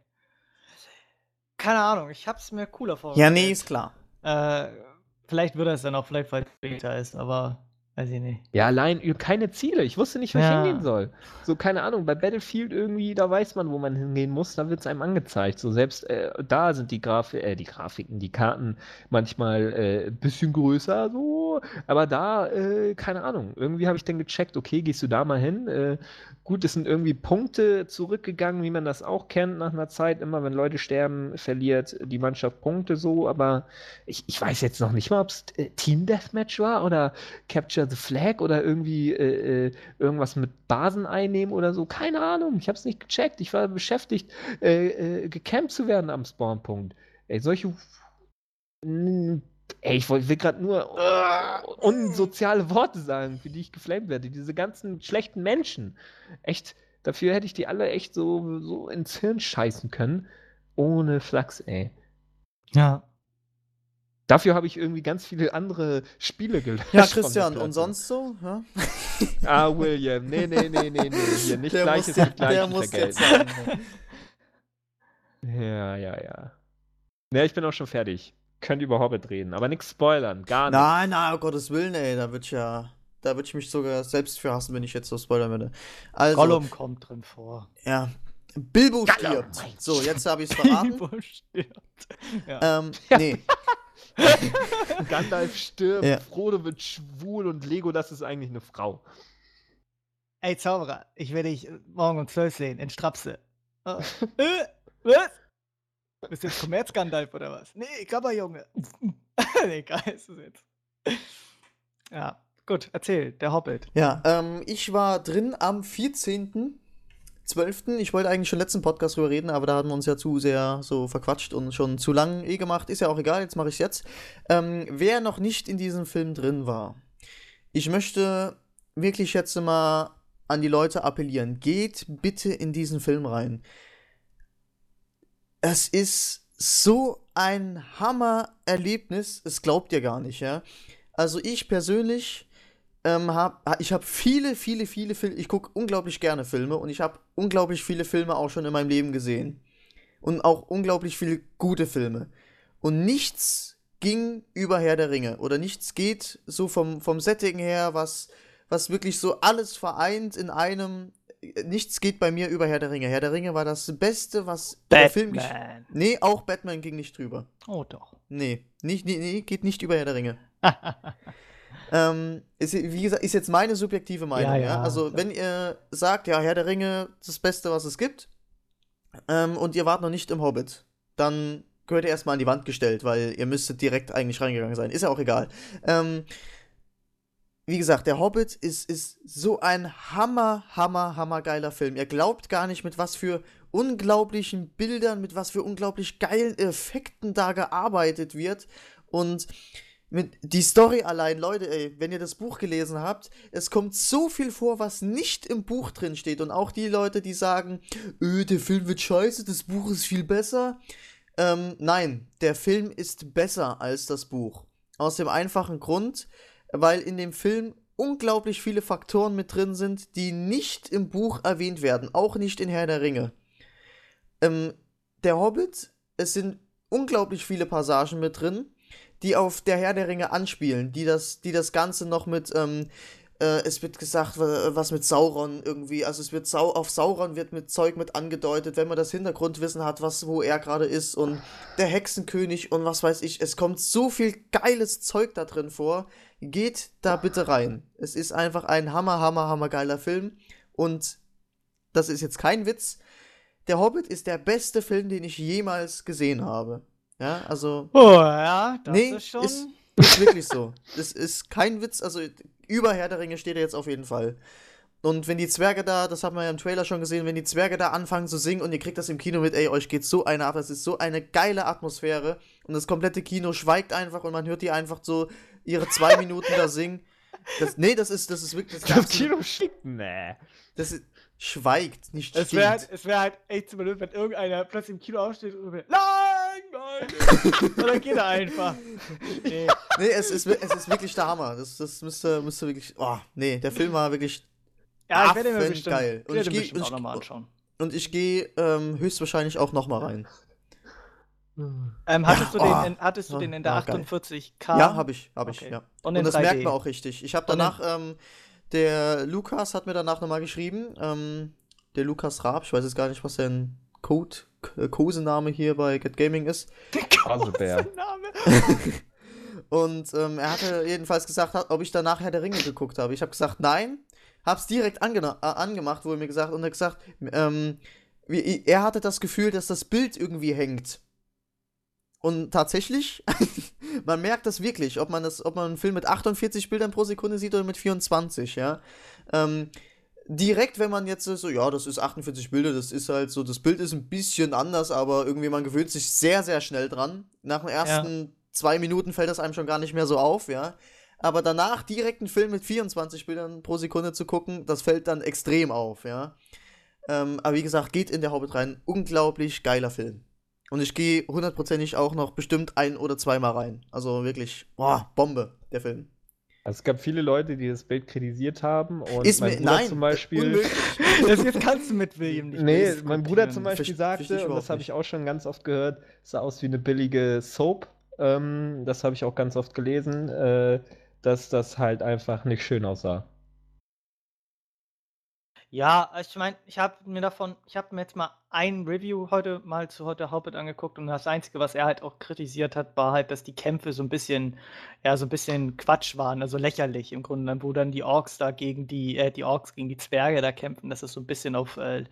Keine Ahnung, ich hab's mir cooler vorgestellt. Ja, nee, ist klar. Äh, vielleicht wird er es dann auch, vielleicht weil es Beta ist, aber Weiß ich nicht. Ja, allein keine Ziele. Ich wusste nicht, wo ich Ja. hingehen soll. So, keine Ahnung, bei Battlefield irgendwie, da weiß man, wo man hingehen muss, da wird es einem angezeigt. So, selbst äh, da sind die Grafi äh, die Grafiken, die Karten manchmal äh, ein bisschen größer, so, aber da, äh, keine Ahnung. Irgendwie habe ich dann gecheckt, okay, gehst du da mal hin? Äh, gut, es sind irgendwie Punkte zurückgegangen, wie man das auch kennt nach einer Zeit. Immer wenn Leute sterben, verliert die Mannschaft Punkte so, aber ich, ich weiß jetzt noch nicht mal, ob es äh, Team Deathmatch war oder Capture the Flag oder irgendwie äh, äh, irgendwas mit Basen einnehmen oder so. Keine Ahnung, ich habe es nicht gecheckt. Ich war beschäftigt, äh, äh, gecampt zu werden am Spawnpunkt. Ey, solche. Ey, ich will gerade nur unsoziale Worte sagen, für die ich geflamed werde. Diese ganzen schlechten Menschen. Echt, dafür hätte ich die alle echt so, so ins Hirn scheißen können. Ohne Flachs, ey. Ja. Dafür habe ich irgendwie ganz viele andere Spiele gelöscht. Ja, Christian, und sonst so? Ja? Ah, William. Nee, nee, nee, nee, nee. Hier nicht Der Gleiches muss, mit der Gleichem muss jetzt vergelten. Ja, ja, ja. Ja, ich bin auch schon fertig. Könnt über Hobbit reden, aber nichts spoilern, gar nicht. Nein, nein, um Gottes Willen, ey, da würde ich ja, da würde ich mich sogar selbst für hassen, wenn ich jetzt so spoilern würde. Also, Gollum kommt drin vor. ja, Bilbo Gollum, stirbt. So, jetzt habe ich es [LAUGHS] verraten. Bilbo stirbt. Ja. ähm, nee, [LAUGHS] Gandalf stirbt, Ja. Frodo wird schwul und Lego, das ist eigentlich eine Frau. Ey, Zauberer, ich werde dich morgen um 12 sehen, in Strapse. [LAUGHS] Äh, was? Bist du jetzt Kommerz-Gandalf oder was? Nee, Kammerjunge. [LAUGHS] nee, geil ist es jetzt. Ja, gut, erzähl, der Hobbit. ja, ähm, ich war drin am 14.12. Ich wollte eigentlich schon letzten Podcast drüber reden, aber da haben wir uns ja zu sehr so verquatscht und schon zu lang eh gemacht. Ist ja auch egal, jetzt mache ich es jetzt. Ähm, wer noch nicht in diesem Film drin war, ich möchte wirklich jetzt mal an die Leute appellieren. Geht bitte in diesen Film rein. Es ist so ein Hammer-Erlebnis, es glaubt ihr gar nicht, ja. Also ich persönlich ähm, hab, ich habe viele, viele, viele Filme, ich gucke unglaublich gerne Filme und ich habe unglaublich viele Filme auch schon in meinem Leben gesehen. Und auch unglaublich viele gute Filme. Und nichts ging über Herr der Ringe. Oder nichts geht so vom, vom Setting her, was, was wirklich so alles vereint in einem. Nichts geht bei mir über Herr der Ringe. Herr der Ringe war das Beste, was der Film. Nee, auch Batman ging nicht drüber. Oh, doch. Nee, nicht, nee, nee, geht nicht über Herr der Ringe. [LAUGHS] Ähm, ist, wie gesagt, ist jetzt meine subjektive Meinung. Ja, Ja, Also, wenn ihr sagt, ja, Herr der Ringe, das Beste, was es gibt, ähm, und ihr wart noch nicht im Hobbit, dann gehört ihr erstmal an die Wand gestellt, weil ihr müsstet direkt eigentlich reingegangen sein. Ist ja auch egal. Ähm, wie gesagt, der Hobbit ist, ist so ein hammer, hammer, hammer geiler Film. Ihr glaubt gar nicht, mit was für unglaublichen Bildern, mit was für unglaublich geilen Effekten da gearbeitet wird. Und die Story allein, Leute, ey, wenn ihr das Buch gelesen habt, es kommt so viel vor, was nicht im Buch drin steht. Und auch die Leute, die sagen, öh, der Film wird scheiße, das Buch ist viel besser. Ähm, nein, der Film ist besser als das Buch. Aus dem einfachen Grund, weil in dem Film unglaublich viele Faktoren mit drin sind, die nicht im Buch erwähnt werden, auch nicht in Herr der Ringe. Ähm, der Hobbit, es sind unglaublich viele Passagen mit drin, die auf der Herr der Ringe anspielen, die das, die das Ganze noch mit, ähm, äh, es wird gesagt, wa- was mit Sauron irgendwie, also es wird Sau auf Sauron wird mit Zeug mit angedeutet, wenn man das Hintergrundwissen hat, was, wo er gerade ist und der Hexenkönig und was weiß ich, es kommt so viel geiles Zeug da drin vor. Geht da bitte rein. Es ist einfach ein hammer, hammer, hammer geiler Film und das ist jetzt kein Witz. Der Hobbit ist der beste Film, den ich jemals gesehen habe. Ja, also Oh, ja, das Nee, ist schon. ist- ist wirklich so. Das ist kein Witz, also über Herr der Ringe steht er jetzt auf jeden Fall. Und wenn die Zwerge da, das hat man ja im Trailer schon gesehen, wenn die Zwerge da anfangen zu singen und ihr kriegt das im Kino mit, ey, euch geht so eine ab, das ist so eine geile Atmosphäre und das komplette Kino schweigt einfach und man hört die einfach so ihre zwei Minuten da singen. Das, nee, das ist, das ist wirklich. Das, Das Kino schickt, nee. Das ist, schweigt, nicht Es wäre halt, stinkt. es wär halt echt zu blöd, wenn irgendeiner plötzlich im Kino aufsteht und will, langweilig! Und dann [LAUGHS] geht er einfach. Nee. Nee, es ist, es ist wirklich der Hammer. Das, das müsste, müsste wirklich. Oh, nee, der Film war wirklich. Ja, ich werde mir Affengeil. bestimmt, Und ich werde ich mir geh- bestimmt und auch ich- nochmal anschauen. Und ich gehe ähm, höchstwahrscheinlich auch nochmal rein. Ähm, hattest, Ja, du, oh. den in, hattest du Ja, den in der ja, geil. 48K? Ja, habe ich, habe ich, Okay. ja. Und, Und, das 3D. merkt man auch richtig. Ich habe danach, ähm, der Lukas hat mir danach nochmal geschrieben, ähm, der Lukas Raab, ich weiß jetzt gar nicht, was sein Code, K- Kosename hier bei Get Gaming ist. Hasebär. [LAUGHS] Name. [LAUGHS] Und ähm, er hatte jedenfalls gesagt, ob ich danach Herr der Ringe geguckt habe. Ich habe gesagt, nein. Hab's direkt angena- äh, angemacht, wurde mir gesagt. Und er hat gesagt, ähm, wie, er hatte das Gefühl, dass das Bild irgendwie hängt. Und tatsächlich, [LAUGHS] man merkt das wirklich, ob man, das, ob man einen Film mit 48 Bildern pro Sekunde sieht oder mit 24, ja. Ähm, direkt, wenn man jetzt so, ja, das ist 48 Bilder, das ist halt so, das Bild ist ein bisschen anders, aber irgendwie man gewöhnt sich sehr, sehr schnell dran. Nach den ersten zwei Minuten fällt das einem schon gar nicht mehr so auf, ja. Aber danach direkt einen Film mit 24 Bildern pro Sekunde zu gucken, das fällt dann extrem auf, ja. Ähm, aber wie gesagt, geht in der Hobbit rein. Unglaublich geiler Film. Und ich gehe hundertprozentig auch noch bestimmt ein oder zweimal rein. Also wirklich, boah, Bombe, der Film. Also es gab viele Leute, die das Bild kritisiert haben. Und Ist mein mir, Bruder nein, zum Beispiel. [LAUGHS] Das jetzt kannst du mit William nicht Nee, mein Bruder zum Beispiel ich sagte, und das habe ich auch schon ganz oft gehört, es sah aus wie eine billige Soap. Ähm, das habe ich auch ganz oft gelesen, äh, dass das halt einfach nicht schön aussah. Ja, also ich meine, ich habe mir davon, ich habe mir jetzt mal ein Review heute mal zu heute Hobbit angeguckt und das Einzige, was er halt auch kritisiert hat, war halt, dass die Kämpfe so ein bisschen, ja, so ein bisschen Quatsch waren, also lächerlich im Grunde, dann, wo dann die Orks da gegen die, äh, die Orks gegen die Zwerge da kämpfen, dass es so ein bisschen auf äh,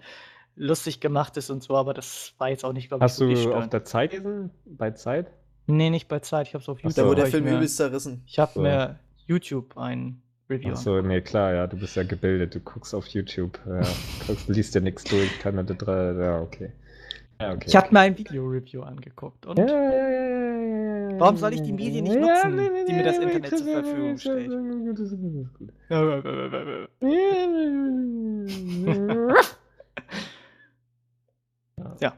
lustig gemacht ist und so, aber das war jetzt auch nicht, glaube ich, Hast du auf der Zeit gelesen? Bei Zeit? Nee, nicht bei Zeit, ich habe es auf YouTube. so. Da wurde hab der Film übelst zerrissen. ich habe So. mir YouTube ein Review Achso, nee, klar, ja, du bist ja gebildet, du guckst auf YouTube, ja, guckst, liest dir nichts durch, keine drei, ja, okay. Ja, okay. Ich habe mir ein Video-Review angeguckt und Ja, ja, ja, ja, ja, ja, Warum soll ich die Medien nicht ja, nutzen, nee, nee, die mir das nee, Internet zur nee, Verfügung nee, stellt? Ja.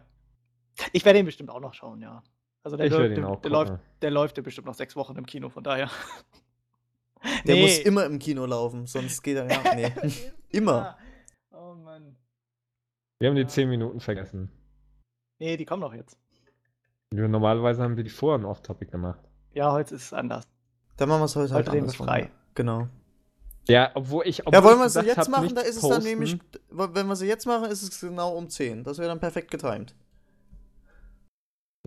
Ich werde ihn bestimmt auch noch schauen, ja. Also der, Ich läuft, der, auch der, läuft, der läuft ja bestimmt noch sechs Wochen im Kino, von daher. [LAUGHS] Der Nee. muss immer im Kino laufen, sonst geht er ja. [LAUGHS] Nee. [LAUGHS] immer. Oh Mann. Wir haben die 10 Minuten vergessen. Nee, die kommen doch jetzt. Normalerweise haben wir die vorher ein Off-Topic gemacht. Ja, heute ist es anders. Dann machen wir es heute halt Heute reden wir andersrum. frei. Genau. Ja, obwohl ich. Ja, obwohl wollen ich wir sie jetzt hab, machen, da ist es dann posten. nämlich, wenn wir sie jetzt machen, ist es genau um 10. Das wäre dann perfekt getimed.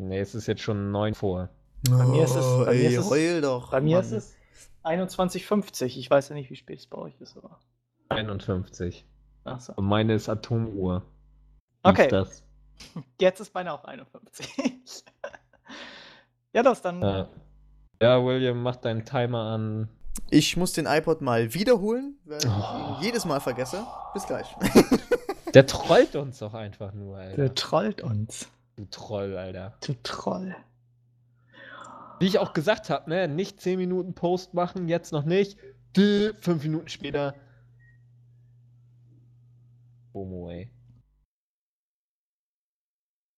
Nee, es ist jetzt schon 9 vor. Bei mir ist es- bei ey, mir ist es- heul doch. Bei mir Mann. ist es 21.50. Ich weiß ja nicht, wie spät es bei euch ist, aber. 51. Achso. Und meine ist Atomuhr. Wie Okay. Ist das? [LAUGHS] Jetzt ist meine auch 51. [LAUGHS] ja, das dann. Ja. ja, William, mach deinen Timer an. Ich muss den iPod mal wiederholen, weil ich Oh. ihn jedes Mal vergesse. Bis gleich. [LAUGHS] Der trollt uns doch einfach nur, Alter. Der trollt uns. Du Troll, Alter. Du Troll. Wie ich auch gesagt habe, ne, nicht 10 Minuten Post machen, jetzt noch nicht. 5 Minuten später. Homo, ey.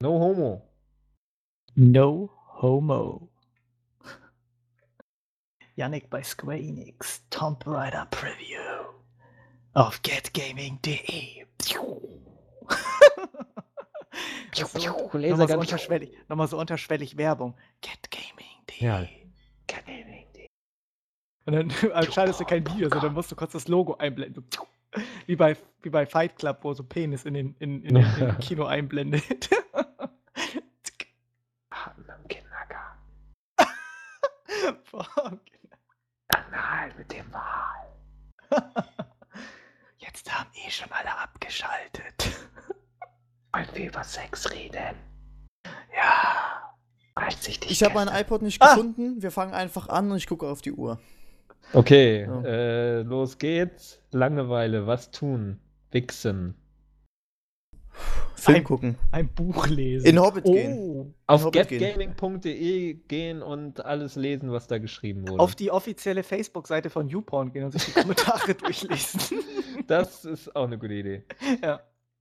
No homo. No homo. Yannick bei Square Enix. Tomb Raider Preview. Auf getgaming.de. so, nochmal, so unterschwellig, nochmal so unterschwellig Werbung. Getgaming.de. Ja. Und dann [LAUGHS] schaltest du kein Video, sondern musst du kurz das Logo einblenden. Wie bei, wie bei Fight Club, wo so Penis in den, in, in, in den [LAUGHS] Kino einblendet. Fuck. Nein, mit dem Wahl. [LAUGHS] Jetzt haben eh schon alle abgeschaltet. Wollen wir über Sex reden? Ja. Als ich Ich habe meinen iPod nicht Ah. gefunden. Wir fangen einfach an und ich gucke auf die Uhr. Okay, Ja. äh, los geht's. Langeweile, was tun? Wichsen. Film Ein- gucken. Ein Buch lesen. In Hobbit oh. gehen. Auf getgaming.de gehen und alles lesen, was da geschrieben wurde. Auf die offizielle Facebook-Seite von YouPorn gehen und sich die Kommentare [LAUGHS] durchlesen. das ist auch eine gute Idee. ja.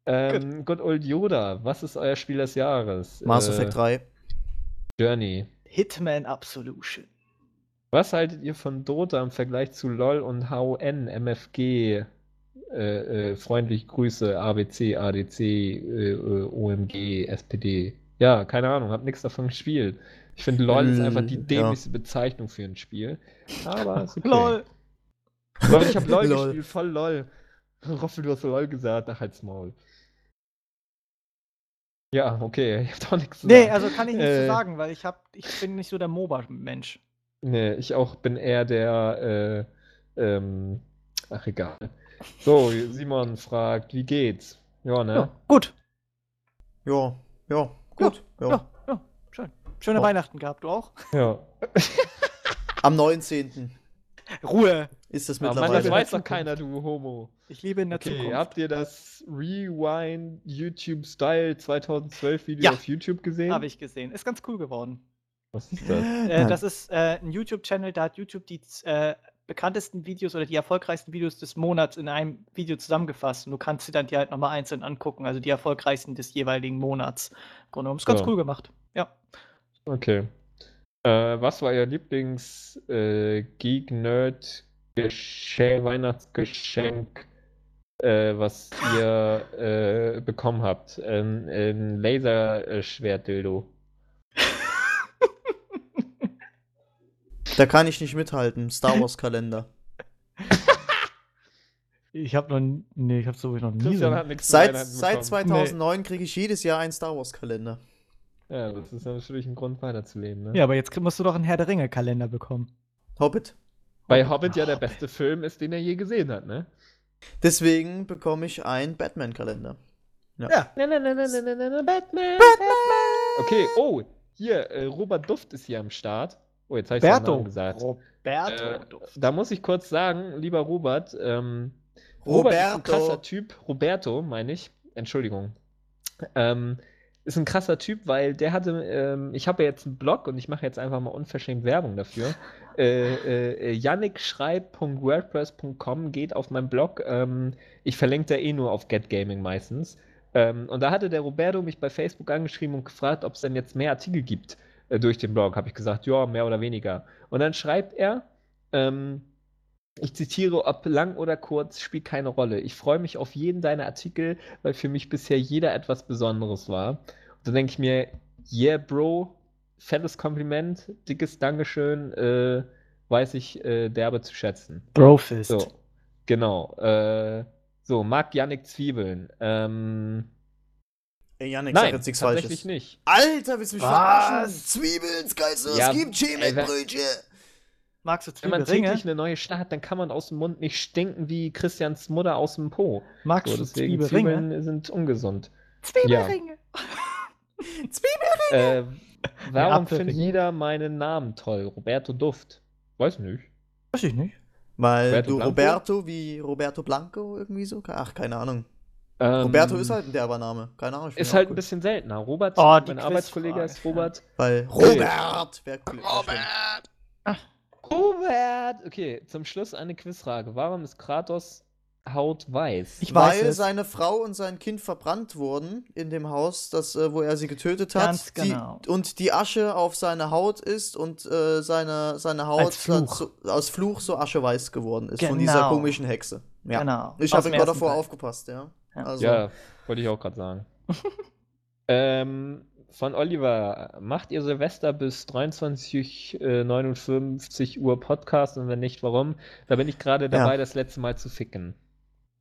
Ähm, Good Old Yoda, was ist euer Spiel des Jahres? Mass Äh, Effect 3. Journey. Hitman Absolution. Was haltet ihr von Dota im Vergleich zu LOL und HON, MFG? Äh, äh, freundlich Grüße, ABC, ADC, äh, äh, OMG, SPD. Ja, keine Ahnung, hab nichts davon gespielt. Ich finde, LOL ist einfach die ja. dämlichste Bezeichnung für ein Spiel. Aber ist okay. Lol. Lol, ich hab LOL, [LAUGHS] Lol. gespielt, voll LOL. Roffel, du hast LOL gesagt, ach halt's Maul. Ja, okay, [LAUGHS] ich hab doch nichts zu Nee, sagen. also kann ich nichts zu Äh, sagen, weil ich hab, ich bin nicht so der MOBA-Mensch. Nee, ich auch bin eher der, äh, ähm, ach egal. So, Simon [LAUGHS] fragt, wie geht's? Ja, ne? Ja, gut. Ja, ja, gut. Ja. Ja, ja, schön. Schöne. Weihnachten gehabt, du auch? Ja. [LAUGHS] Am 19. Ruhe. ist das Ah, Mann, mittlerweile. das weiß doch keiner, du Homo. Ich lebe in der Okay, Zukunft. habt ihr das Rewind YouTube Style 2012 Video Ja. auf YouTube gesehen? Habe ich gesehen. Ist ganz cool geworden. Was ist das? Äh, das ist äh, ein YouTube-Channel, da hat YouTube die äh, bekanntesten Videos oder die erfolgreichsten Videos des Monats in einem Video zusammengefasst. Und du kannst sie dann dir halt nochmal einzeln angucken, also die erfolgreichsten des jeweiligen Monats. Im Grunde genommen ist ganz So. cool gemacht. Ja. Okay. Äh, was war Ihr Lieblings äh, Geek Nerd Geschenk, Weihnachtsgeschenk, äh, was ihr äh, bekommen habt? Ein, ein Laserschwert-Dildo. Da kann ich nicht mithalten. Star Wars Kalender. Ich habe noch, nee, ich habe so noch nie. Seit, seit bekommen. 2009 kriege ich jedes Jahr einen Star Wars Kalender. Ja, das ist natürlich ein Grund weiterzuleben. Ne? Ja, aber jetzt musst du doch einen Herr der Ringe-Kalender bekommen. Hobbit. Weil Hobbit ja der beste Film ist, den er je gesehen hat, ne? Deswegen bekomme ich einen Batman Kalender. Ja. Batman! Okay, oh, hier, äh, Robert Duft ist hier am Start. Oh, jetzt habe ich Berto. Namen gesagt. Roberto. Äh, da muss ich kurz sagen, lieber Robert, ähm, Robert ist ein Roberto. krasser Typ. Roberto, meine ich. Entschuldigung. Ähm, ist ein krasser Typ, weil der hatte, ähm, ich habe ja jetzt einen Blog und ich mache jetzt einfach mal unverschämt Werbung dafür. [LAUGHS] äh, äh, jannikschreib.wordpress.com geht auf meinen Blog. Ähm, ich verlinke da eh nur auf GetGaming meistens. Ähm, und da hatte der Roberto mich bei Facebook angeschrieben und gefragt, ob es denn jetzt mehr Artikel gibt äh, durch den Blog. Habe ich gesagt, ja, mehr oder weniger. Und dann schreibt er, ähm, ich zitiere, ob lang oder kurz, spielt keine Rolle. Ich freue mich auf jeden deiner Artikel, weil für mich bisher jeder etwas Besonderes war. Und da denke ich mir, yeah, Bro, fettes Kompliment, dickes Dankeschön, äh, weiß ich äh, derbe zu schätzen. Brofist. So, genau. Äh, so, mag Yannick Zwiebeln? Ähm, Ey, Janik, sag nein, jetzt nichts tatsächlich Falsches. nicht. Alter, willst du mich Was? verarschen? Zwiebeln, Geist, Ja, es gibt Wenn Magst du man Zwiebelringe? täglich eine neue Stadt hat, dann kann man aus dem Mund nicht stinken wie Christians Mutter aus dem Po. Magst So, du deswegen Zwiebelringe? Zwiebeln sind ungesund. [LAUGHS] Zwiebelringe. Äh, warum findet jeder meinen Namen toll? Roberto Duft. Weiß nicht. Weiß ich nicht. Weil Roberto du Blanco? Roberto wie Roberto Blanco irgendwie so? Ach, keine Ahnung. Ähm, Roberto ist halt ein derber Name. Keine Ahnung. Ist halt auch ein cool. bisschen seltener. Robert, Oh, mein Arbeitskollege ist Robert. Weil Robert wäre cool. Robert! Okay, zum Schluss eine Quizfrage. Warum ist Kratos Haut weiß? Ich weiß Weil es. seine Frau und sein Kind verbrannt wurden in dem Haus, das, äh, wo er sie getötet hat. Ganz genau. Die, und die Asche auf seine Haut ist und äh, seine, seine Haut Als Fluch. So, aus Fluch so ascheweiß geworden ist von dieser Genau. komischen Hexe. Ja. Genau. Ich habe gerade davor Teil. aufgepasst, ja. Ja. Also, Ja, wollte ich auch gerade sagen. [LAUGHS] ähm, von Oliver, macht ihr Silvester bis 23.59 Uhr Podcast und wenn nicht, warum? Da bin ich gerade dabei, das letzte Mal zu ficken.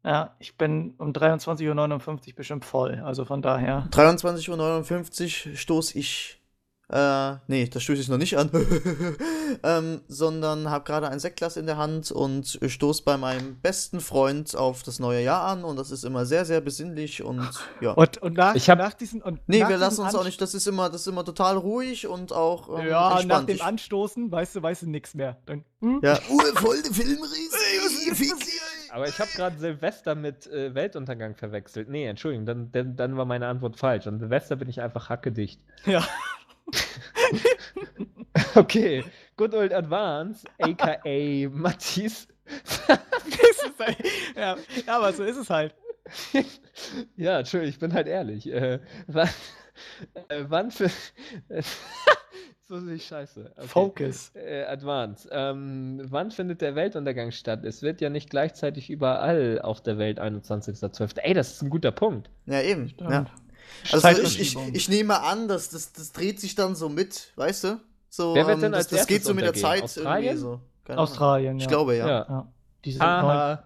Ja, ich bin um 23.59 Uhr bestimmt voll. Also von daher. 23.59 Uhr stoße ich. Äh, nee, das stoße ich noch nicht an. [LAUGHS] ähm, sondern habe gerade ein Sektglas in der Hand und stoße bei meinem besten Freund auf das neue Jahr an und das ist immer sehr, sehr besinnlich und ja. Und, und nach, Ich hab- nach diesen. Und nee, nach wir lassen uns auch Anst- nicht, das ist immer, das ist immer total ruhig und auch ähm, Ja, nach entspannt. dem Ich- Anstoßen weißt du, weißt du nichts mehr. Dann, hm? ja, urvoll der Filmriese. Aber ich habe gerade Silvester mit äh, Weltuntergang verwechselt. Nee, Entschuldigung, dann, dann, dann war meine Antwort falsch. An Silvester bin ich einfach hackedicht. ja. [LAUGHS] [LAUGHS] Okay, Good Old Advance, aka [LAUGHS] Matthias. Das ist halt, ja, ja, aber so ist es halt. [LAUGHS] ja, Entschuldigung, ich bin halt ehrlich. Äh, wann, äh, wann für. so sehe ich scheiße. Okay. Focus. Äh, Advance. Ähm, wann findet der Weltuntergang statt? Es wird ja nicht gleichzeitig überall auf der Welt 21.12. Ey, das ist ein guter Punkt. Ja, eben. Stimmt. Ja. Also ich, ich, ich nehme an, dass das, das dreht sich dann so mit, weißt du? So, Wer wird ähm, denn das, als das geht so mit der erstes Zeit untergehen? irgendwie so. Keine Ahnung. Australien, ja. Ich glaube, ja. Ja. ja. Diese Haha.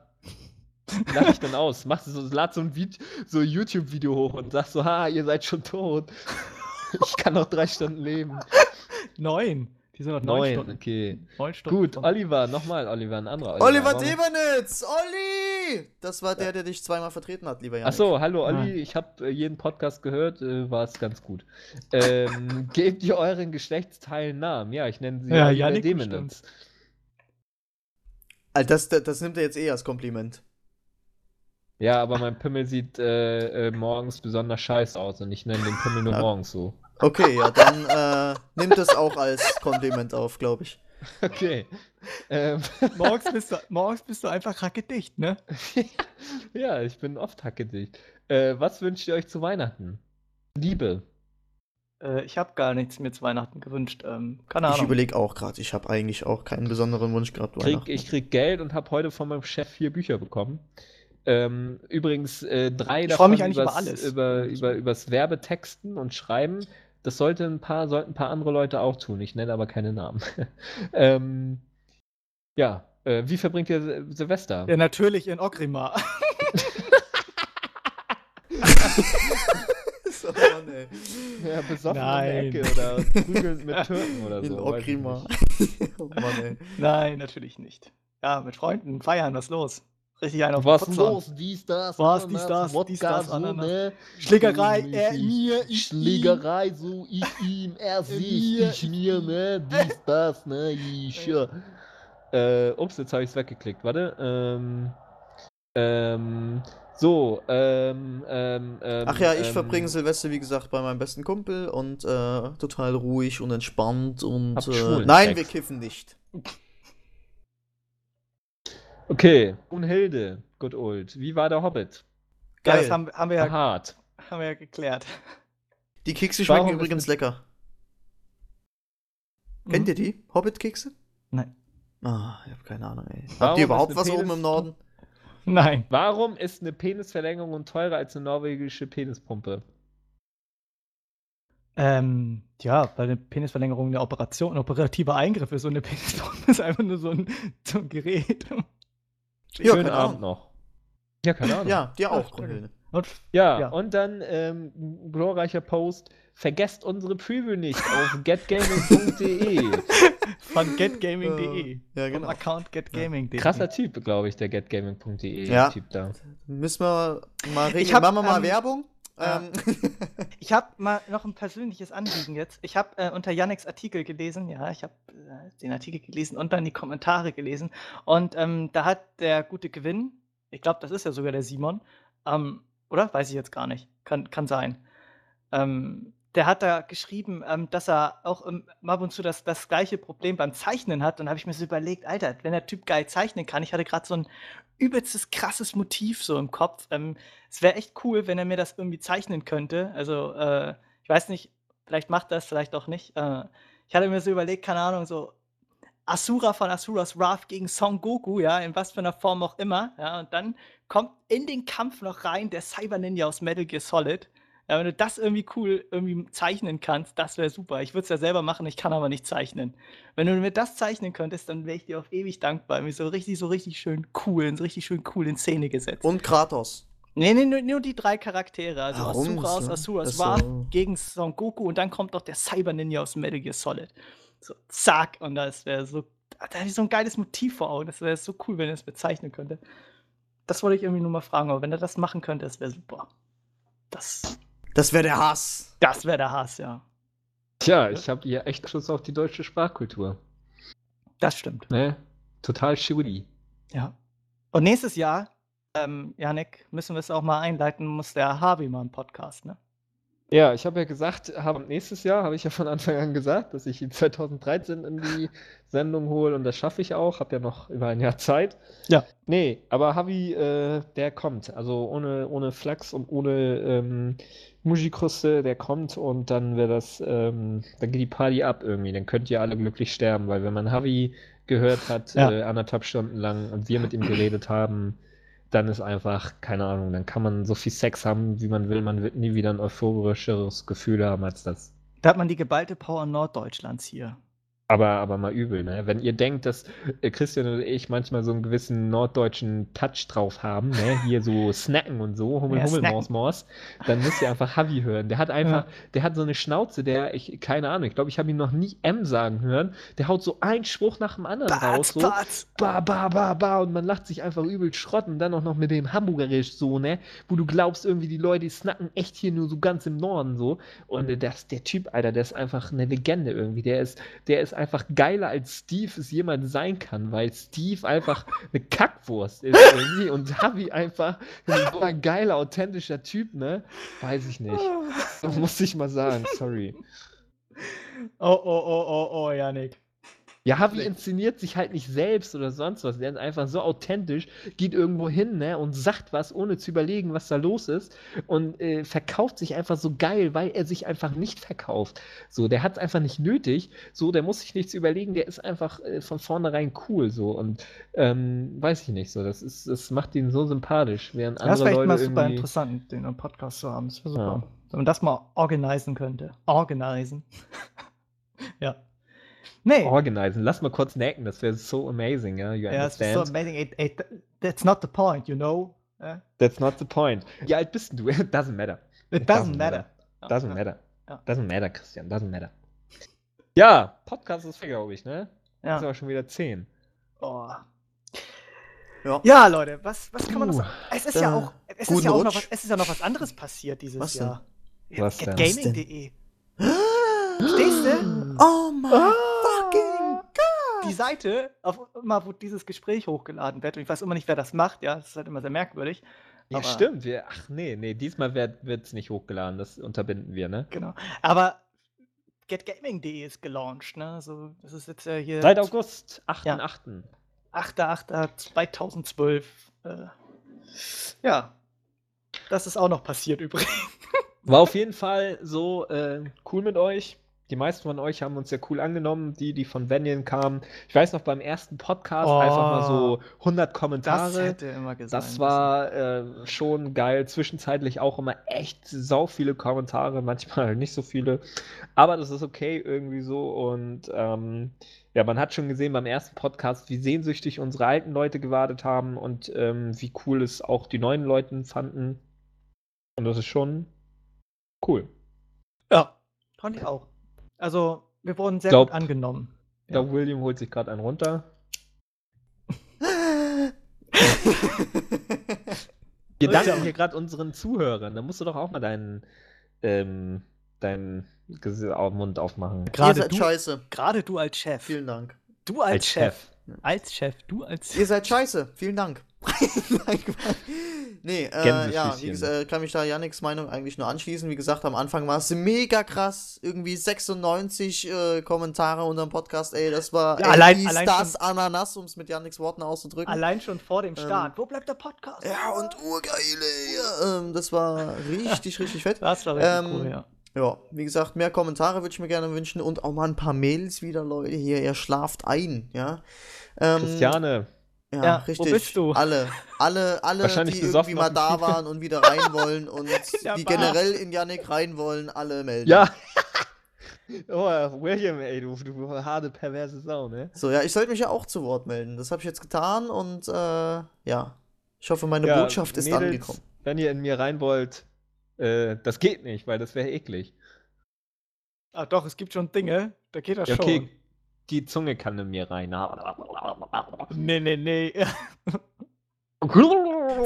[LAUGHS] Lach ich dann aus. Machst du so, lad so ein, so ein YouTube-Video hoch und sagst so, ha, ihr seid schon tot. [LAUGHS] ich kann noch drei Stunden leben. neun. Die sind noch neun, Neun, Stunden. okay. Neun Stunden. Gut, von- Oliver, nochmal Oliver, ein anderer Oliver. Oliver Debernitz! Olli! Das war der, der dich zweimal vertreten hat, lieber Janik. Ach so, hallo Olli, Nein. ich habe äh, jeden Podcast gehört, äh, war es ganz gut. Ähm, [LAUGHS] gebt ihr euren Geschlechtsteilen Namen? Ja, ich nenne sie Ja, Oliver Demenitz. Alter, das, das, das nimmt er jetzt eh als Kompliment. Ja, aber mein Pimmel sieht äh, äh, morgens besonders scheiße aus und ich nenne den Pimmel nur morgens so. Okay, ja, dann äh, nimmt das auch als Kompliment auf, glaube ich. Okay. Ähm, morgens, bist du, morgens bist du einfach hackedicht, ne? [LAUGHS] ja, ich bin oft hackedicht. Äh, was wünscht ihr euch zu Weihnachten? Liebe. Äh, ich habe gar nichts mir zu Weihnachten gewünscht. Ähm, keine Ich Ahnung. überlege auch gerade, ich habe eigentlich auch keinen besonderen Wunsch gerade Krieg, Weihnachten. ich krieg Geld und habe heute von meinem Chef vier Bücher bekommen. Ähm, übrigens, äh, drei Ich freu mich davon eigentlich über übers, alles. Über, über, übers Werbetexten und Schreiben. Das sollte ein paar, sollten ein paar andere Leute auch tun. Ich nenne aber keine Namen. [LAUGHS] ähm, ja, äh, wie verbringt ihr Sil- Silvester? Ja, natürlich in Ogrimar. so, Mann, ey. Ja, besoffen Nein. in der Ecke oder prügelnd mit [LAUGHS] Türken oder In so. ich Okrima. [LAUGHS] oh Mann, ey. Nein, natürlich nicht. Ja, mit Freunden feiern, was los? Richtig auf den Was hauen. los? Dies, das, Was, Ananas, dies, das, Wodka, dies, das, so, Ananas. ne? Schlägerei, So er, mir, ich, Schlägerei, so ich ihm, er sich, mir, ich mir, ne? Dies, das, ne? Ich, ja. Äh, ups, jetzt habe ich es weggeklickt. Warte. Ähm, ähm, so, ähm, ähm, ähm, Ach ja, ich ähm, verbringe Silvester, wie gesagt, bei meinem besten Kumpel und äh, total ruhig und entspannt und äh, nein, Sex. wir kiffen nicht. Okay, Brunhilde, good old. Wie war der Hobbit? Ja, Geil. das haben, haben, wir ja, Hart. haben wir ja geklärt. Die Kekse Warum schmecken ist übrigens lecker. Kennt ihr die? Hobbit-Kekse? Nein. Ah, ich habe keine Ahnung, ey. Warum Habt ihr überhaupt was oben Penis- im Norden? Nein. Warum ist eine Penisverlängerung teurer als eine norwegische Penispumpe? Ähm, ja, weil eine Penisverlängerung eine Operation, ein operativer Eingriff ist und eine Penispumpe [LAUGHS] ist einfach nur so ein, so ein Gerät. Ja, Schönen Abend Ahnung. noch. Ja, keine Ahnung. Ja, dir Ja, auch. Brunhilde. Und, Ja, Ja. und dann ähm, ein glorreicher Post. Vergesst unsere Preview nicht auf [LAUGHS] getgaming.de. von getgaming.de. Ja, Vom genau. Account getgaming.de. Krasser Typ, glaube ich, der getgaming.de Ja. Typ da. Müssen wir mal regeln. Ich hab, Machen wir mal ähm, Werbung? Ähm, [LAUGHS] Ich habe mal noch ein persönliches Anliegen jetzt. Ich habe äh, unter Yannicks Artikel gelesen, ja, ich habe äh, den Artikel gelesen und dann die Kommentare gelesen. Und ähm, da hat der gute Gewinn, ich glaube, das ist ja sogar der Simon, ähm, oder? Weiß ich jetzt gar nicht. Kann, kann sein. Ähm, der hat da geschrieben, ähm, dass er auch ähm, ab und zu das, das gleiche Problem beim Zeichnen hat. Und habe ich mir so überlegt, Alter, wenn der Typ geil zeichnen kann, ich hatte gerade so ein übelstes krasses Motiv so im Kopf. Ähm, es wäre echt cool, wenn er mir das irgendwie zeichnen könnte. Also, äh, ich weiß nicht, vielleicht macht es, vielleicht auch nicht. Äh, ich hatte mir so überlegt, keine Ahnung, so Asura von Asuras Wrath gegen Son Goku, ja, in was für einer Form auch immer. Ja, und dann kommt in den Kampf noch rein der Cyber Ninja aus Metal Gear Solid. Ja, wenn du das irgendwie cool irgendwie zeichnen kannst, das wäre super. Ich würde es ja selber machen, ich kann aber nicht zeichnen. Wenn du mir das zeichnen könntest, dann wäre ich dir auf ewig dankbar. Mir so richtig, so richtig schön cool, so richtig schön cool in Szene gesetzt. und Kratos. Nee, nee, nur, nur die drei Charaktere. Also Warum? Asura aus Asuras so. gegen Son Goku und dann kommt doch der Cyber Ninja aus Metal Gear Solid. So, zack, und das wäre so. Da hätte ich so ein geiles Motiv vor Augen. Das wäre so cool, wenn er es bezeichnen könnte. Das wollte ich irgendwie nur mal fragen, aber wenn er das machen könnte, das wäre super. Das, Das wäre der Hass. das wäre der Hass, ja. Tja, ich habe hier echt Schluss auf die deutsche Sprachkultur. Das stimmt. Ne? Total shitty. Ja. Und nächstes Jahr, ähm, Janik, müssen wir es auch mal einleiten, muss der Harvey mal einen Podcast, ne? Ja, ich habe ja gesagt, hab, nächstes Jahr habe ich ja von Anfang an gesagt, dass ich ihn 2013 in die Sendung hole und das schaffe ich auch. Habe ja noch über ein Jahr Zeit. Ja. Nee, aber Havi, äh, der kommt. Also ohne, ohne Flachs und ohne ähm, Musikruste, der kommt und dann wäre das, ähm, dann geht die Party ab irgendwie. Dann könnt ihr alle glücklich sterben, weil wenn man Havi gehört hat, Ja. äh, anderthalb Stunden lang und wir mit ihm geredet haben, dann ist einfach, keine Ahnung, dann kann man so viel Sex haben, wie man will. Man wird nie wieder ein euphorischeres Gefühl haben als das. Da hat man die geballte Power Norddeutschlands hier. Aber, aber mal übel, ne? Wenn ihr denkt, dass äh, Christian und ich manchmal so einen gewissen norddeutschen Touch drauf haben, ne? Hier so [LAUGHS] snacken und so, Hummel, Ja, Hummel, snacken. Maus, Maus, dann müsst ihr einfach Havi hören. Der hat einfach, der hat so eine Schnauze, der, ich, keine Ahnung, ich glaube, ich habe ihn noch nie M sagen hören. Der haut so einen Spruch nach dem anderen raus, so. Batz. Ba, ba, ba, ba, und man lacht sich einfach übel Schrott und dann auch noch mit dem Hamburgerisch so, ne? Wo du glaubst, irgendwie die Leute, die snacken echt hier nur so ganz im Norden so. Und äh, das, der Typ, Alter, der ist einfach eine Legende irgendwie. Der ist, der ist einfach geiler als Steve es jemals sein kann, weil Steve einfach [LAUGHS] eine Kackwurst ist irgendwie und Havi einfach ein [LAUGHS] geiler, authentischer Typ, ne? Weiß ich nicht. Das muss ich mal sagen, sorry. Oh, oh, oh, oh, oh, Janik. Ja, Havi inszeniert sich halt nicht selbst oder sonst was. Der ist einfach so authentisch, geht irgendwo hin ne, und sagt was, ohne zu überlegen, was da los ist. Und äh, verkauft sich einfach so geil, weil er sich einfach nicht verkauft. So, der hat es einfach nicht nötig. So, der muss sich nichts überlegen. Der ist einfach äh, von vornherein cool. So, und ähm, weiß ich nicht so. Das, ist, das macht ihn so sympathisch. Während Das andere Leute mal super irgendwie. interessant, den im Podcast zu haben. Das wäre super. Ja. Wenn man das mal organisieren könnte. Organisen. [LAUGHS] ja. Nee. Organisen. Lass mal kurz nacken, das wäre so amazing, ja. You ja, es ist understand? so amazing. It, it, that's not the point, you know? Ja. That's not the point. Wie alt bist denn du? [LAUGHS] Doesn't matter. It doesn't matter. Doesn't Ja. matter. Ja. Doesn't matter, Christian. Doesn't matter. Ja, Podcast ist glaube ich, ne? Ja. Ist aber schon wieder 10. Oh. Ja. Ja, Leute, was, was kann man noch sagen? Es ist ja Äh, auch, es ist ja auch noch was, es ist ja noch was anderes passiert dieses Was denn? Jahr. Was denn? Getgaming.de. Verstehst du? Oh mein Ah. Die Seite, auf immer, wo dieses Gespräch hochgeladen wird, und ich weiß immer nicht, wer das macht, ja, das ist halt immer sehr merkwürdig. Ja, Aber- stimmt. Wir, ach nee, nee, diesmal wird es nicht hochgeladen. Das unterbinden wir, ne? Genau. Aber getgaming.de ist gelauncht, ne? Also, das ist jetzt ja hier Seit August, 8.8. Ja. 8.8.2012. Äh, ja. Das ist auch noch passiert übrigens. War auf jeden Fall so äh, cool mit euch. Die meisten von euch haben uns ja cool angenommen, die, die von Vanian kamen. Ich weiß noch, beim ersten Podcast einfach mal so 100 Das Kommentare. hätte immer gesagt. Das war äh, schon geil. Zwischenzeitlich auch immer echt sau viele Kommentare, manchmal nicht so viele. Aber das ist okay irgendwie so. Und ähm, ja, man hat schon gesehen beim ersten Podcast, wie sehnsüchtig unsere alten Leute gewartet haben und ähm, wie cool es auch die neuen Leute fanden. Und das ist schon cool. Ja, fand ich auch. Also, wir wurden sehr Glaub- gut angenommen. Ich glaube, William holt sich gerade einen runter. [LAUGHS] Wir Ja. danken hier gerade unseren Zuhörern. Da musst du doch auch mal deinen, ähm, deinen Mund aufmachen. Gerade du, scheiße. gerade du als Chef. Vielen Dank. Du als, Als Chef. Chef. Als Chef. Du als Ihr seid scheiße. Vielen Dank. [LAUGHS] Nee, äh, ja, wie gesagt, äh, kann mich da Janiks Meinung eigentlich nur anschließen. Wie gesagt, am Anfang war es mega krass. Irgendwie 96 äh, Kommentare unter dem Podcast. Ey, das war Ja, ey, allein- das schon- Ananas, um es mit Janiks Worten auszudrücken. allein schon vor dem Ähm, Start. Wo bleibt der Podcast? ja, und urgeile. Ja, ähm, das war richtig, richtig fett. [LAUGHS] Das war richtig Ähm, cool, ja. Ja, wie gesagt, mehr Kommentare würde ich mir gerne wünschen und auch mal ein paar Mails wieder, Leute. Hier, ihr schlaft ein, ja. Ähm, Christiane, Ja, Ja, wo richtig. bist du? Alle, alle, alle, die irgendwie mal da waren und wieder rein [LAUGHS] wollen und die Bar. generell in Yannick rein wollen, alle melden. ja. [LAUGHS] oh, William, ey, du, du harte, perverse Sau, ne? So, ja, ich sollte mich ja auch zu Wort melden. Das habe ich jetzt getan und äh, ja, ich hoffe, meine Ja, Botschaft ist Mädels, angekommen. Wenn ihr in mir rein wollt, äh, das geht nicht, weil das wäre eklig. Ah, doch, es gibt schon Dinge, da geht das Ja, schon. okay, die Zunge kann in mir rein. Nee, nee, nee. [LAUGHS]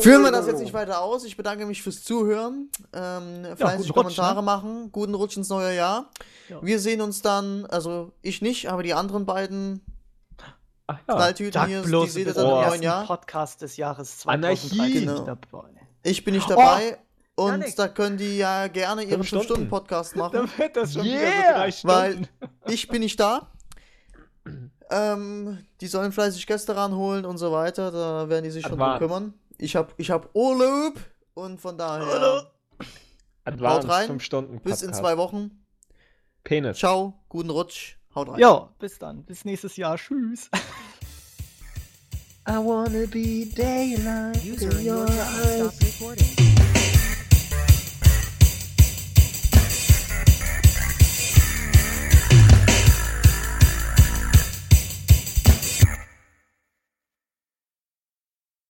Führen wir das jetzt nicht weiter aus. Ich bedanke mich fürs Zuhören. Ähm, fleißig guten Rutsch, Kommentare ne? machen. Guten Rutsch ins neue Jahr. Ja. Wir sehen uns dann, also ich nicht, aber die anderen beiden Ach ja. Knalltüten Sag hier, die bloß, seht du ihr dann im Oh. neuen Jahr. Podcast des Jahres Anarchie. 2013 Genau. Ich bin nicht Oh, dabei. und Janik. da können die ja gerne ihren Fünf Stunden. 5-Stunden-Podcast [LAUGHS] machen. Dann wird das schon wieder Yeah! so drei Weil- Stunden. Ich bin nicht da. Ähm, die sollen fleißig Gäste ranholen und so weiter. Da werden die sich schon drum kümmern. Ich hab, ich hab Urlaub und von daher. Advanced rein. 5 Stunden bis in zwei Wochen. Penis. Ciao, guten Rutsch, haut rein. Ja, bis dann. Bis nächstes Jahr. Tschüss. I wanna be daylight User in your eyes. stopped recording.